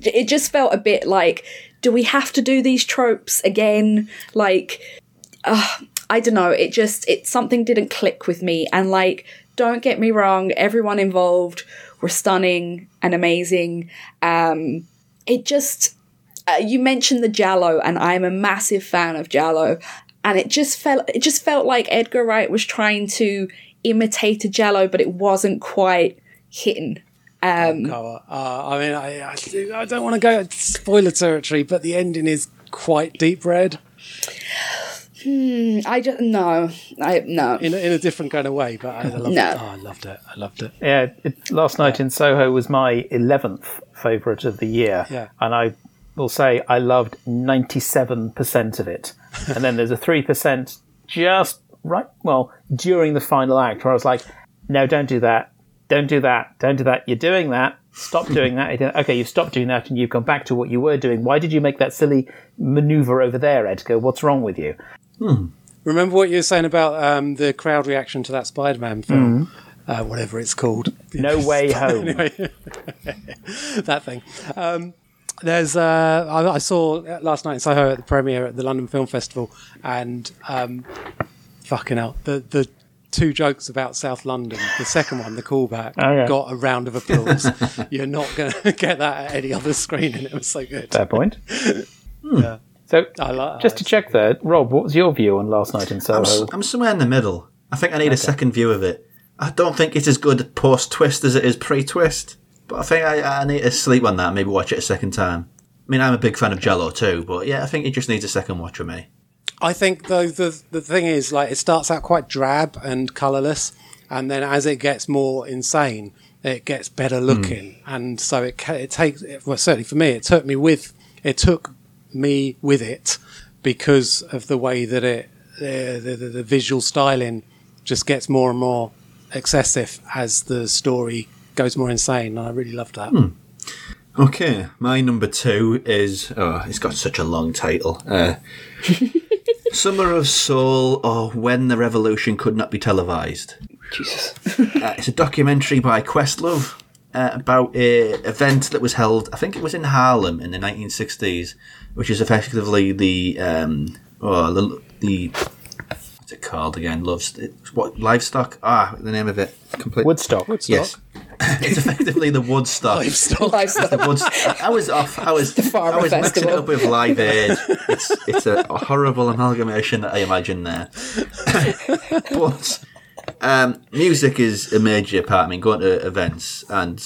it, just felt a bit like, do we have to do these tropes again? Like, I don't know. It just it something didn't click with me. And like, don't get me wrong, everyone involved were stunning and amazing. Um, it just uh, you mentioned the Giallo, and I'm a massive fan of Giallo, and it just felt it just felt like Edgar Wright was trying to imitate a Giallo, but it wasn't quite hitting. Um, cover. Uh, I mean, I, I, I don't want to go spoiler territory, but the ending is quite deep red Hmm, I just no, I no. in a, in a different kind of way. But I loved No. it. Oh, I loved it. I loved it. Yeah, it, last night in Soho was my eleventh favourite of the year, Yeah. and I will say I loved ninety-seven percent of it. <laughs> and then there's a three percent just right, well, during the final act, where I was like, "No, don't do that, don't do that, don't do that. You're doing that. Stop <laughs> doing that. Okay, you've stopped doing that, and you've gone back to what you were doing. Why did you make that silly manoeuvre over there, Edgar? What's wrong with you?" Remember what you were saying about um, the crowd reaction to that Spider-Man film, uh, whatever it's called. No <laughs> way home. <laughs> that thing. Um, there's uh, I, I saw last night in Soho at the premiere at the London Film Festival, and um, fucking hell, the the two jokes about South London. The second one, the callback, Oh, yeah. got a round of applause. <laughs> You're not going to get that at any other screen, and it was so good. Fair point. Yeah. So, I like just to check there, Rob, what was your view on last night in I'm, Soho? s- I'm somewhere in the middle. I think I need a second view of it. I don't think it's as good post twist as it is pre twist, but I think I, I need to sleep on that and maybe watch it a second time. I mean, I'm a big fan of Giallo too, but yeah, I think it just needs a second watch for me. I think though the the thing is like it starts out quite drab and colourless, and then as it gets more insane, it gets better looking, hmm. and so it it takes well certainly for me it took me with it took me with it because of the way that it the the, the, the visual styling just gets more and more excessive as the story goes more insane. And I really loved that. Okay, my number two is oh, it's got such a long title. Uh, <laughs> Summer of Soul or When the Revolution Could Not Be Televised. Jesus. Uh, it's a documentary by Questlove uh, about a event that was held. I think it was in Harlem in the 1960s, which is effectively the um, oh, the, the what's it called again? Loves what livestock? Ah, the name of it. Complete. Woodstock. Woodstock. Yes, <laughs> it's effectively the Woodstock. Livestock. Livestock. The Woods- I was off. I was. The Farmer I was mixing it up with Live Aid. It's it's a horrible amalgamation that I imagine there. <laughs> but um, music is a major part. I mean, going to events, and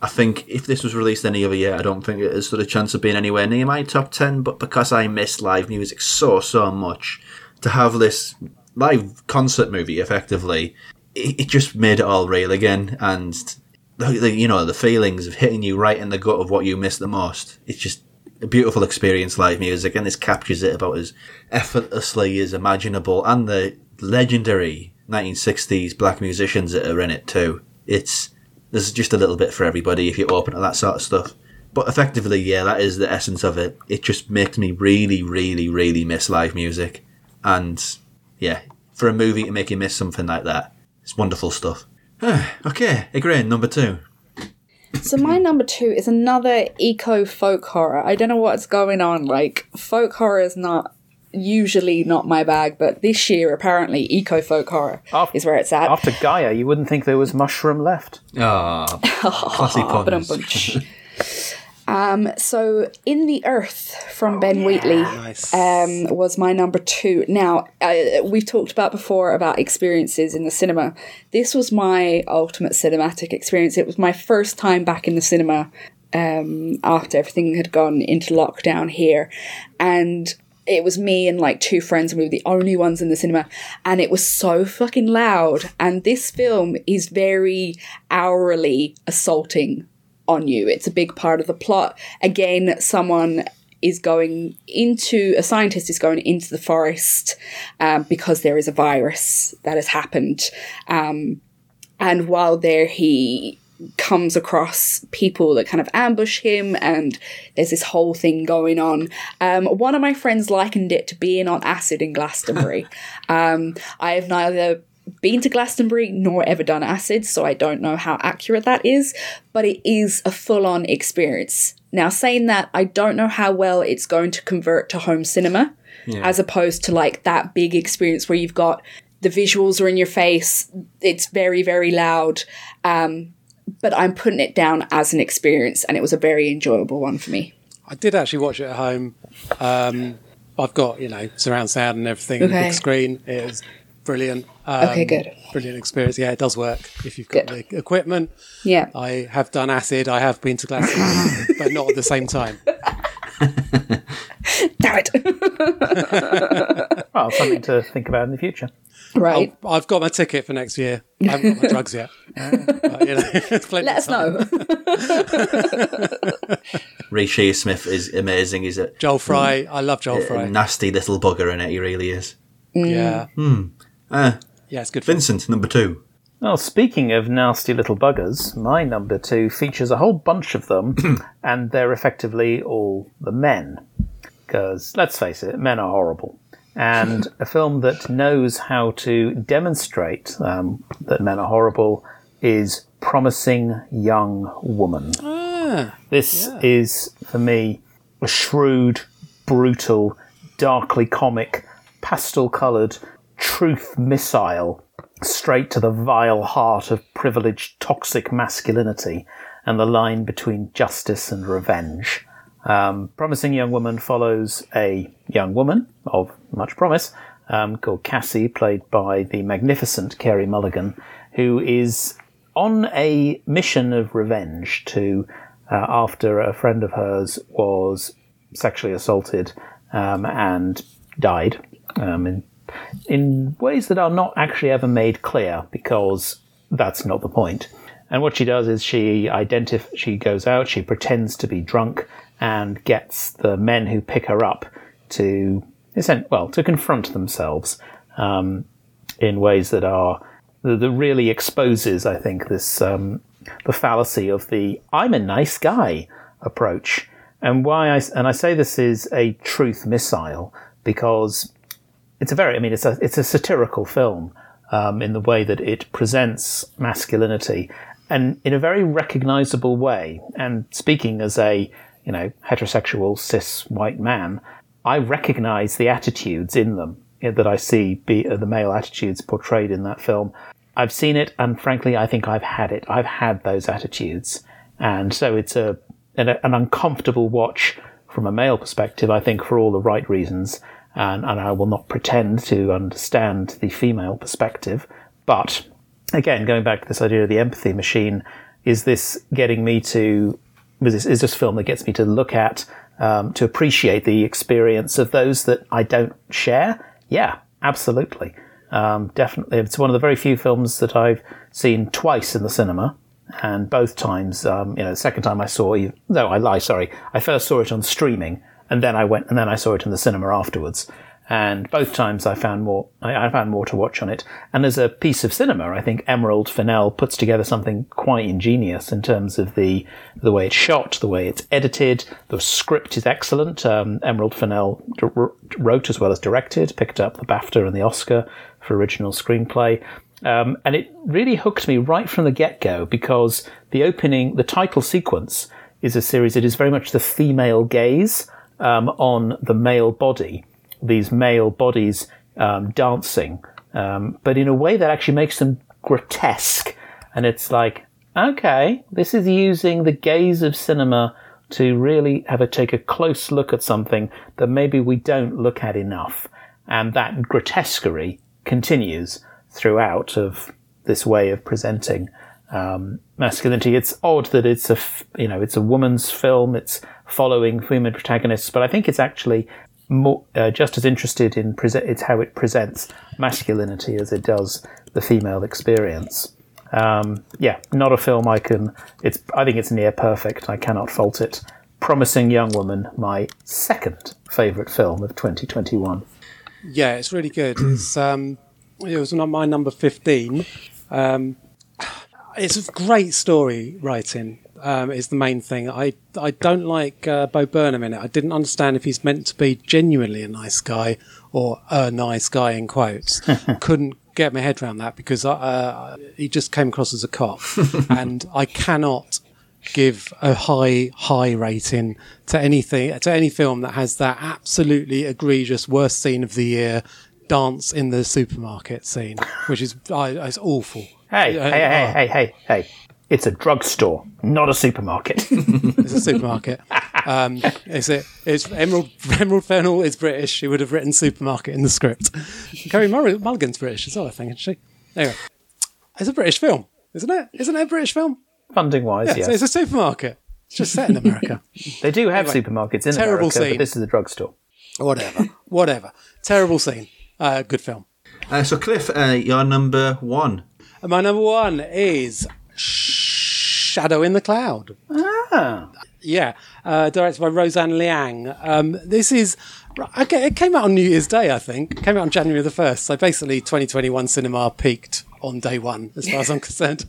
I think if this was released any other year, I don't think it has stood a chance of being anywhere near my top ten. But because I miss live music so so much, to have this live concert movie effectively, it, it just made it all real again, and the, the, you know the feelings of hitting you right in the gut of what you miss the most. It's just a beautiful experience, live music, and this captures it about as effortlessly as imaginable, and the legendary 1960s black musicians that are in it too. It's there's just a little bit for everybody if you're open to that sort of stuff. But effectively, yeah, that is the essence of it. It just makes me really, really, really miss live music, and yeah, for a movie to make you miss something like that, it's wonderful stuff. <sighs> okay, Ygraine, number two. So my number two is another eco folk horror. I don't know what's going on. Like folk horror is not usually not my bag, but this year apparently eco folk horror After- is where it's at. After Gaia, you wouldn't think there was mushroom left. Ah, <laughs> classy puns. Ba-dum-bum-tsh. Um, so, In the Earth from Ben Wheatley Nice. um, was my number two. Now, uh, we've talked about before about experiences in the cinema. This was my ultimate cinematic experience. It was my first time back in the cinema um, after everything had gone into lockdown here. And it was me and like two friends, and we were the only ones in the cinema. And it was so fucking loud. And this film is very hourly assaulting on you. It's a big part of the plot. Again, someone is going into a scientist is going into the forest um, because there is a virus that has happened. Um, and while there, he comes across people that kind of ambush him, and there's this whole thing going on. Um, one of my friends likened it to being on acid in Glastonbury. <laughs> um, I have neither been to Glastonbury nor ever done acid, so I don't know how accurate that is, but it is a full on experience. Now, saying that, I don't know how well it's going to convert to home cinema as opposed to like that big experience where you've got the visuals are in your face, it's very, very loud. Um, but I'm putting it down as an experience, and it was a very enjoyable one for me. I did actually watch it at home. Um, I've got you know surround sound and everything, Okay. big screen. It is brilliant. Um, Okay, good. Brilliant experience. Yeah, it does work if you've got Good. the equipment. Yeah. I have done acid. I have been to Glastonbury, <laughs> but not at the same time. Damn it. <laughs> Well, something to think about in the future. Right. I've, I've got my ticket for next year. I haven't got my <laughs> drugs yet. But, you know, <laughs> Let us know. <laughs> Reece Shearsmith is amazing. Is it Joel mm, Fry. I love Joel a Fry. nasty little bugger in it. He really is. Mm. Yeah. Hmm. Uh, Yeah, it's good. Vincent, number two. Well, speaking of nasty little buggers, my number two features a whole bunch of them, <clears throat> and they're effectively all the men. Because, let's face it, men are horrible. And a film that knows how to demonstrate um, that men are horrible is Promising Young Woman. This is, for me, a shrewd, brutal, darkly comic, pastel coloured truth missile straight to the vile heart of privileged, toxic masculinity and the line between justice and revenge. Um, Promising Young Woman follows a young woman of much promise um, called Cassie, played by the magnificent Carey Mulligan, who is on a mission of revenge to uh, after a friend of hers was sexually assaulted um, and died um, in, in ways that are not actually ever made clear because that's not the point. And what she does is she identif- she goes out, she pretends to be drunk, and gets the men who pick her up to, well, to confront themselves um, in ways that are that really exposes, I think, this um, the fallacy of the "I'm a nice guy" approach, and why I and I say this is a truth missile because it's a very, I mean, it's a it's a satirical film um, in the way that it presents masculinity and in a very recognizable way. And speaking as a you know heterosexual cis white man, I recognize the attitudes in them that I see be uh, the male attitudes portrayed in that film. I've seen it, and frankly, I think I've had it. I've had those attitudes, and so it's a an, an uncomfortable watch from a male perspective. I think for all the right reasons, and, and I will not pretend to understand the female perspective. But again, going back to this idea of the empathy machine, is this getting me to? Is this, is this film that gets me to look at, um, to appreciate the experience of those that I don't share? Yeah, absolutely. Um, definitely. It's one of the very few films that I've seen twice in the cinema. And both times, um, you know, the second time I saw it, no, I lie, sorry. I first saw it on streaming and then I went, and then I saw it in the cinema afterwards. And both times I found more, I, I found more to watch on it. And as a piece of cinema, I think Emerald Fennell puts together something quite ingenious in terms of the, the way it's shot, the way it's edited. The script is excellent. Um, Emerald Fennell d- wrote as well as directed, picked up the BAFTA and the Oscar for original screenplay. Um, and it really hooked me right from the get go because the opening, the title sequence is a series that is very much the female gaze um, on the male body, these male bodies um, dancing, um, but in a way that actually makes them grotesque. And it's like, okay, this is using the gaze of cinema to really have a take a close look at something that maybe we don't look at enough. And that grotesquerie continues throughout of this way of presenting um, masculinity. It's odd that it's a, you know, it's a woman's film. It's following female protagonists, but I think it's actually more, uh, just as interested in present. It's how it presents masculinity as it does the female experience. Um, yeah, not a film I can. It's. I think it's near perfect. I cannot fault it. Promising Young Woman, my second favourite film of 2021. Yeah, it's really good. It's um, it was my number fifteen. Um, it's a great story writing. Um, is the main thing. I I don't like uh, Bo Burnham in it. I didn't understand if he's meant to be genuinely a nice guy or a nice guy in quotes. <laughs> Couldn't get my head around that because uh, he just came across as a cop, <laughs> and I cannot give a high high rating to anything to any film that has that absolutely egregious worst scene of the year dance in the supermarket scene, which is uh, it's awful. Hey, hey, hey, oh. hey, hey, hey! It's a drugstore, not a supermarket. <laughs> It's a supermarket. Um, is it? It's Emerald <laughs> Emerald Fennell is British. She would have written supermarket in the script. Carey Mur- Mulligan's British as well, I think, isn't she? Anyway, it's a British film, isn't it? Isn't it a British film? Funding wise, Yeah, yes. so it's a supermarket. It's just set in America. <laughs> they do have Anyway, supermarkets in terrible America, scene. but this is a drugstore. whatever, whatever. Terrible scene. Uh, good film. Uh, so, Cliff, uh, your number one. And my number one is Shadow in the Cloud. Ah, Yeah, uh, directed by Roseanne Liang. Um, this is okay. It came out on New Year's Day, I think. It came out on January the first. So basically, 2021 cinema peaked on day one, as far as I'm <laughs> concerned.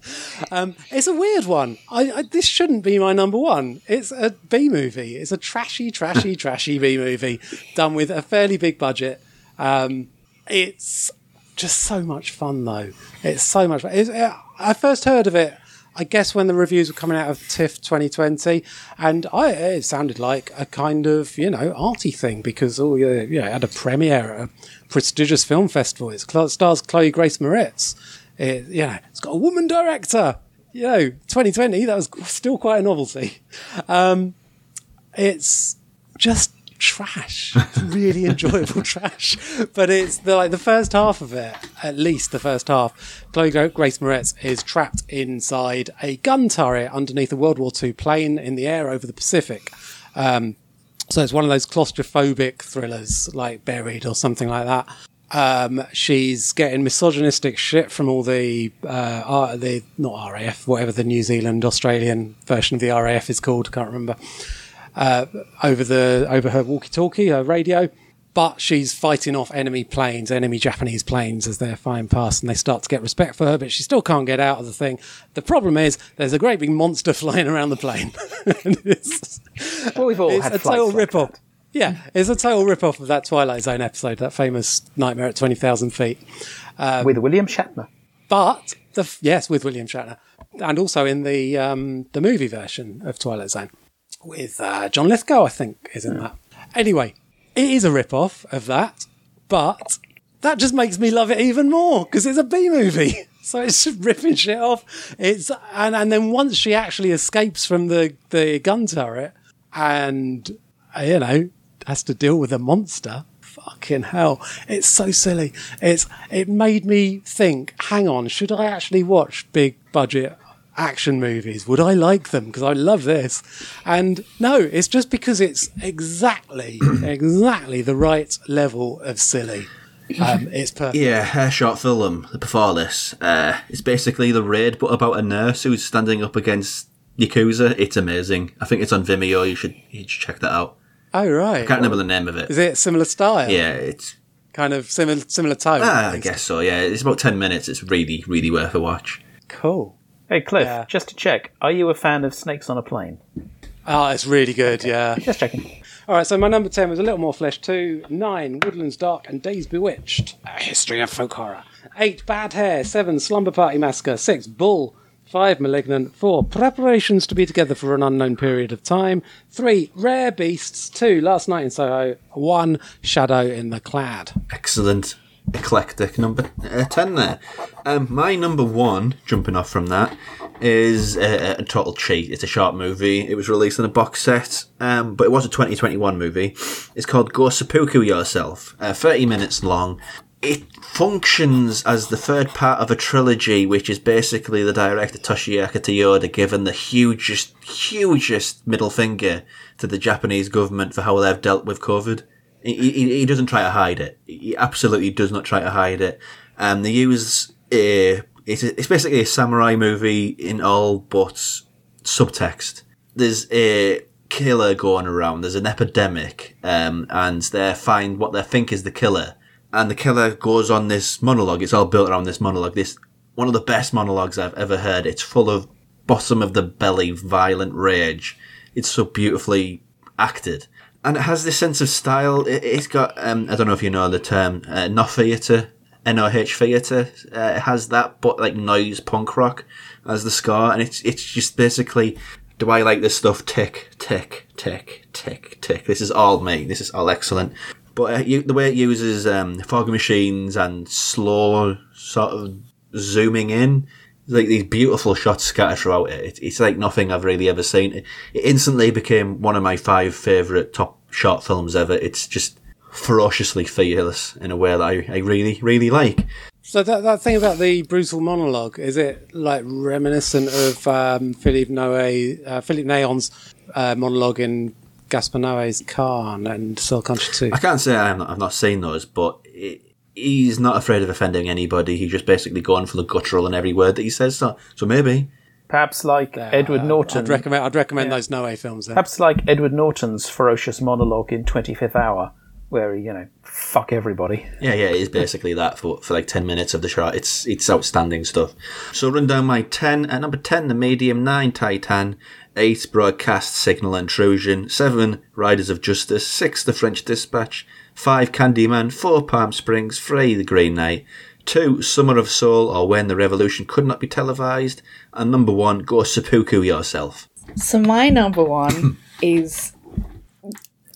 Um, it's a weird one. I, I, this shouldn't be my number one. It's a B movie. It's a trashy, trashy, <laughs> trashy B movie done with a fairly big budget. Um, it's just so much fun, though. It's so much fun. It's, uh, I first heard of it, I guess, when the reviews were coming out of TIFF 2020, and I it sounded like a kind of you know arty thing because oh yeah, yeah, it had a premiere at a prestigious film festival. It stars Chloe Grace Moretz. It, you know, it's got a woman director. You know, 2020 that was still quite a novelty. Um, it's just trash, really <laughs> enjoyable trash. But it's the, like the first half of it, at least the first half. Chloe Grace Moretz is trapped inside a gun turret underneath a World War II plane in the air over the Pacific. Um, so it's one of those claustrophobic thrillers, like Buried or something like that. Um, she's getting misogynistic shit from all the uh, R- the not RAF, whatever the New Zealand Australian version of the RAF is called. Can't remember uh, over the over her walkie-talkie, her radio. But she's fighting off enemy planes, enemy Japanese planes as they're flying past, and they start to get respect for her. But she still can't get out of the thing. The problem is there's a great big monster <laughs> flying around the plane. It's <laughs> well, we've all it's had a total like rip-off. that. Yeah, it's a total rip-off of that Twilight Zone episode, that famous Nightmare at Twenty Thousand Feet. with William Shatner. But the f- yes, with William Shatner, and also in the um, the movie version of Twilight Zone with uh, John Lithgow, I think, is in that. Anyway, it is a rip-off of that, but that just makes me love it even more because it's a B movie. <laughs> So it's just ripping shit off. It's and and then once she actually escapes from the the gun turret and uh, you know has to deal with a monster. Fucking hell! It's so silly. It's it made me think. Hang on, should I actually watch big budget action movies? Would I like them? Because I love this. And no, it's just because it's exactly <clears throat> exactly the right level of silly. Um, it's perfect. Yeah, her short film, Before This, uh, it's basically The Raid, but about a nurse who's standing up against Yakuza. It's amazing. I think it's on Vimeo. You should, you should check that out. Oh right. I can't remember the name of it. Is it similar style? Yeah, it's. Kind of similar similar tone. Ah, I guess so. Yeah, it's about ten minutes. It's really, really worth a watch. Cool. Hey, Cliff, Yeah. just to check, are you a fan of Snakes on a Plane? Oh, it's really good. Yeah. Just checking. All right, so my number 10 was a little more flesh. Two, nine, Woodlands Dark and Days Bewitched. A history of folk horror. Eight, Bad Hair. Seven, Slumber Party Massacre. Six, Bull. Five, Malignant. Four, Preparations to be together for an unknown period of time. Three, Rare Beasts. Two, Last Night in Soho. One, Shadow in the Clad. Excellent, eclectic number uh, ten there. Um, my number one, jumping off from that, is a, a total cheat. It's a short movie. It was released in a box set, um, but it was a 2021 movie. It's called Go Seppuku Yourself. Uh, 30 minutes long. It functions as the third part of a trilogy, which is basically the director Toshiaki Toyoda given the hugest, hugest middle finger to the Japanese government for how they've dealt with COVID. He, he, he doesn't try to hide it. He absolutely does not try to hide it. Um, they use a, it's, a, it's basically a samurai movie in all but subtext. There's a killer going around. There's an epidemic, um, and they find what they think is the killer. And the killer goes on this monologue. It's all built around this monologue. This one of the best monologues I've ever heard. It's full of bottom of the belly violent rage. It's so beautifully acted, and it has this sense of style. It, has got um, I don't know if you know the term uh, no theatre, NOH theatre. Uh, it has that, but like noise punk rock as the score, and it's it's just basically. Do I like this stuff? Tick, tick, tick, tick, tick. This is all me. This is all excellent. But uh, you, the way it uses um, fog machines and slow sort of zooming in, like these beautiful shots scattered throughout it. it. It's like nothing I've really ever seen. It, it instantly became one of my five favourite top short films ever. It's just ferociously fearless in a way that I, I really, really like. So that that thing about the brutal monologue is it like reminiscent of um, Philippe Noé, uh, Philippe Nahon's uh, monologue in Gaspar Noé's Carne and Seul contre tous 2? I can't say I'm not, I've not seen those, but he's not afraid of offending anybody. He's just basically going for the guttural in every word that he says. So, so maybe. Perhaps like Edward Norton. I'd recommend I'd recommend those Noé films. Then. Perhaps like Edward Norton's ferocious monologue in Twenty Fifth Hour, where he, you know, fuck everybody. Yeah, yeah, it is basically that for, for like 10 minutes of the shot. It's it's outstanding stuff. So run down my 10. At number 10, the medium 9 Titane. 8, Broadcast Signal Intrusion. 7, Riders of Justice. 6, The French Dispatch. 5, Candyman. 4, Palm Springs. 3, The Green Knight. 2, Summer of Soul or When the Revolution Could Not Be Televised. And number 1, Go Seppuku Yourself. So my number one <laughs> is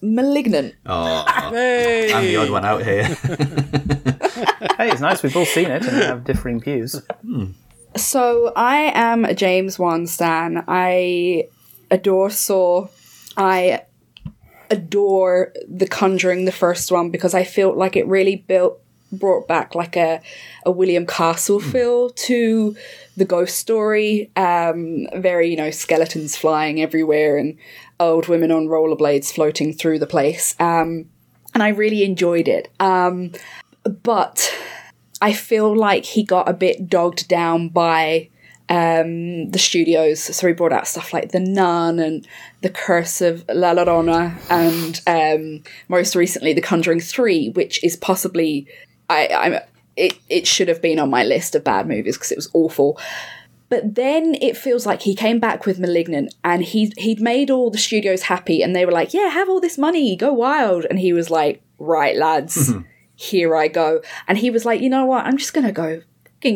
Malignant. Oh, oh, Hey! I'm the odd one out here. <laughs> Hey, it's nice. We've all seen it and have differing views. Hmm. So I am a James Wan stan. I adore Saw. I adore The Conjuring, the first one, because I felt like it really built brought back like a, a William Castle feel to the ghost story. Um, very, you know, skeletons flying everywhere and old women on rollerblades floating through the place. Um, and I really enjoyed it. Um, but I feel like he got a bit dogged down by um, the studios. So he brought out stuff like The Nun and The Curse of La Llorona, and um, most recently The Conjuring Three, which is possibly I, I'm it. It should have been on my list of bad movies because it was awful. But then it feels like he came back with *Malignant* and he he'd made all the studios happy, and they were like, "Yeah, have all this money, go wild," and he was like, "Right, lads." <laughs> here I go. And he was like, you know what? I'm just going to go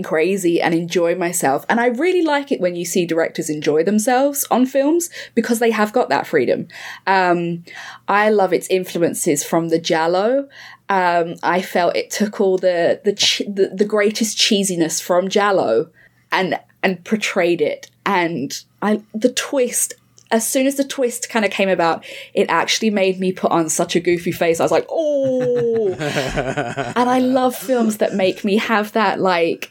crazy and enjoy myself. And I really like it when you see directors enjoy themselves on films because they have got that freedom. Um, I love its influences from the Giallo. Um, I felt it took all the the, che- the the greatest cheesiness from Giallo and and portrayed it. And I the twist as soon as the twist kind of came about, it actually made me put on such a goofy face. I was like, oh. <laughs> and I love films that make me have that like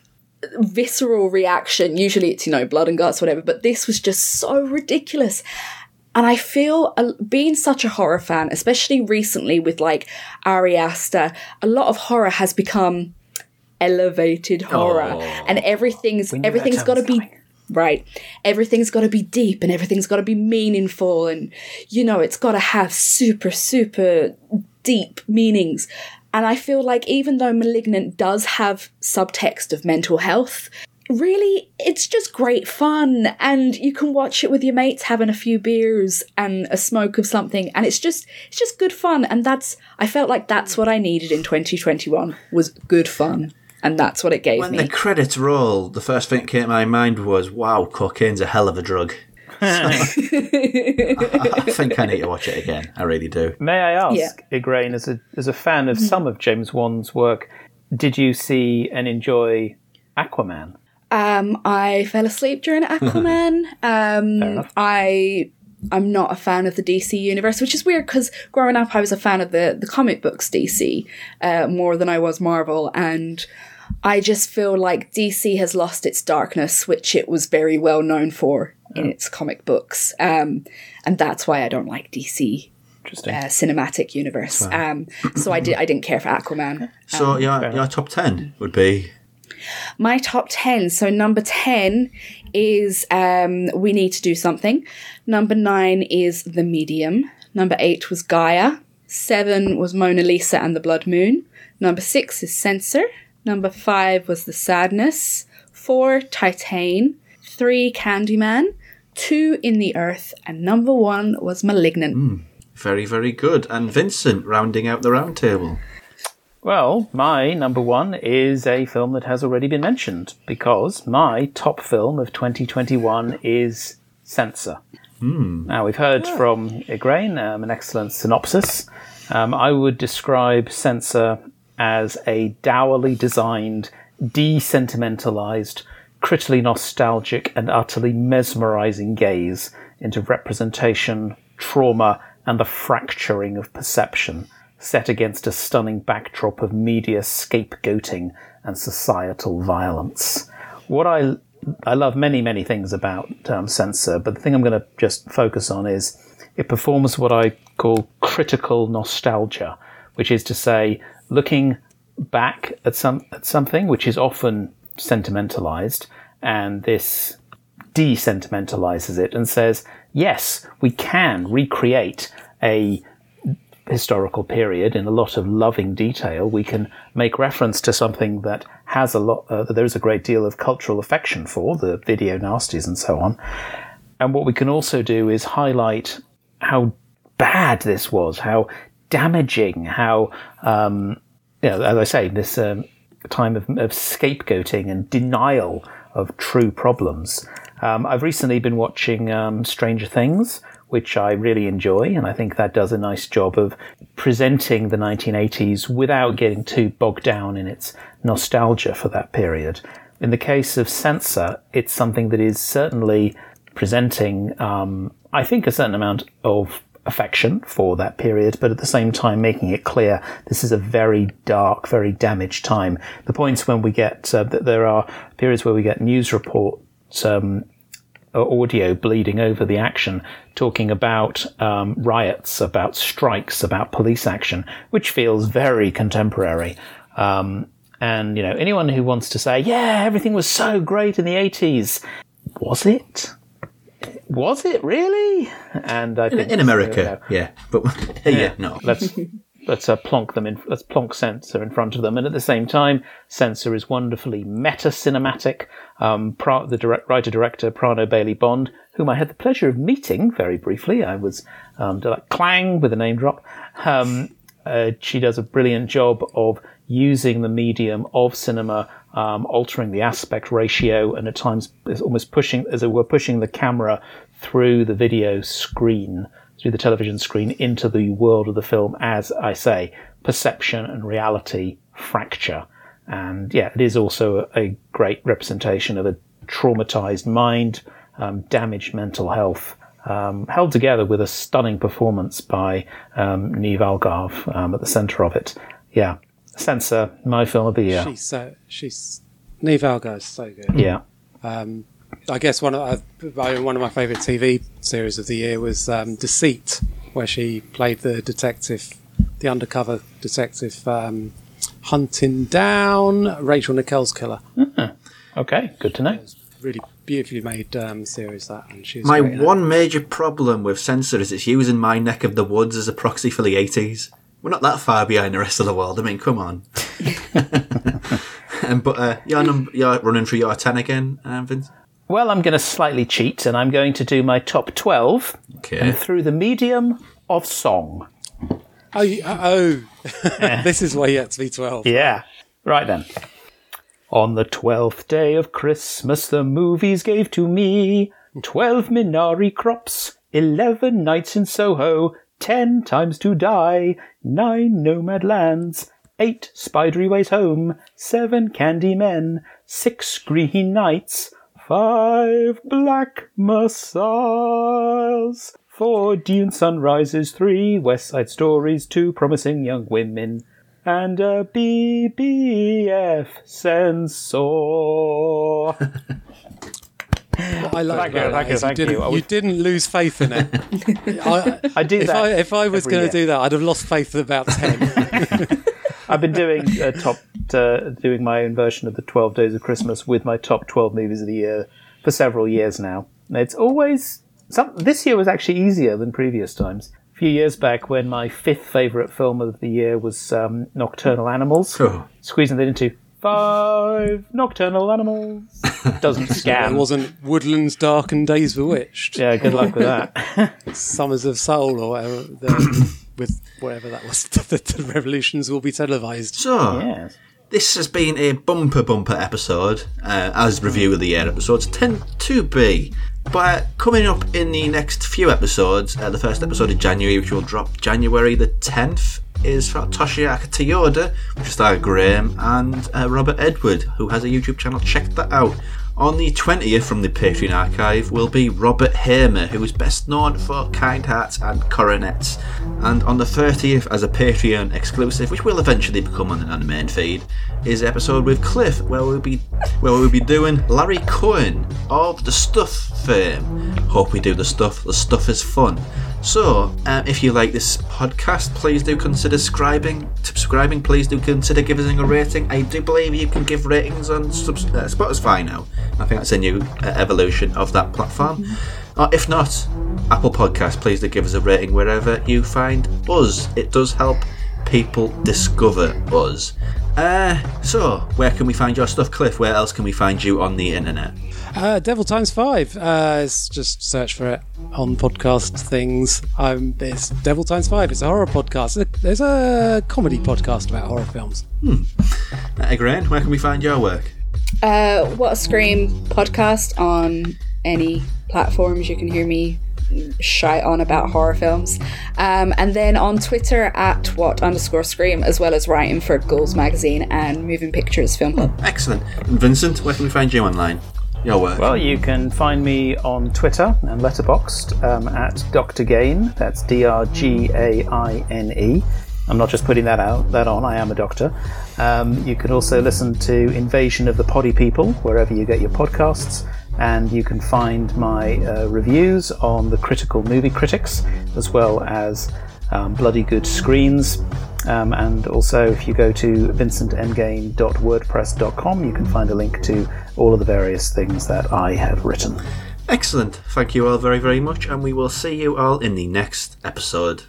visceral reaction. Usually it's, you know, blood and guts, whatever, but this was just so ridiculous. And I feel, uh, being such a horror fan, especially recently with like Ari Aster, a lot of horror has become elevated horror, Oh. and everything's We knew that everything's got to be coming. right. Everything's got to be deep, and everything's got to be meaningful, and you know, it's got to have super super deep meanings. And I feel like even though Malignant does have subtext of mental health, really it's just great fun and you can watch it with your mates having a few beers and a smoke of something and it's just it's just good fun and that's I felt like that's what I needed in 2021 was good fun and that's what it gave when me. When the credits roll, the first thing that came to my mind was, wow, cocaine's a hell of a drug. <laughs> I think I need to watch it again. I really do. May I ask, Yeah. Ygraine, as a as a fan of some of James Wan's work, did you see and enjoy Aquaman? Um, I fell asleep during <laughs> Aquaman. um. I I'm not a fan of the DC universe, which is weird because growing up I was a fan of the the comic books DC uh, more than I was Marvel, and I just feel like DC has lost its darkness, which it was very well known for in its comic books, um, and that's why I don't like DC uh, cinematic universe. Um, so I did I didn't care for Aquaman. So your your top ten would be My top 10. So, number 10 is um, We Need to Do Something. Number 9 is The Medium. Number 8 was Gaia. 7 was Mona Lisa and the Blood Moon. Number 6 is Censor. Number 5 was The Sadness. 4 Titane. 3 Candyman. 2 In the Earth. And number 1 was Malignant. very very good. And Vincent rounding out the round table. Well, my number one is a film that has already been mentioned because my top film of 2021 is Censor. Now, we've heard from Ygraine um, an excellent synopsis. Um, I would describe Censor as a dourly designed, desentimentalized, critically nostalgic, and utterly mesmerizing gaze into representation, trauma, and the fracturing of perception, set against a stunning backdrop of media scapegoating and societal violence. What I I love many many things about um, Censor, but the thing I'm going to just focus on is it performs what I call critical nostalgia, which is to say, looking back at some at something which is often sentimentalized, and this desentimentalizes it and says, yes, we can recreate a historical period in a lot of loving detail. We can make reference to something that has a lot, uh, that there is a great deal of cultural affection for, the video nasties and so on. And what we can also do is highlight how bad this was, how damaging, how, um, you know, as I say, this um, time of, of scapegoating and denial of true problems. Um, I've recently been watching um, Stranger Things, which I really enjoy, and I think that does a nice job of presenting the 1980s without getting too bogged down in its nostalgia for that period. In the case of Censor, it's something that is certainly presenting, um, I think, a certain amount of affection for that period, but at the same time making it clear this is a very dark, very damaged time. The points when we get uh, that there are periods where we get news reports. Um, audio bleeding over the action, talking about um, riots, about strikes, about police action, which feels very contemporary. Um, and you know, anyone who wants to say, "Yeah, everything was so great in the '80s," was it? Was it really? And I In, think in America, yeah. But <laughs> yeah, no. let's <laughs> let's uh, plonk them in. Let's plonk Censor in front of them, and at the same time, Censor is wonderfully meta cinematic. Um, Pra- the direct, writer director Prano Bailey Bond, whom I had the pleasure of meeting very briefly, I was um, I- clang with a name drop. Um, uh, she does a brilliant job of using the medium of cinema, um, altering the aspect ratio, and at times almost pushing, as it were, pushing the camera through the video screen, through the television screen into the world of the film. As I say, perception and reality fracture, and yeah, it is also a, great representation of a traumatized mind, um, damaged mental health um, held together with a stunning performance by um, Niamh Algar um, at the centre of it. Yeah, Censor, my film of the year. She's so she's Niamh Algar is so good. yeah, Um, I guess one of uh, one of my favourite TV series of the year was um, Deceit, where she played the detective, the undercover detective, um, hunting down Rachel Nickell's killer. okay, good to know. Really beautifully made um, series that, and she's My great in it. one major problem with Censor is it's using my neck of the woods as a proxy for the 80s. We're not that far behind the rest of the world. I mean, come on. <laughs> um, but uh, you're, num- you're running through your 10 again, um, Vince? Well, I'm going to slightly cheat, and I'm going to do my top twelve Okay. through the medium of song. Oh, you, uh, oh. <laughs> <laughs> this is why you had to be twelve. Yeah. Right then. On the twelfth day of Christmas, the movies gave to me twelve Minari crops, eleven nights in Soho, ten times to die, nine nomad lands, eight spidery ways home, seven candy men, six green knights, five black messiahs, four dune sunrises, three west side stories, two promising young women, and a BBF censor. <laughs> What I like Thank you, about thank that you, is thank didn't, you. I didn't lose faith in it. <laughs> I, I do if that. I if I was going to do that, I'd have lost faith at about ten. <laughs> I've been doing a top, uh, doing my own version of the Twelve Days of Christmas with my top twelve movies of the year for several years now. And it's always some. This year was actually easier than previous times. A few years back, when my fifth favourite film of the year was um, Nocturnal Animals, Oh. squeezing it into five Nocturnal Animals <laughs> doesn't it scan. wasn't Woodlands Dark and Days Bewitched, Yeah, good luck with that. <laughs> Summers of Soul, or whatever. The, <coughs> with whatever that was, <laughs> the, the revolutions will be televised. So, yes. this has been a bumper bumper episode, uh, as review of the year episodes tend to be. But coming up in the next few episodes, uh, the first episode of January, which will drop January the 10th, is Toshiaki Toyoda, which is starred Graham, and uh, Robert Edward, who has a YouTube channel. Check that out. On the 20th from the Patreon archive will be Robert Hamer, who is best known for Kind Hearts and Coronets. And on the 30th, as a Patreon exclusive, which will eventually become on, on the main feed, is episode with Cliff, where we'll be where we'll be doing Larry Cohen of the Stuff fame. Hope we do the stuff. The stuff is fun. So, um, if you like this podcast, please do consider subscribing. Subscribing, please do consider giving a rating. I do believe you can give ratings on subs- uh, Spotify now. I think that's a new uh, evolution of that platform. Or if not, Apple Podcast, please do give us a rating wherever you find us. It does help people discover us. Uh, so, where can we find your stuff, Cliff? Where else can we find you on the internet? Uh, Devil Times Five. Uh, just search for it on podcast things. Um, it's Devil Times Five. It's a horror podcast. There's a comedy podcast about horror films. Uh, Ygraine, where can we find your work? Uh, what a Scream podcast on any platforms you can hear me shite on about horror films. Um, and then on Twitter at what underscore Scream, as well as writing for Ghouls Magazine and Moving Pictures Film Club. Excellent. And Vincent, where can we find you online? Your work. Well, you can find me on Twitter and Letterboxd um, at Dr. Gaine. That's D R G A I N E. I'm not just putting that out that on. I am a doctor. Um, you can also listen to Invasion of the Pody People wherever you get your podcasts, and you can find my uh, reviews on the Critical Movie Critics as well as um, Bloody Good Screens. Um, and also, if you go to vincentendgame.wordpress.com, you can find a link to all of the various things that I have written. Excellent. Thank you all very, very much, and we will see you all in the next episode.